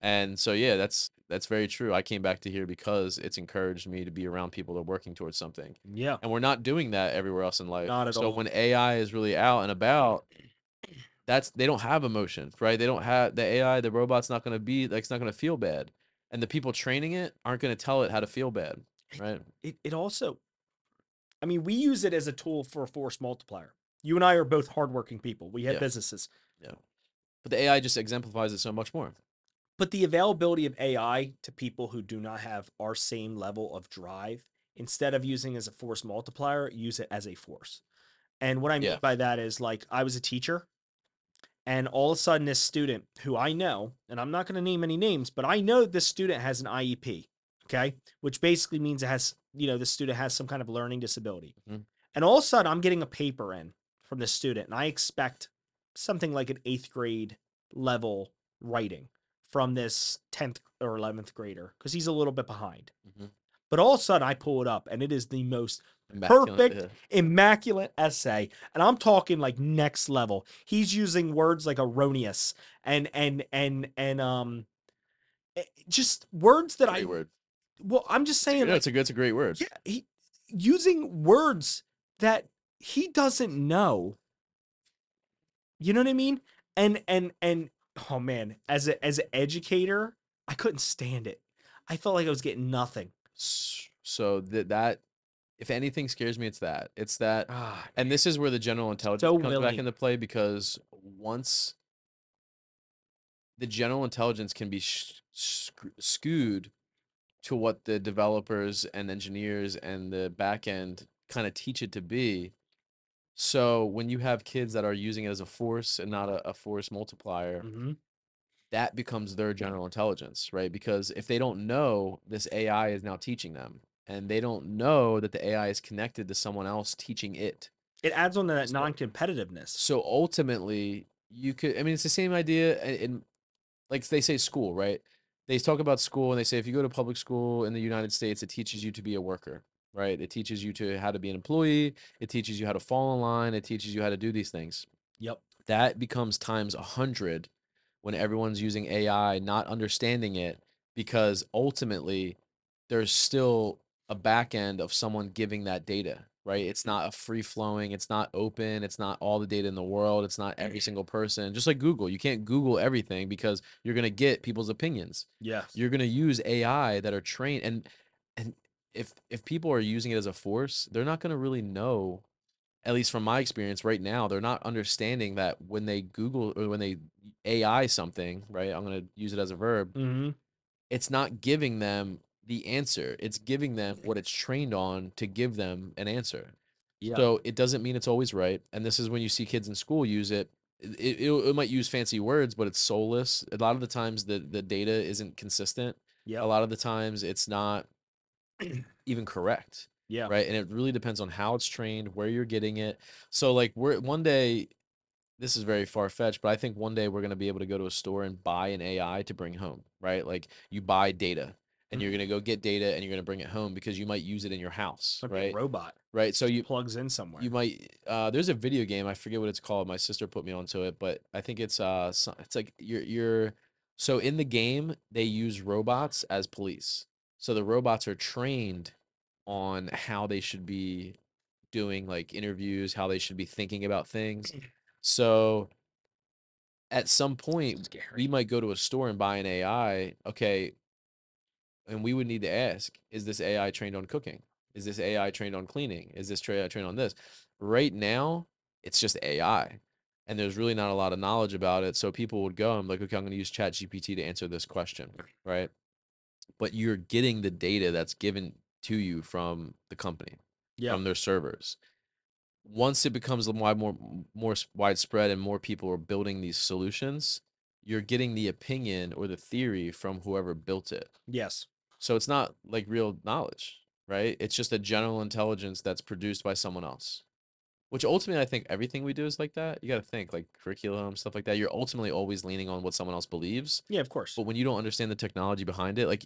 and so yeah that's that's very true i came back to here because it's encouraged me to be around people that are working towards something Yeah. and we're not doing that everywhere else in life Not at so all. when ai is really out and about that's they don't have emotion right they don't have the ai the robot's not going to be like it's not going to feel bad and the people training it aren't going to tell it how to feel bad right It it also I mean, we use it as a tool for a force multiplier. You and I are both hardworking people. We have Yeah. businesses. But the ai just exemplifies it so much more But the availability of AI to people who do not have our same level of drive, instead of using as a force multiplier, use it as a force. And what I mean Yeah. by that is like I was a teacher, and all of a sudden this student who I know, and I'm not going to name any names, but I know this student has an IEP, okay, which basically means it has you know the student has some kind of learning disability, Mhm. and all of a sudden I'm getting a paper in from the student, and I expect something like an eighth grade level writing from this 10th or 11th grader because he's a little bit behind. Mhm. But all of a sudden, I pull it up and it is the most Immaculate, Perfect. yeah. immaculate essay. And I'm talking like next level. He's using words like erroneous and, and, and, and, um, eh, just words that Great I, word well, I'm just saying, like, it's a good it's a great word yeah, he, using words that he doesn't know. You know what I mean? And and and oh man, as a as an educator, I couldn't stand it. I felt like I was getting nothing. So that that if anything scares me it's that it's that Ah, and this is where the general intelligence So comes back into play because once the general intelligence can be sh- sc- skewed to what the developers and engineers and the back end kind of teach it to be so when you have kids that are using it as a force and not a, a force multiplier mhm. that becomes their general intelligence, right? Because if they don't know this AI is now teaching them, and they don't know that the AI is connected to someone else teaching it. It adds on to that So- non-competitiveness. So ultimately, you could, I mean, it's the same idea in, in like they say school, right? They talk about school and they say if you go to public school in the United States, it teaches you to be a worker, right? It teaches you to how to be an employee, it teaches you how to fall in line, it teaches you how to do these things. Yep. that becomes times a hundred when everyone's using AI, not understanding it, because ultimately there's still a back end of someone giving that data. right? It's not a free flowing, it's not open, it's not all the data in the world, it's not every single person. Just like Google, you can't Google everything because you're going to get people's opinions. Yeah. You're going to use AI that are trained and if if people are using it as a force, they're not going to really know at least from my experience right now, they're not understanding that when they Google or when they AI something, right? I'm going to use it as a verb. Mm-hmm. It's not giving them the answer. It's giving them what it's trained on to give them an answer. Yeah. So it doesn't mean it's always right. And this is when you see kids in school use it. It, it, it might use fancy words, but it's soulless. A lot of the times the, the data isn't consistent. yeah. A lot of the times it's not even correct Yeah. right and it really depends on how it's trained where you're getting it so like we're one day this is very far fetched but i think one day we're going to be able to go to a store and buy an ai to bring home right like you buy data and you're going to go get data and you're going to bring it home because you might use it in your house a right robot. right so you plugs in somewhere. you might uh there's a video game i forget what it's called my sister put me onto it but i think it's uh it's like you're you're so in the game they use robots as police so the robots are trained on how they should be doing like interviews how they should be thinking about things. Mm. So at some point we might go to a store and buy an ai okay and we would need to ask is this ai trained on cooking? Is this ai trained on cleaning? Is this AI trained on this? Right now it's just ai and there's really not a lot of knowledge about it. So people would go i'm like okay i'm going to use chat gpt to answer this question mm. right but you're getting the data that's given to you from the company yeah. from their servers once it becomes more more widespread and more people are building these solutions you're getting the opinion or the theory from whoever built it yes. so it's not like real knowledge, right? It's just a general intelligence that's produced by someone else. Which ultimately I think everything we do is like that. You got to think like curriculum, stuff like that. You're ultimately always leaning on what someone else believes. Yeah. Of course. But when you don't understand the technology behind it, like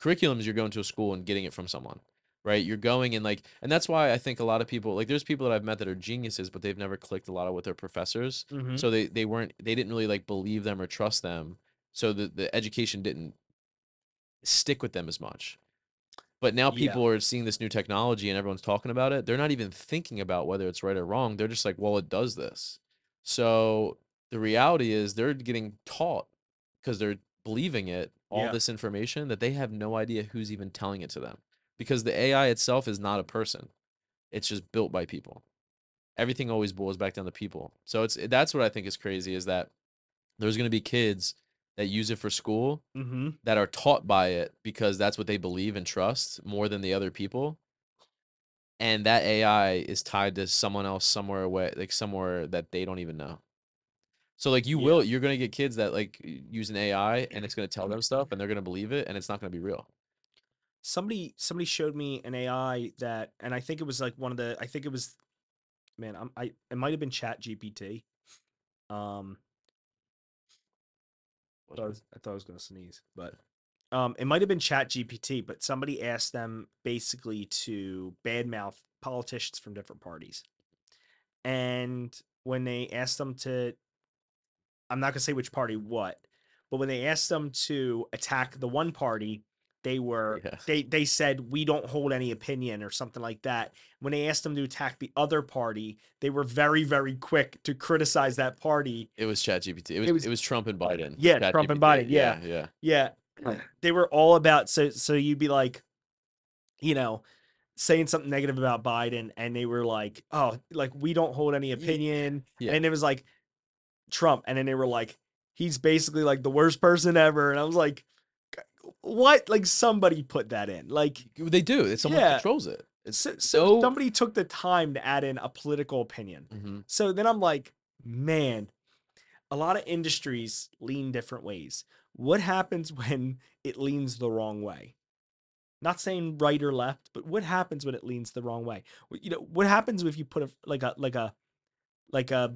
curriculums, you're going to a school and getting it from someone, right? You're going and like, and that's why I think a lot of people, like there's people that I've met that are geniuses, but they've never clicked a lot of with their professors Mhm. so they they weren't they didn't really like believe them or trust them so the the education didn't stick with them as much but now Yeah. people are seeing this new technology and everyone's talking about it they're not even thinking about whether it's right or wrong they're just like well it does this so the reality is they're getting taught because they're believing it all Yeah. this information that they have no idea who's even telling it to them because the ai itself is not a person it's just built by people everything always boils back down to people. So it's that's what I think is crazy is that there's going to be kids that use it for school Mm-hmm. that are taught by it because that's what they believe and trust more than the other people. And that AI is tied to someone else somewhere away, like somewhere that they don't even know. So like you Yeah. will, you're gonna get kids that like use an AI and it's gonna tell them stuff and they're gonna believe it and it's not gonna be real. somebody somebody showed me an AI that, and I think it was like one of the. I think it was, man, I'm, I it might have been Chat GPT. Um, I thought I was, I thought I was gonna sneeze, but um, it might have been Chat GPT. But somebody asked them basically to badmouth politicians from different parties, and when they asked them to, I'm not gonna say which party what, but when they asked them to attack the one party, they were Yeah. they they said we don't hold any opinion or something like that. When they asked them to attack the other party, they were very very quick to criticize that party. It was ChatGPT. It was, was- it was Trump and Biden. Yeah, Trump and ChatGPT. Biden, yeah. yeah. Yeah, they were all about so so you'd be like, you know, saying something negative about Biden, and they were like, oh, like we don't hold any opinion, Yeah. and it was like Trump, and then they were like, he's basically like the worst person ever, and I was like, what? Like somebody put that in, like. They do. It's someone Yeah. controls it. It's So, so somebody took the time to add in a political opinion. Mhm. So then I'm like, man, a lot of industries lean different ways. What happens when it leans the wrong way? Not saying right or left, but what happens when it leans the wrong way? You know, what happens if you put a like a like a like a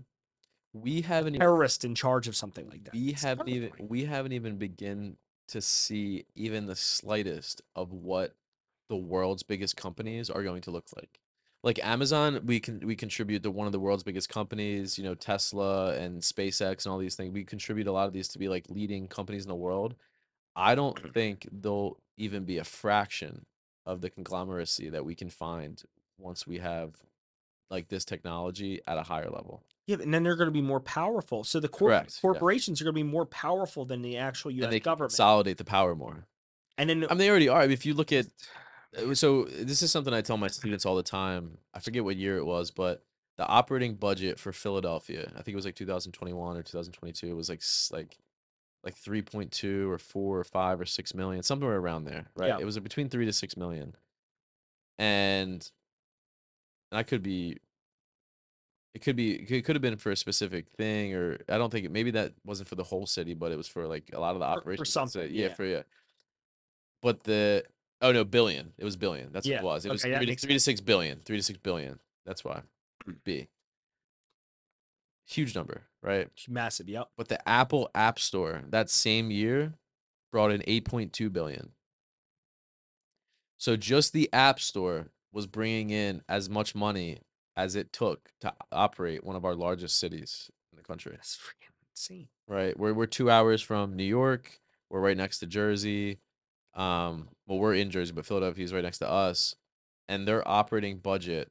we haven't even terrorist in charge of something like that? we It's haven't even we haven't even begin to see even the slightest of what the world's biggest companies are going to look like. Like amazon we can we contribute to one of the world's biggest companies you know tesla and spacex and all these things. We contribute a lot of these to be like leading companies in the world. I don't think they'll even be a fraction of the conglomeracy that we can find once we have like this technology at a higher level. Yeah, and then they're going to be more powerful. So the corp- Correct, yeah. corporations are going to be more powerful than the actual U.S. and they government. consolidate the power more. and then I mean, they already are. I mean, if you look at, uh, so this is something I tell my students all the time. I forget what year it was, but the operating budget for Philadelphia, I think it was like 2021 or 2022, it was like like like 3.2 or 4 or 5 or 6 million, somewhere around there, right? Yeah. It was between 3 to 6 million. And and I could be it could be it could have been for a specific thing or I don't think it maybe that wasn't for the whole city, but it was for like a lot of the For- for operations. let's something, yeah, yeah. for yeah. But the oh no, billion. It was billion. That's Yeah, what it was. It was okay, that three to, three to six billion. To six billion. That's why. B. Huge number, right? massive. Yep. But the Apple App Store that same year brought in 8.2 billion. So just the App Store was bringing in as much money as it took to operate one of our largest cities in the country That's freaking insane. right? We're we're two hours from New York. We're right next to Jersey. Um, well, we're in Jersey, but Philadelphia is right next to us, and their operating budget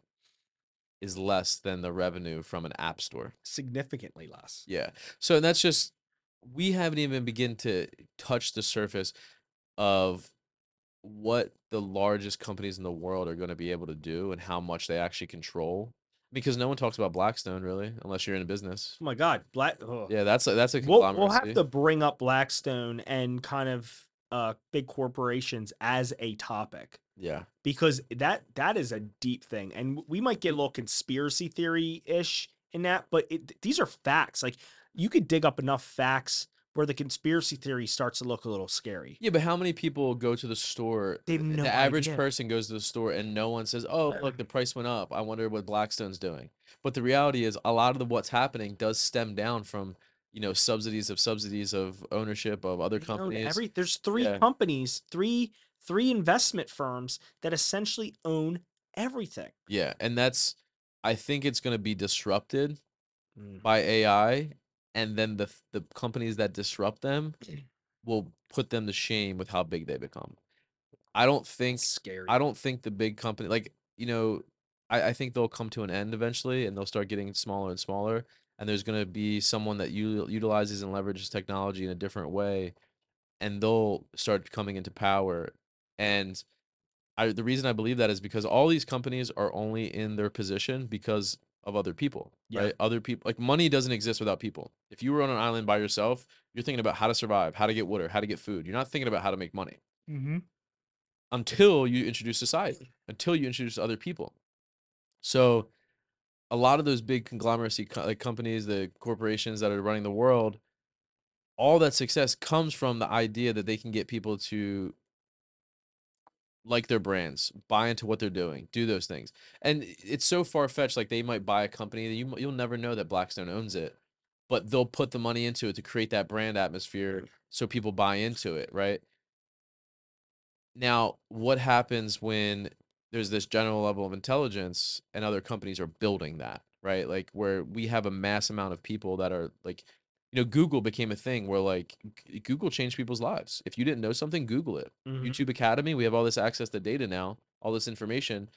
is less than the revenue from an app store. Significantly less. Yeah. So that's just we haven't even begin to touch the surface of what the largest companies in the world are going to be able to do and how much they actually control. Because no one talks about Blackstone really, unless you're in a business. Oh my God, Black. oh. Yeah, that's a, that's a We'll, we'll have to bring up Blackstone and kind of uh, big corporations as a topic Yeah. because that that is a deep thing, and we might get a little conspiracy theory ish in that, but it, these are facts. Like you could dig up enough facts where the conspiracy theory starts to look a little scary. Yeah, but how many people go to the store? They no the average idea. person goes to the store and no one says, "Oh, look, the price went up. I wonder what Blackstone's doing." But the reality is, a lot of the what's happening does stem down from you know subsidies of subsidies of ownership of other companies. Every there's three Yeah. companies, three three investment firms that essentially own everything. Yeah, and that's I think it's going to be disrupted Mm. by AI, and then the the companies that disrupt them mm. will put them to shame with how big they become. I don't think It's scary. I don't think the big company like you know, I, I think they'll come to an end eventually and they'll start getting smaller and smaller. And there's gonna be someone that u- utilizes and leverages technology in a different way, and they'll start coming into power. And I the reason I believe that is because all these companies are only in their position because of other people, Yeah. right? Other people like money doesn't exist without people. If you were on an island by yourself, you're thinking about how to survive, how to get water, how to get food. You're not thinking about how to make money mm-hmm. until you introduce society, until you introduce other people. So, a lot of those big conglomeracy co- like companies, the corporations that are running the world, all that success comes from the idea that they can get people to like their brands, buy into what they're doing, do those things. And it's so far fetched. Like they might buy a company that you you'll never know that Blackstone owns it, but they'll put the money into it to create that brand atmosphere so people buy into it, right? Now, what happens when there's this general level of intelligence and other companies are building that, right? Like where we have a mass amount of people that are like, you know, Google became a thing where like Google changed people's lives. If you didn't know something, Google it. Mhm. YouTube Academy, we have all this access to data now, all this information.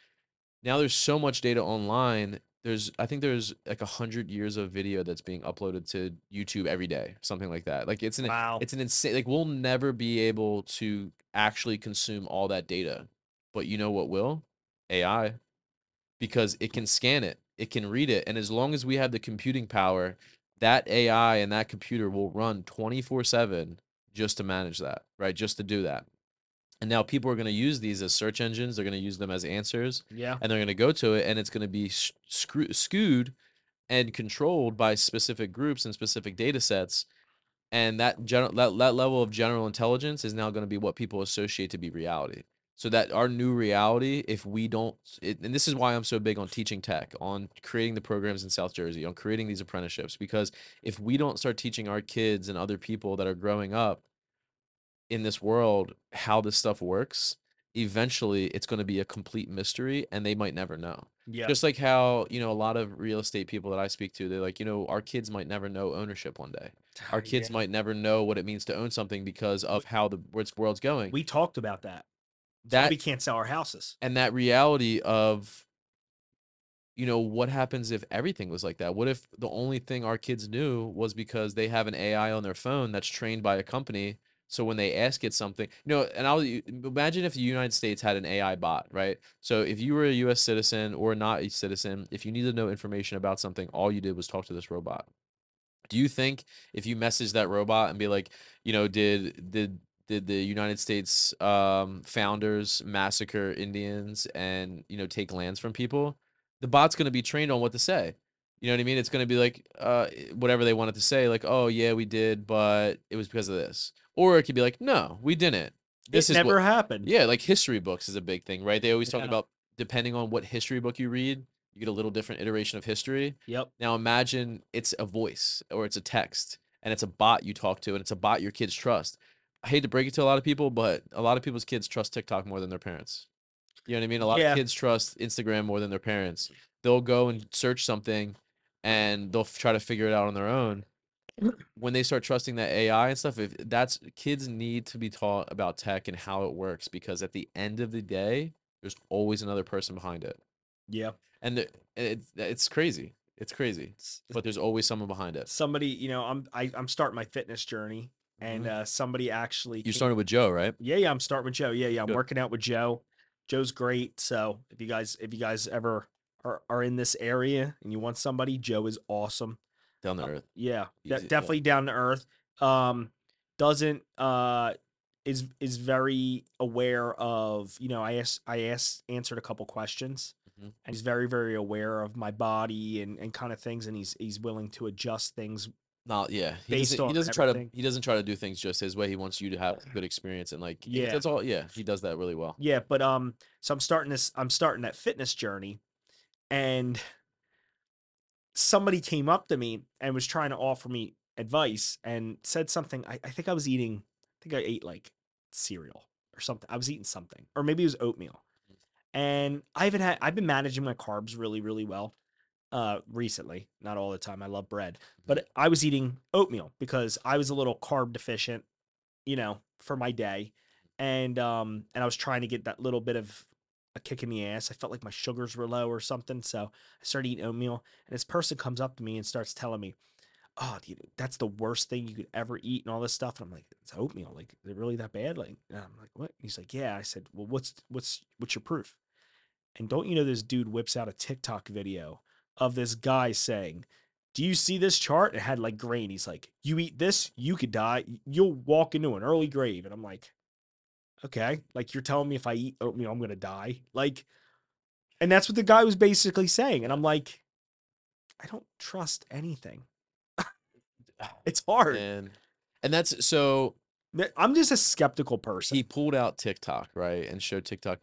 Now there's so much data online. There's I think there's like a hundred years of video that's being uploaded to YouTube every day, something like that. Like it's an Wow. it's an insane like we'll never be able to actually consume all that data. But you know what will? AI. Because it can scan it, it can read it, and as long as we have the computing power, that AI and that computer will run 24/7 just to manage that, right? Just to do that. And now people are going to use these as search engines, they're going to use them as answers, yeah. and they're going to go to it and it's going to be s- screw- skewed and controlled by specific groups and specific data sets and that general that, that level of general intelligence is now going to be what people associate to be reality so that our new reality if we don't it, and this is why i'm so big on teaching tech on creating the programs in south jersey on creating these apprenticeships because if we don't start teaching our kids and other people that are growing up in this world how this stuff works eventually it's going to be a complete mystery and they might never know Yeah. just like how you know a lot of real estate people that i speak to they're like you know our kids might never know ownership one day our kids Yeah. might never know what it means to own something because of how the where world's going We talked about that. That we can't sell our houses. and that reality of you know, what happens if everything was like that? What if the only thing our kids knew was because they have an AI on their phone that's trained by a company? So when they ask it something, you know, and I'll imagine if the United States had an AI bot, right? So if you were a US citizen or not a citizen, if you needed to know information about something, all you did was talk to this robot. Do you think if you message that robot and be like, you know, did did did the United States um, founders massacre Indians and you know take lands from people? The bot's going to be trained on what to say. You know what I mean? It's going to be like uh, whatever they wanted to say, like, oh yeah, we did, but it was because of this. Or it could be like, no, we didn't. This it is never what, happened. yeah, like history books is a big thing, right? They always talk Yeah. about depending on what history book you read, you get a little different iteration of history. Yep. Now imagine it's a voice or it's a text and it's a bot you talk to and it's a bot your kids trust. I hate to break it to a lot of people, but a lot of people's kids trust TikTok more than their parents. You know what I mean? A lot Yeah. of kids trust Instagram more than their parents. They'll go and search something and they'll try to figure it out on their own. When they start trusting that AI and stuff, if that's kids need to be taught about tech and how it works because at the end of the day, there's always another person behind it. Yeah. And it, it's crazy. It's crazy but there's always someone behind it. Somebody, you know, I'm I, I'm starting my fitness journey, and uh, somebody actually You started with Joe, right? Yeah, yeah, I'm starting with Joe. Yeah, yeah, I'm Good. working out with Joe. Joe's great. So if you guys if you guys ever are, are in this area and you want somebody, Joe is awesome. Down the Uh, earth. Yeah, de- definitely down to earth. Um, doesn't uh is is very aware of you know I asked I asked answered a couple questions Mhm. and he's very very aware of my body and and kind of things and he's he's willing to adjust things. Not yeah. He Based doesn't, he doesn't try to he doesn't try to do things just his way. He wants you to have a good experience and like yeah. That's all yeah, he does that really well. Yeah, but um, so I'm starting this. I'm starting that fitness journey, and somebody came up to me and was trying to offer me advice and said something. I, I think I was eating. I think I ate like cereal or something. I was eating something, or maybe it was oatmeal. And I haven't had. I've been managing my carbs really, really well. Uh, recently, not all the time. I love bread, but I was eating oatmeal because I was a little carb deficient, you know, for my day and um and I was trying to get that little bit of a kick in the ass. I felt like my sugars were low or something, so I started eating oatmeal. And this person comes up to me and starts telling me, "Oh, dude, that's the worst thing you could ever eat," and all this stuff. And I'm like, "It's oatmeal. Like, is it really that bad?" Like, and I'm like, "What?" He's like, "Yeah." I said, "Well, what's what's what's your proof?" And don't you know this dude whips out a TikTok video of this guy saying, do you see this chart? It had like grain. He's like, you eat this, you could die. You'll walk into an early grave. And I'm like, okay, like you're telling me if I eat oh, oatmeal, I'm gonna die. Like, and that's what the guy was basically saying. And I'm like, I don't trust anything. it's hard. And and that's so I'm just a skeptical person. he pulled out TikTok, right, and showed TikTok.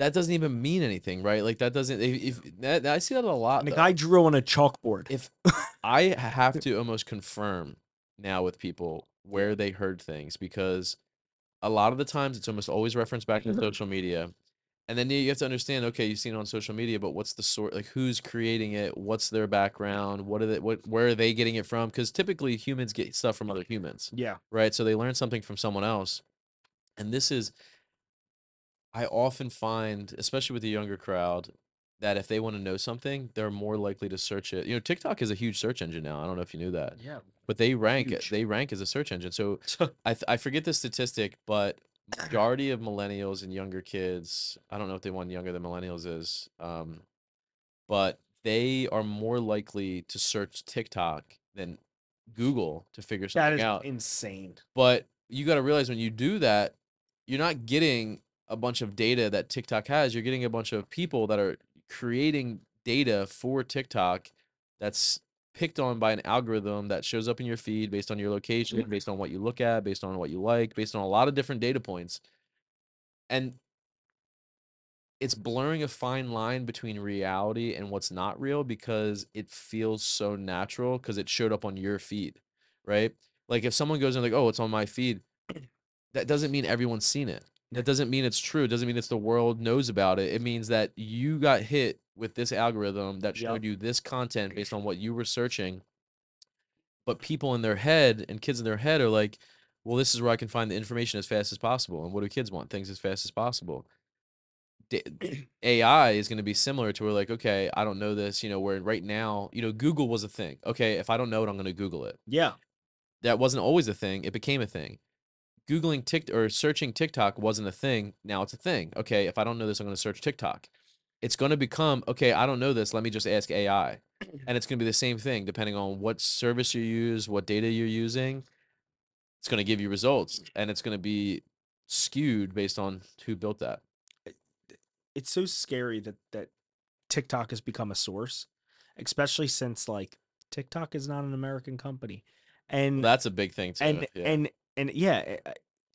That doesn't even mean anything, right? Like that doesn't if, if that, I see that a lot. the guy drew on a chalkboard. if I have to almost confirm now with people where they heard things because a lot of the times it's almost always referenced back to mm-hmm. social media. And then you have to understand, okay, you've seen it on social media, but what's the sort like who's creating it? What's their background? What are they what where are they getting it from? Because typically humans get stuff from other humans yeah. right? So they learn something from someone else. And this is, I often find, especially with the younger crowd, that if they want to know something, they're more likely to search it. You know, TikTok is a huge search engine now. I don't know if you knew that, Yeah. but they rank Huge. they rank as a search engine. So I th- I forget the statistic, but majority of millennials and younger kids, I don't know if they want younger than millennials is, um, but they are more likely to search TikTok than Google to figure that something is out. insane. But you got to realize when you do that, you're not getting a bunch of data that TikTok has. You're getting a bunch of people that are creating data for TikTok that's picked on by an algorithm that shows up in your feed based on your location, mm-hmm. based on what you look at, based on what you like, based on a lot of different data points. And it's blurring a fine line between reality and what's not real because it feels so natural because it showed up on your feed, right? Like if someone goes and like, oh, it's on my feed, that doesn't mean everyone's seen it. That doesn't mean it's true. It doesn't mean it's the world knows about it. It means that you got hit with this algorithm that Yep. showed you this content based on what you were searching. But people in their head and kids in their head are like, well, this is where I can find the information as fast as possible. And what do kids want? Things as fast as possible. da- AI is going to be similar to where like, okay, I don't know this, you know, where right now, you know, Google was a thing. Okay, if I don't know it, I'm going to Google it. Yeah. That wasn't always a thing. It became a thing. Googling TikTok or searching TikTok wasn't a thing. Now it's a thing. Okay, if I don't know this, I'm going to search TikTok. It's going to become okay. I don't know this. Let me just ask AI, and it's going to be the same thing depending on what service you use, what data you're using. It's going to give you results, and it's going to be skewed based on who built that. It's so scary that that TikTok has become a source, especially since like TikTok is not an American company. And That's a big thing too. and yeah. and and yeah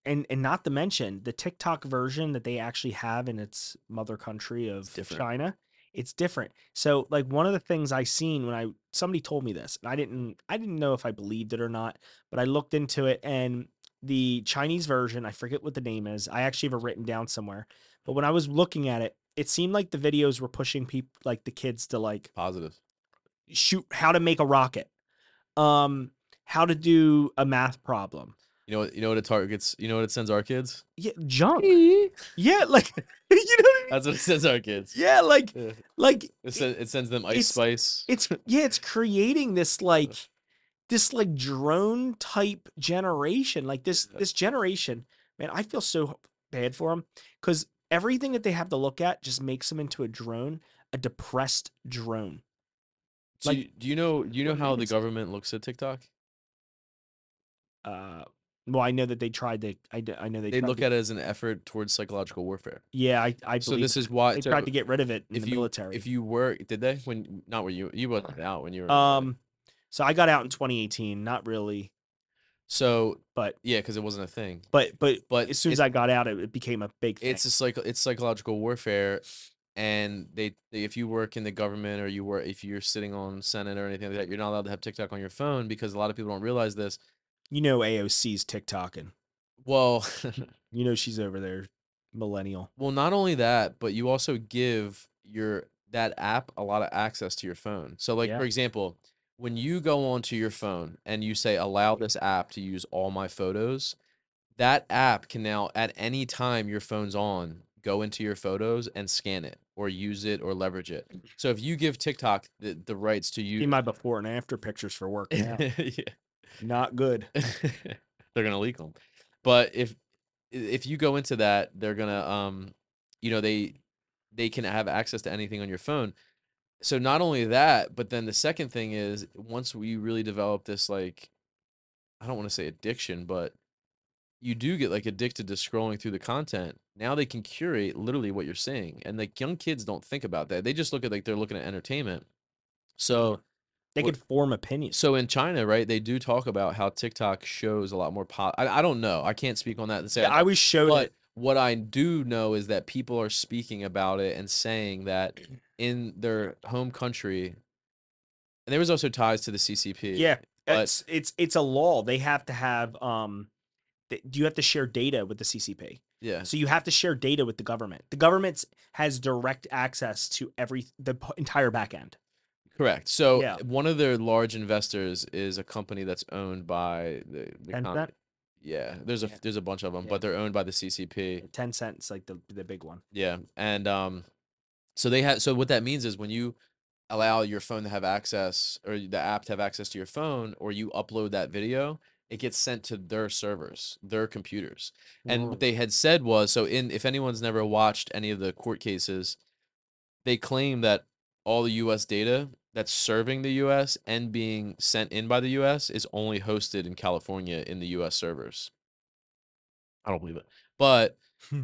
and and not to mention the tiktok version that they actually have in its mother country of different. china it's different so like one of the things i seen when i somebody told me this and i didn't i didn't know if i believed it or not but i looked into it and the chinese version i forget what the name is i actually have it written down somewhere but when i was looking at it it seemed like the videos were pushing people like the kids to like positive. shoot how to make a rocket um how to do a math problem You know what? You know what it targets. You know what it sends our kids. yeah junk yeah like you know what I mean? That's what it sends our kids. yeah like Yeah. like It, sen- it sends them ice spice. it's yeah it's creating this like this like drone type generation like this this generation man i feel so bad for them because everything that they have to look at just makes them into a drone a depressed drone Do like- you, do you know? Do you know how the government looks at TikTok? uh well i know that they tried to I know they, They look to, at it as an effort towards psychological warfare. yeah i i So this is why they so tried to get rid of it in if the you military. if you were did they? When not when you you wasn't out when you were um so i got out in 2018 not really. So but yeah because it wasn't a thing. But but but as soon as I got out, it, it became a big thing. it's a psych it's psychological warfare and they, they if you work in the government or you work if you're sitting on senate or anything like that you're not allowed to have tiktok on your phone because a lot of people don't realize this you know, AOC's TikToking. well You know, she's over there, millennial. well not only that but you also give your that app a lot of access to your phone so like Yeah. for example when you go onto your phone and you say allow this app to use all my photos that app can now at any time your phone's on go into your photos and scan it or use it or leverage it so if you give tiktok the, the rights to See use my before and after pictures for work. Now. yeah Not good. they're gonna leak them but if if you go into that they're gonna um you know they they can have access to anything on your phone. So not only that but then the second thing is once we really develop this like i don't want to say addiction but you do get like addicted to scrolling through the content. Now they can curate literally what you're seeing and like young kids don't think about that. They just look at like they're looking at entertainment. So They could form opinions. so in China, right, they do talk about how TikTok shows a lot more pop. I, I don't know. I can't speak on that to say. Yeah, I I was showed but it. what I do know is that people are speaking about it and saying that in their home country, and there was also ties to the CCP. Yeah, but- it's it's it's a law. They have to have um, th- you have to share data with the CCP. yeah, So you have to share data with the government. The government has direct access to every the entire back end. Correct. So Yeah. one of their large investors is a company that's owned by the, the Tencent? Yeah, there's a Yeah. there's a bunch of them, Yeah. but they're owned by the CCP. Tencent, like the the big one. Yeah, and um, so they have. So what that means is when you allow your phone to have access or the app to have access to your phone, or you upload that video, it gets sent to their servers, their computers. And what they had said was, so in if anyone's never watched any of the court cases, they claim that all the U.S. data that's serving the U.S. and being sent in by the U.S. is only hosted in California in the U.S. servers. I don't believe it, but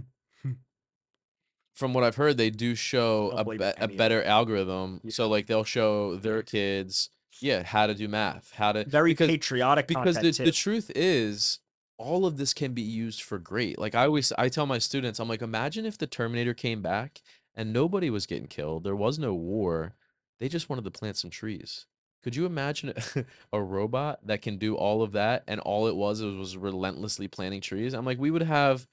from what I've heard, they do show a, be- a any of it. better algorithm. Yeah. So like they'll show their kids, yeah, how to do math, how to Very because patriotic because the, the truth is all of this can be used for great like i always i tell my students i'm like imagine if the terminator came back and nobody was getting killed there was no war they just wanted to plant some trees. Could you imagine a robot that can do all of that and all it was was, was relentlessly planting trees? I'm like we would have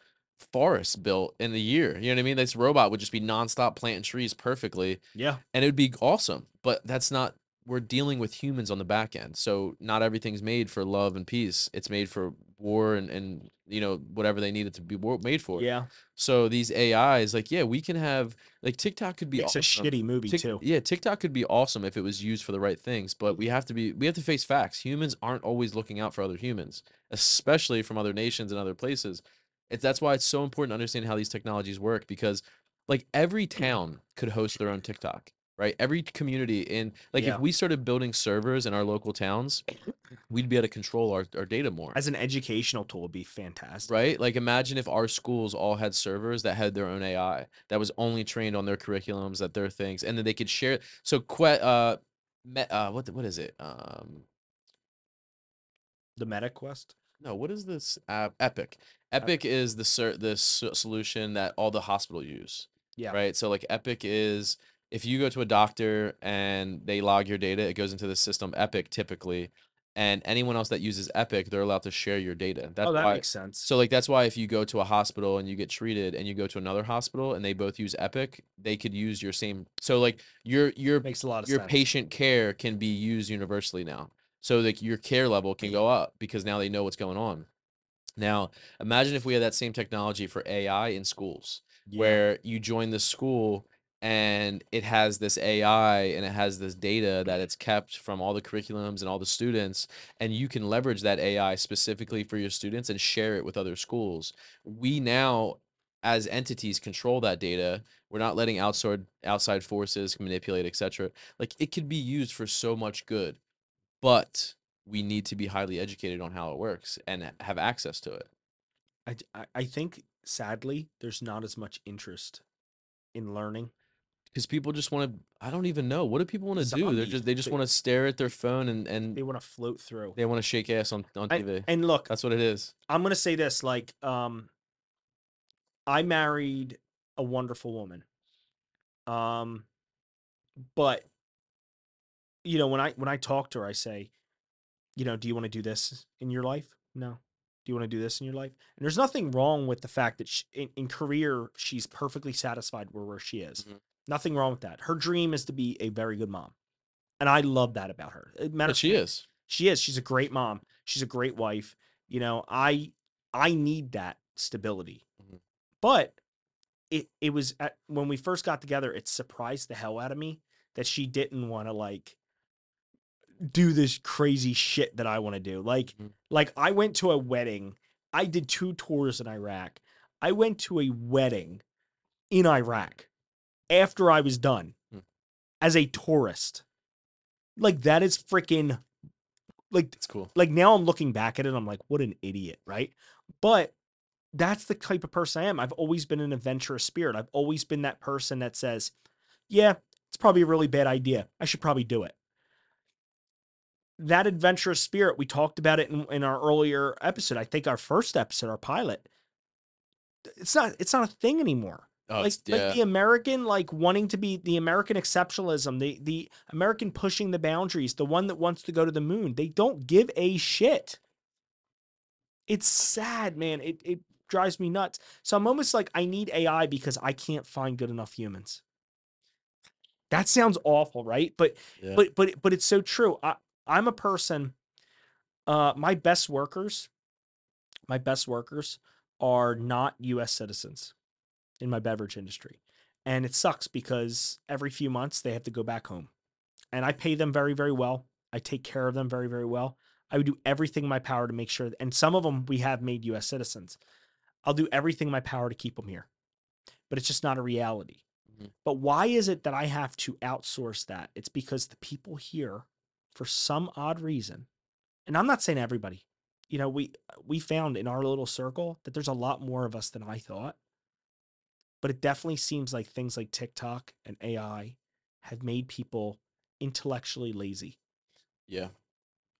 forests built in a year. You know what i mean? This robot would just be nonstop planting trees perfectly yeah, and it would be awesome but that's not we're dealing with humans on the back end so not everything's made for love and peace. It's made for war and, and you know whatever they needed to be made for. Yeah, So these AIs, like yeah, we can have like TikTok could be it's a awesome. shitty movie Tik- too. Yeah, TikTok could be awesome if it was used for the right things, but we have to be we have to face facts. Humans aren't always looking out for other humans, especially from other nations and other places. It's that's why it's so important to understand how these technologies work because like every town could host their own TikTok, right? Every community in like Yeah. if we started building servers in our local towns, we'd be able to control our, our data more. As an educational tool, would be fantastic. Right? Like imagine if our schools all had servers that had their own AI that was only trained on their curriculums, that their things, and then they could share. So, que- uh, me, uh, what the- what is it? Um, The MetaQuest. no, what is this app? Epic. Epic is the ser- the s- solution that all the hospital use. Yeah. Right. So like Epic is if you go to a doctor and they log your data, it goes into the system Epic typically, and anyone else that uses Epic, they're allowed to share your data. That's oh, that why. makes sense. So like that's why if you go to a hospital and you get treated and you go to another hospital and they both use Epic, they could use your same so like your your makes a lot of your sense. patient care can be used universally now. So like your care level can go up because now they know what's going on. Now, imagine if we had that same technology for AI in schools Yeah. where you join the school and it has this AI and it has this data that it's kept from all the curriculums and all the students and you can leverage that AI specifically for your students and share it with other schools. We now as entities control that data. We're not letting outside outside forces manipulate, etc. Like it could be used for so much good, but we need to be highly educated on how it works and have access to it. I I think sadly there's not as much interest in learning. Because people just want to i don't even know what do people want to do they're just they just want to stare at their phone and and They want to float through. they want to shake ass on on I- tv and look, that's what it is I'm gonna say this: like, um, I married a wonderful woman. Um, but you know, when I when I talk to her, I say, you know, do you want to do this in your life? No. Do you want to do this in your life? And there's nothing wrong with the fact that she, in, in career she's perfectly satisfied where where she is. Mhm. Nothing wrong with that. Her dream is to be a very good mom, and I love that about her. Matter but she fact, is she is she's a great mom she's a great wife you know i i need that stability Mhm. but it it was at, when we first got together it surprised the hell out of me that she didn't want to like do this crazy shit that i want to do like Mhm. like i went to a wedding i did two tours in iraq i went to a wedding in iraq after i was done Hmm. as a tourist like that is freaking like it's cool like now I'm looking back at it, I'm like, what an idiot, right? But that's the type of person I am. I've always been an adventurous spirit. I've always been that person that says, yeah, it's probably a really bad idea. I should probably do it. That adventurous spirit, we talked about it in, in our earlier episode. I think our first episode, our pilot. It's not it's not a thing anymore oh, like, yeah like the American like wanting to be the American exceptionalism, the the American pushing the boundaries, the one that wants to go to the moon. They don't give a shit. It's sad, man. It it drives me nuts. So I'm almost like I need AI because I can't find good enough humans. That sounds awful, right? But Yeah. but but but it's so true. I I'm a person uh my best workers my best workers are not US citizens in my beverage industry. And it sucks because every few months they have to go back home. And I pay them very, very well. I take care of them very, very well. I would do everything in my power to make sure, and some of them we have made US citizens. I'll do everything in my power to keep them here. But it's just not a reality. Mhm. But why is it that I have to outsource that? It's because the people here, for some odd reason, and I'm not saying everybody, you know, we we found in our little circle that there's a lot more of us than I thought. But it definitely seems like things like TikTok and AI have made people intellectually lazy. yeah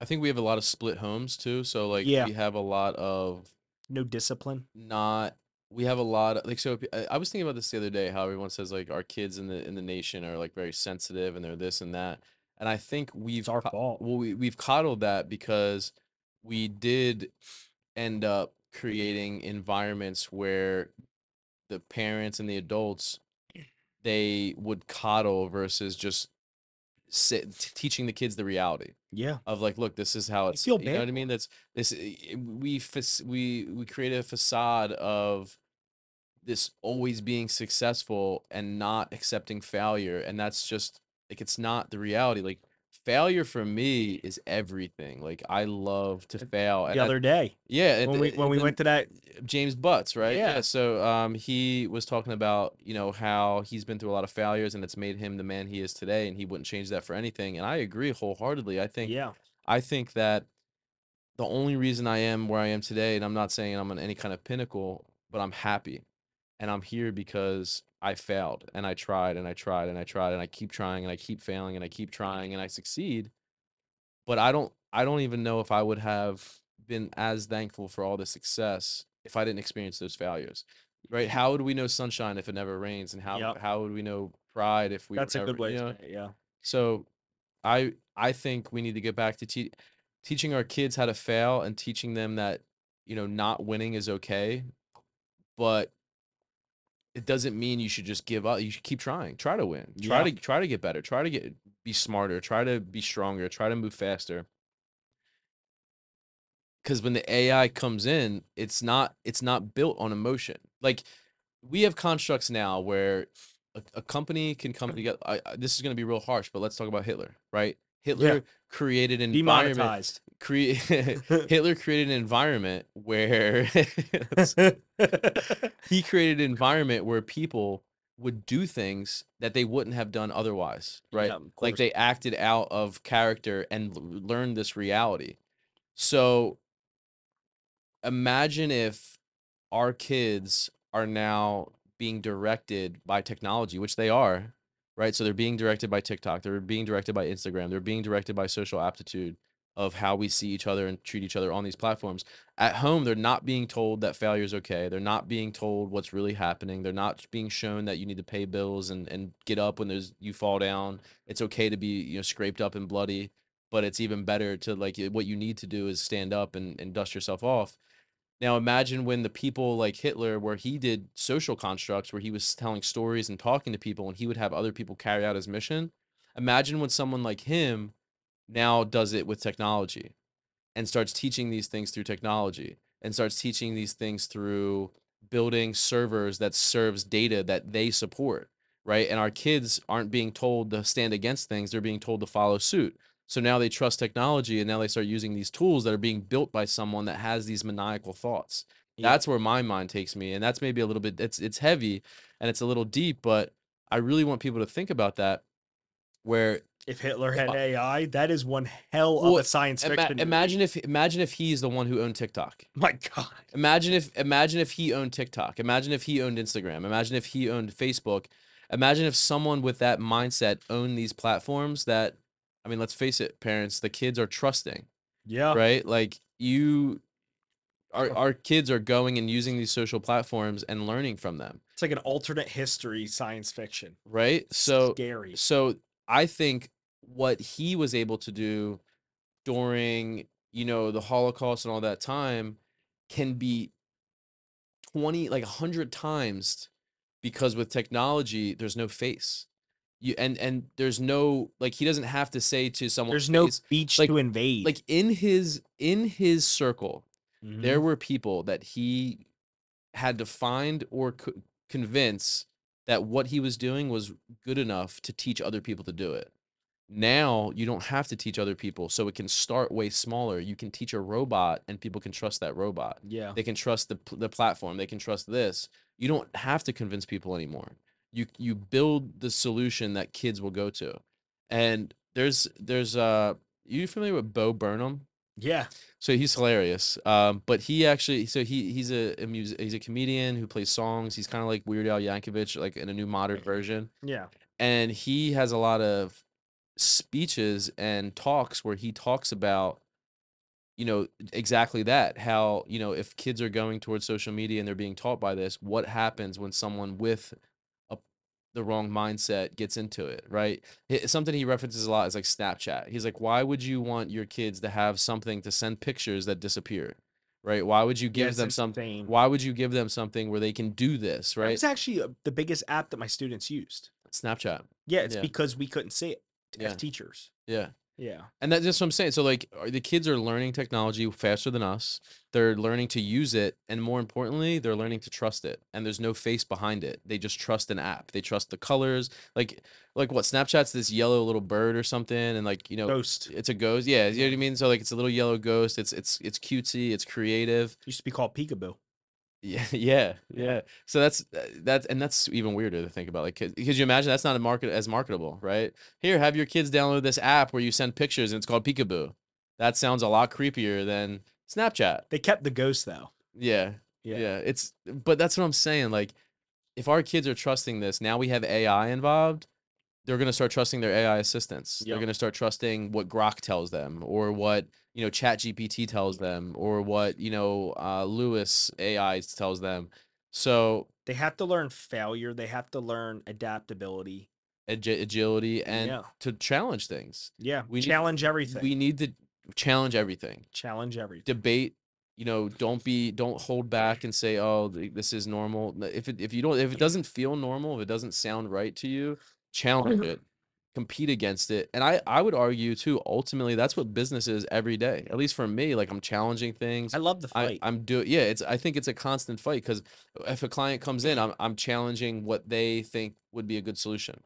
i think we have a lot of split homes too so like Yeah. we have a lot of No discipline. not we have a lot of like so I, I was thinking about this the other day how everyone says like our kids in the in the nation are like very sensitive and they're this and that and i think we've It's our fault. well we, we've coddled that because we did end up creating environments where the parents and the adults they would coddle versus just sa- t- teaching the kids the reality Yeah. of like, look, this is how it's. you know what I mean? That's this. Eh, we we we create a facade of this always being successful and not accepting failure, and that's just like it's not the reality. Like failure for me is everything. Like I love to fail. The and I- other day yeah, when the- we when we went to that. James Butts, right? Yeah. So um, he was talking about you know how he's been through a lot of failures and it's made him the man he is today, and he wouldn't change that for anything. And I agree wholeheartedly. I think Yeah. I think that the only reason I am where I am today, and I'm not saying I'm on any kind of pinnacle, but I'm happy, and I'm here because I failed and I tried and I tried and I tried and I keep trying and I keep failing and I keep trying and I succeed. But I don't I don't even know if I would have been as thankful for all the success if I didn't experience those failures. Right? How would we know sunshine if it never rains? And how Yep. how would we know pride if we That's a good way you to know? say it. Yeah. So I I think we need to get back to te- teaching our kids how to fail and teaching them that you know not winning is okay, but it doesn't mean you should just give up. You should keep trying. Try to win. Try Yeah. to try to get better. Try to get be smarter. Try to be stronger. Try to move faster. Cuz when the AI comes in, it's not it's not built on emotion. Like we have constructs now where a, a company can come together. I, I- this is going to be real harsh, but let's talk about Hitler, right? Hitler created an environment. Demonetized. Crea- Hitler created an environment where he created an environment where people would do things that they wouldn't have done otherwise, right? Yeah, like they acted out of character and l- learned this reality. So imagine if our kids are now being directed by technology, which they are, right? So they're being directed by TikTok, they're being directed by Instagram, they're being directed by social aptitude of how we see each other and treat each other on these platforms. At home, they're not being told that failure is okay. They're not being told what's really happening. They're not being shown that you need to pay bills and, and get up when there's you fall down. It's okay to be, you know, scraped up and bloody, but it's even better to like what you need to do is stand up and, and dust yourself off. Now imagine when the people like Hitler, where he did social constructs, where he was telling stories and talking to people, and he would have other people carry out his mission. Imagine when someone like him now does it with technology and starts teaching these things through technology and starts teaching these things through building servers that serves data that they support right and our kids aren't being told to stand against things they're being told to follow suit so now they trust technology and now they start using these tools that are being built by someone that has these maniacal thoughts Yeah. that's where my mind takes me and that's maybe a little bit it's it's heavy and it's a little deep but i really want people to think about that where If Hitler had AI, that is one hell Well, of a science ima- fiction. movie. imagine if imagine if he's the one who owned tiktok My God. Imagine if imagine if he owned TikTok. Imagine if he owned Instagram. Imagine if he owned Facebook. Imagine if someone with that mindset owned these platforms that I mean, let's face it, parents, the kids are trusting, Yeah. right? Like you our our kids are going and using these social platforms and learning from them, It's like an alternate history science fiction. right? So scary. so I think what he was able to do during, you know, the Holocaust and all that time can be 20 like 100 times because with technology there's no face. You and and there's no like he doesn't have to say to someone There's no beach like- to invade. like in his in his circle Mhm. there were people that he had to find or co- convince that what he was doing was good enough to teach other people to do it. Now you don't have to teach other people, so it can start way smaller. You can teach a robot, and people can trust that robot. yeah. They can trust the the platform. They can trust this. You don't have to convince people anymore. You you build the solution that kids will go to, and there's there's uh you familiar with Bo Burnham? Yeah. So he's hilarious. Um, but he actually, so he he's a, a music, he's a comedian who plays songs. He's kind of like Weird Al Yankovic, like in a new modern version. Yeah. And he has a lot of speeches and talks where he talks about, you know, exactly that. How you know if kids are going towards social media and they're being taught by this, what happens when someone with the wrong mindset gets into it, right? Hi- Something he references a lot is like Snapchat. He's like, why would you want your kids to have something to send pictures that disappear, right? Why would you give them something? Why would you give them something where they can do this, right? It's actually uh, the biggest app that my students used. Snapchat. Yeah, it's Yeah. because we couldn't see it. Yeah. as teachers. Yeah. Yeah. And that's just what I'm saying. So like uh, the kids are learning technology faster than us. They're learning to use it and more importantly, they're learning to trust it. And there's no face behind it. They just trust an app. They trust the colors. Like like what Snapchat's this yellow little bird or something and like, you know, Ghost it's a ghost. Yeah, you know what I mean? So like it's a little yellow ghost. It's it's it's cutesy, it's creative. used to be called peekaboo. Yeah, yeah, yeah. So that's uh, that's and that's even weirder to think about. Like, because you imagine that's not a market as marketable, right? Here, have your kids download this app where you send pictures and it's called Peekaboo. That sounds a lot creepier than Snapchat. They kept the ghost though. Yeah, yeah. yeah. It's but that's what I'm saying. Like, if our kids are trusting this, now we have AI involved. They're gonna start trusting their AI assistants. They're gonna start trusting what Grok tells them, or what you know Chat GPT tells them, or what you know uh, Lewis AI tells them. So They have to learn failure. They have to learn adaptability. agi- agility and Yeah. to challenge things. Yeah. We need- challenge everything. We need to challenge everything. challenge everything. Debate. You know, don't be, don't hold back and say, "Oh, this is normal." If it, if you don't, if it doesn't feel normal, if it doesn't sound right to you, challenge it, compete against it. And I, I would argue too. Ultimately, that's what business is every day. At least for me, like I'm challenging things. I love the I, fight. I'm doing yeah. It's I think it's a constant fight because if a client comes in, I'm I'm challenging what they think would be a good solution,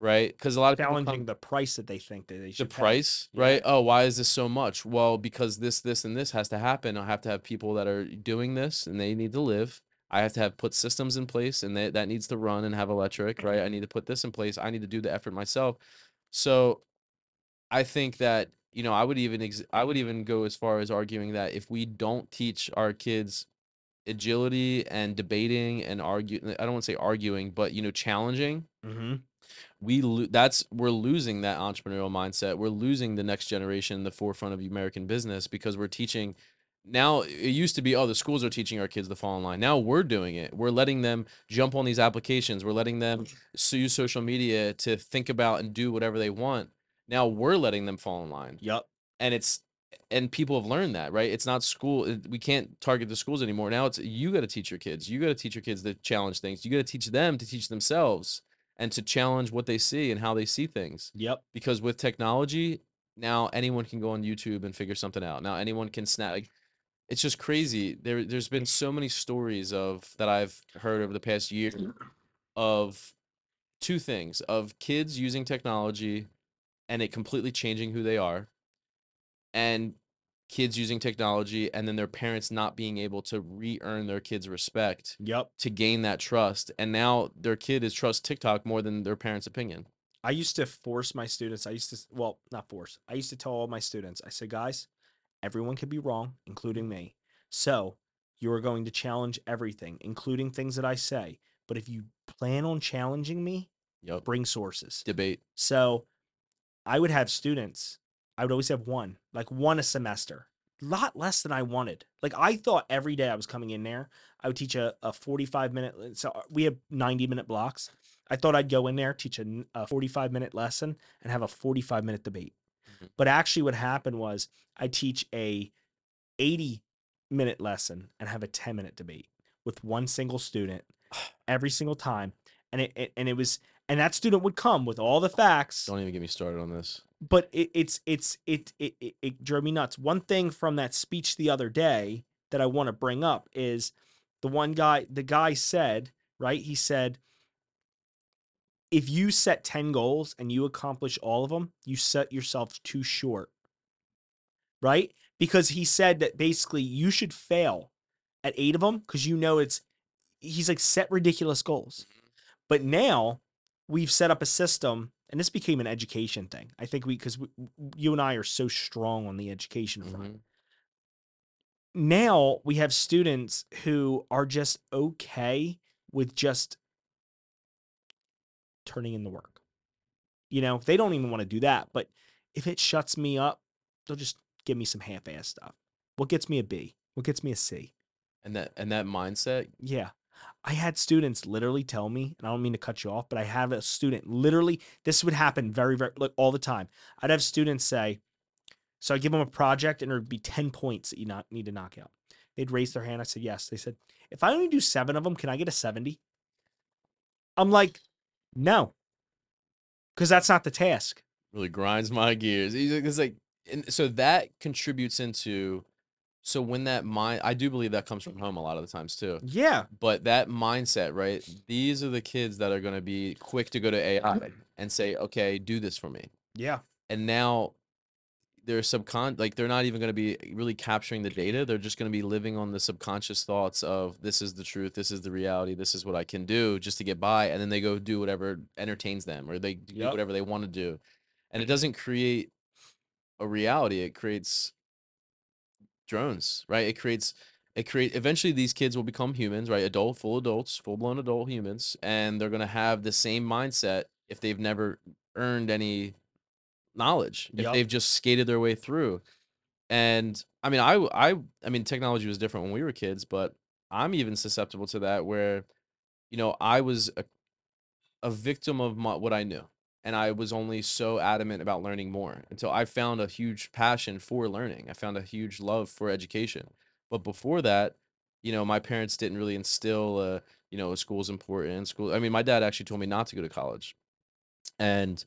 right? Because a lot of come- challenging the price that they think that they the should pay. price, Yeah. right? Oh, why is this so much? Well, because this, this, and this has to happen. I have to have people that are doing this, and they need to live. I have to have put systems in place, and they, that needs to run and have electric, right? I need to put this in place. I need to do the effort myself. So, I think that you know, I would even ex- I would even go as far as arguing that if we don't teach our kids agility and debating and argue, I don't want to say arguing, but you know, challenging Mm-hmm. we lo- that's we're losing that entrepreneurial mindset. We're losing the next generation in the forefront of American business because we're teaching now it used to be oh the schools are teaching our kids to fall in line. Now we're doing it. We're letting them jump on these applications. We're letting them mm-hmm. s- use social media to think about and do whatever they want. Now we're letting them fall in line yep and it's and people have learned that right it's not school uh, we can't target the schools anymore now it's you got to teach your kids you got to teach your kids to challenge things you got to teach them to teach themselves and to challenge what they see and how they see things Yep. because with technology now anyone can go on youtube and figure something out now anyone can snap like it's just crazy there there's been so many stories of that i've heard over the past year of two things of kids using technology and it completely changing who they are and kids using technology and then their parents not being able to re-earn their kids respect Yep. to gain that trust and now their kid is trust tiktok more than their parents opinion I used to force my students. I used to, well, not force. I used to tell all my students, I said, guys, everyone can be wrong, including me. So you are going to challenge everything, including things that I say. But if you plan on challenging me, yep bring sources. debate So I would have students, I would always have one, like one a semester, a lot less than I wanted. Like I thought every day I was coming in there, I would teach a, a 45 minute, so uh, we have 90 minute blocks. I thought I'd go in there, teach a 45 minute lesson and have a 45 minute debate. But actually what happened was I teach a 80 minute lesson and have a 10 minute debate with one single student every single time. And it, it and it was and that student would come with all the facts don't even get me started on this but it, it's it's it, it it it drove me nuts. One thing from that speech the other day that I want to bring up is the one guy the guy said, right? He said if you set 10 goals and you accomplish all of them, you set yourself too short. Right? Because he said that basically you should fail at 8 of them because you know it's he's like set ridiculous goals. But now we've set up a system, and this became an education thing. I think we, because you and I are so strong on the education front. Mhm. Now we have students who are just okay with just turning in the work. You know, they don't even want to do that. But if it shuts me up, they'll just give me some half ass stuff. What gets me a B? What gets me a C? and that and that mindset Yeah. I had students literally tell me, and I don't mean to cut you off, but I have a student literally, this would happen very, very, like all the time. I'd have students say, so I give them a project and there'd be 10 points that you not need to knock out. They'd raise their hand. I said, yes. They said, if I only do seven of them, can I get a 70? I'm like, no, because that's not the task. really grinds my gears. It's like, and so that contributes into. So when that mind, I do believe that comes from home a lot of the times too. Yeah. But that mindset, right? These are the kids that are going to be quick to go to AI mm-hmm. and say, "Okay, do this for me." Yeah. and now they're subcon like they're not even going to be really capturing the data. They're just going to be living on the subconscious thoughts of this is the truth. This is the reality. This is what i can do just to get by. And then they go do whatever entertains them or they do Yep. whatever they want to do. And it doesn't create a reality. It creates drones right? It creates it create eventually these kids will become humans right? Adult full adults full blown adult humans. And they're going to have the same mindset if they've never earned any knowledge if Yup. they've just skated their way through. And i mean I, I, I mean technology was different when we were kids but i'm even susceptible to that where you know i was a, a victim of my, what i knew and i was only so adamant about learning more until i found a huge passion for learning. I found a huge love for education. But before that you know my parents didn't really instill uh, you know school's important school i mean my dad actually told me not to go to college. And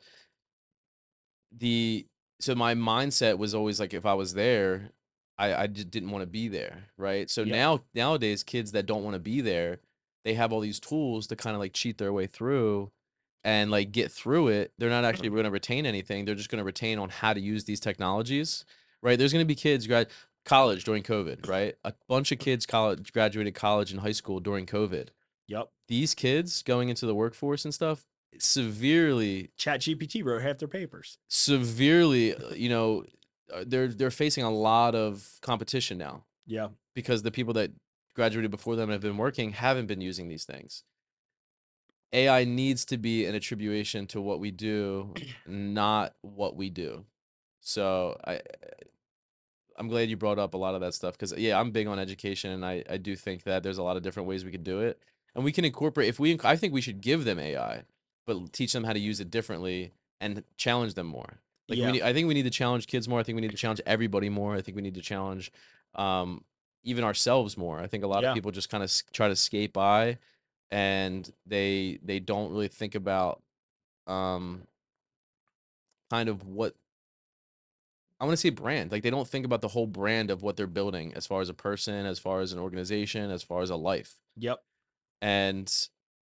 the so my mindset was always like if I was there, I I just didn't want to be there, right? So Yep. now nowadays kids that don't want to be there, they have all these tools to kind of like cheat their way through and like get through it. They're not actually mm-hmm. going to retain anything. They're just going to retain on how to use these technologies, right? There's going to be kids grad college during COVID, right? A bunch of mm-hmm. kids college graduated college and high school during COVID. Yep. These kids going into the workforce and stuff severely Chat GPT wrote half their papers. severely uh, you know uh, they're they're facing a lot of competition now Yeah. because the people that graduated before them and have been working haven't been using these things ai needs to be an attribution to what we do not what we do so i i'm glad you brought up a lot of that stuff because yeah i'm big on education and i i do think that there's a lot of different ways we could do it and we can incorporate if we i think we should give them ai but teach them how to use it differently and challenge them more like Yeah. we need, I think we need to challenge kids more. I think we need to challenge everybody more. I think we need to challenge um, even ourselves more. I think a lot Yeah. of people just kind of try to skate by, and they they don't really think about um, kind of what I want to say brand. Like they don't think about the whole brand of what they're building as far as a person, as far as an organization, as far as a life. Yep. And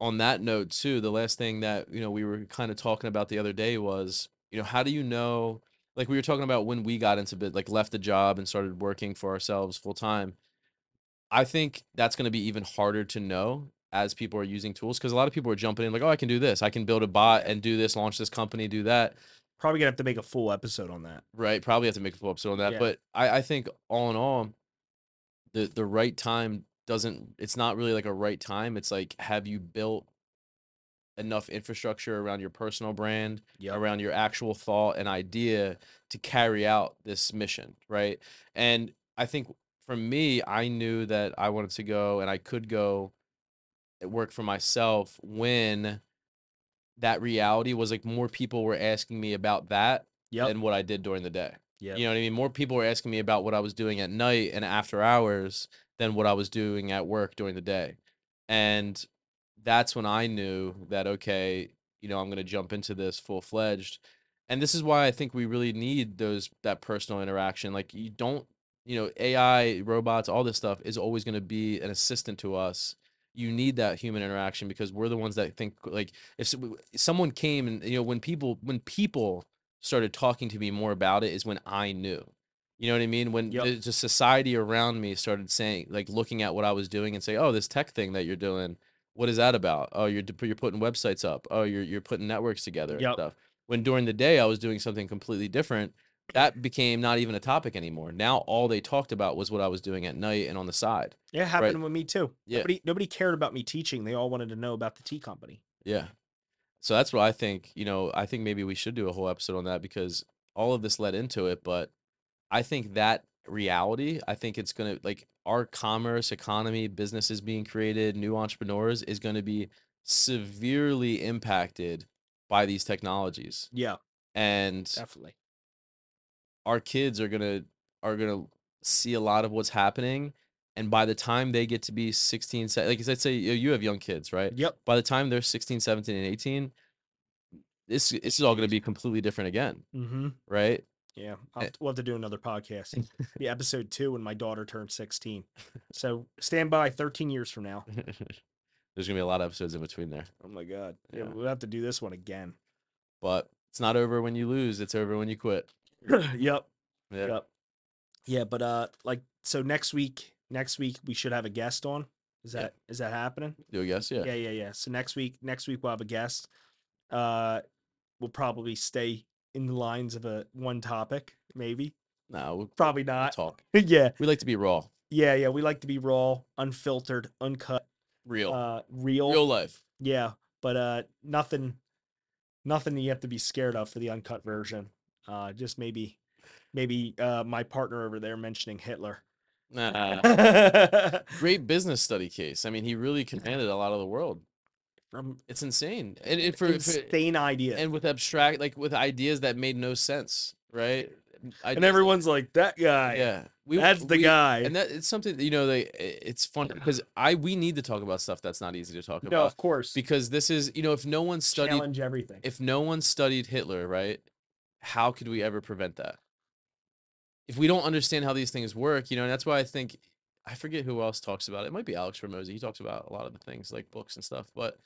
on that note too, the last thing that, you know, we were kind of talking about the other day was, you know, how do you know like we were talking about when we got into bit like left the job and started working for ourselves full time. I think that's going to be even harder to know as people are using tools because a lot of people are jumping in like, oh, I can do this. I can build a bot and do this, launch this company, do that. Probably gonna have to make a full episode on that. Right. Probably have to make a full episode on that. Yeah. But I, I think all in all, the the right time doesn't it's not really like a right time. It's like have you built enough infrastructure around your personal brand, Yep. around your actual thought and idea to carry out this mission, right? And I think for me, I knew that I wanted to go and I could go work for myself when that reality was like more people were asking me about that Yep. than what I did during the day. yeah. You know what I mean? More people were asking me about what I was doing at night and after hours than what I was doing at work during the day. And that's when I knew that, okay, you know, I'm going to jump into this full fledged. And this is why I think we really need those, that personal interaction. Like, you don't, you know, AI, robots, all this stuff is always going to be an assistant to us. You need that human interaction because we're the ones that think, like, if someone came and, you know, when people, when people, started talking to me more about it is when I knew. You know what I mean? When Yep. society around me started saying, like, looking at what I was doing and say, "Oh, this tech thing that you're doing, what is that about? Oh, you're you're putting websites up. Oh, you're you're putting networks together and stuff." When during the day I was doing something completely different, that became not even a topic anymore. Now all they talked about was what I was doing at night and on the side. Yeah, it happened with me too. Yeah. Nobody nobody cared about me teaching. They all wanted to know about the tea company. Yeah. So that's what I think, you know, I think maybe we should do a whole episode on that because all of this led into it, but I think that reality, I think it's going to like our commerce, economy, businesses being created, new entrepreneurs is going to be severely impacted by these technologies. Yeah, And definitely. our kids are going to are going to see a lot of what's happening and by the time they get to be 16 like let's say you have young kids, right? Yep. by the time they're 16 17 and 18 this this is all going to be completely different again, Mm-hmm. right? Yeah, I'll, Eh. we'll have to do another podcast. Be episode two when my daughter turned 16. So stand by 13 years from now. There's gonna be a lot of episodes in between there, Oh my God. Yeah, Yeah. we'll have to do this one again. but it's not over when you lose. It's over when you quit. yep. Yeah. Yep. Yeah, but uh like so next week next week we should have a guest on. Is Yeah. that is that happening? Do a guess? Yeah. Yeah, yeah, yeah. So next week next week we'll have a guest. Uh we'll probably stay in the lines of a one topic, maybe. No, we'll, Probably we'll not. talk. yeah. We like to be raw, Yeah, yeah. We like to be raw, unfiltered, uncut, real, uh real. real life. Yeah, but uh nothing nothing you have to be scared of for the uncut version. Uh just maybe maybe uh my partner over there mentioning Hitler. Nah. Great business study case. I mean, he really commanded a lot of the world. From It's insane, and, and for, for insane idea. and with abstract, like with ideas that made no sense, right? and everyone's like, that guy. yeah, we, that's the we- guy. and that it's something you know. They, it's fun because I we need to talk about stuff that's not easy to talk about. no, of course. because this is you know if no one studied Challenge everything. if no one studied Hitler, right? How could we ever prevent that? If we don't understand how these things work, you know, and that's why I think I forget who else talks about it. It might be Alex Hormozi. He talks about a lot of the things like books and stuff, but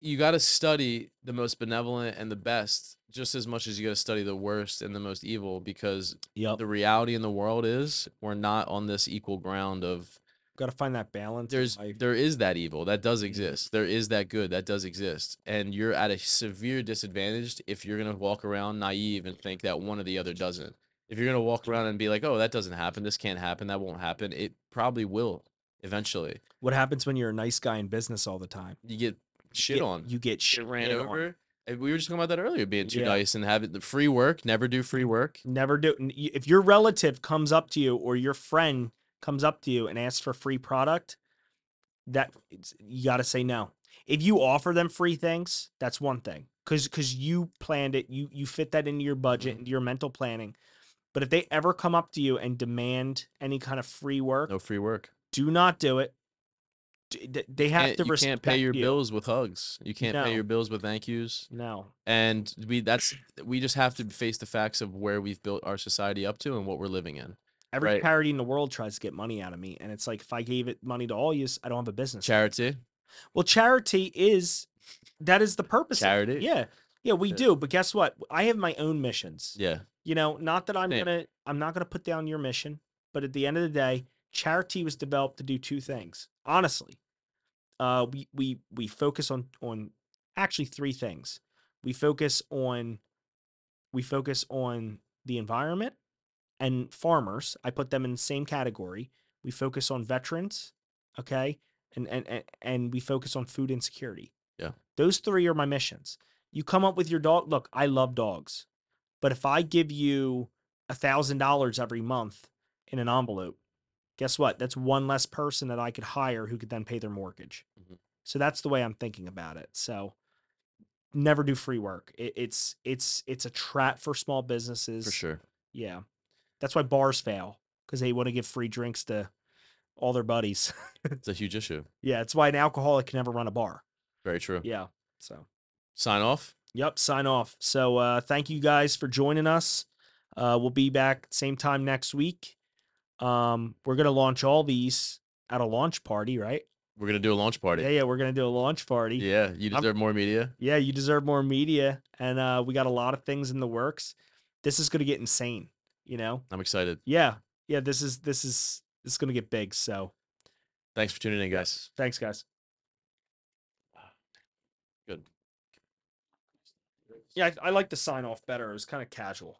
you got to study the most benevolent and the best just as much as you got to study the worst and the most evil because Yep. the reality in the world is we're not on this equal ground of Got to find that balance. there's there is that evil that does mm-hmm. exist. There is that good that does exist. And you're at a severe disadvantage if you're going to walk around naive and think that one or the other doesn't. If you're going to walk around and be like oh that doesn't happen. This can't happen. That won't happen. It probably will eventually. What happens when you're a nice guy in business all the time? you get shit get- on You get shit ran over and we were just talking about that earlier being too Yeah. nice and having the free work never do free work Never do. If your relative comes up to you or your friend comes up to you and asks for free product, that it's- you got to say no. If you offer them free things, that's one thing because because you planned it, you you fit that into your budget, Mhm. into your mental planning. But if they ever come up to you and demand any kind of free work, no free work do not do it. They have to you can't pay your you. bills with hugs you can't No. pay your bills with thank yous No, and we that's we just have to face the facts of where we've built our society up to and what we're living in every Right. charity in the world tries to get money out of me, and it's like if I gave it money to all you, I don't have a business. charity Well, charity is that is the purpose. Charity? Yeah. Yeah, we Yeah. do. But guess what? I have my own missions. yeah You know, not that I'm Same. gonna I'm not gonna put down your mission, but at the end of the day, charity was developed to do two things. Honestly. Uh we we we focus on on actually three things. We focus on we focus on the environment and farmers. I put them in the same category. We focus on veterans, okay? And and and, and we focus on food insecurity. Yeah. Those three are my missions. You come up with your dog. Look, I love dogs. But if I give you a thousand dollars every month in an envelope, guess what? That's one less person that I could hire who could then pay their mortgage. Mhm. So that's the way I'm thinking about it. So never do free work. It, it's it's it's a trap for small businesses. for sure Yeah. That's why bars fail because they want to give free drinks to all their buddies. it's a huge issue yeah, it's why an alcoholic can never run a bar. very true Yeah. So sign off Yep, sign off. So uh thank you guys for joining us. Uh we'll be back same time next week. Um we're gonna launch all these at a launch party, right? we're gonna do a launch party Yeah, yeah, we're gonna do a launch party. yeah you I'm- deserve more media Yeah, you deserve more media. And uh we got a lot of things in the works. This is gonna get insane, you know? i'm excited Yeah. Yeah, this is this is this is gonna get big. So thanks for tuning in guys thanks guys. good Yeah, I, I like the sign off better. It was kind of casual.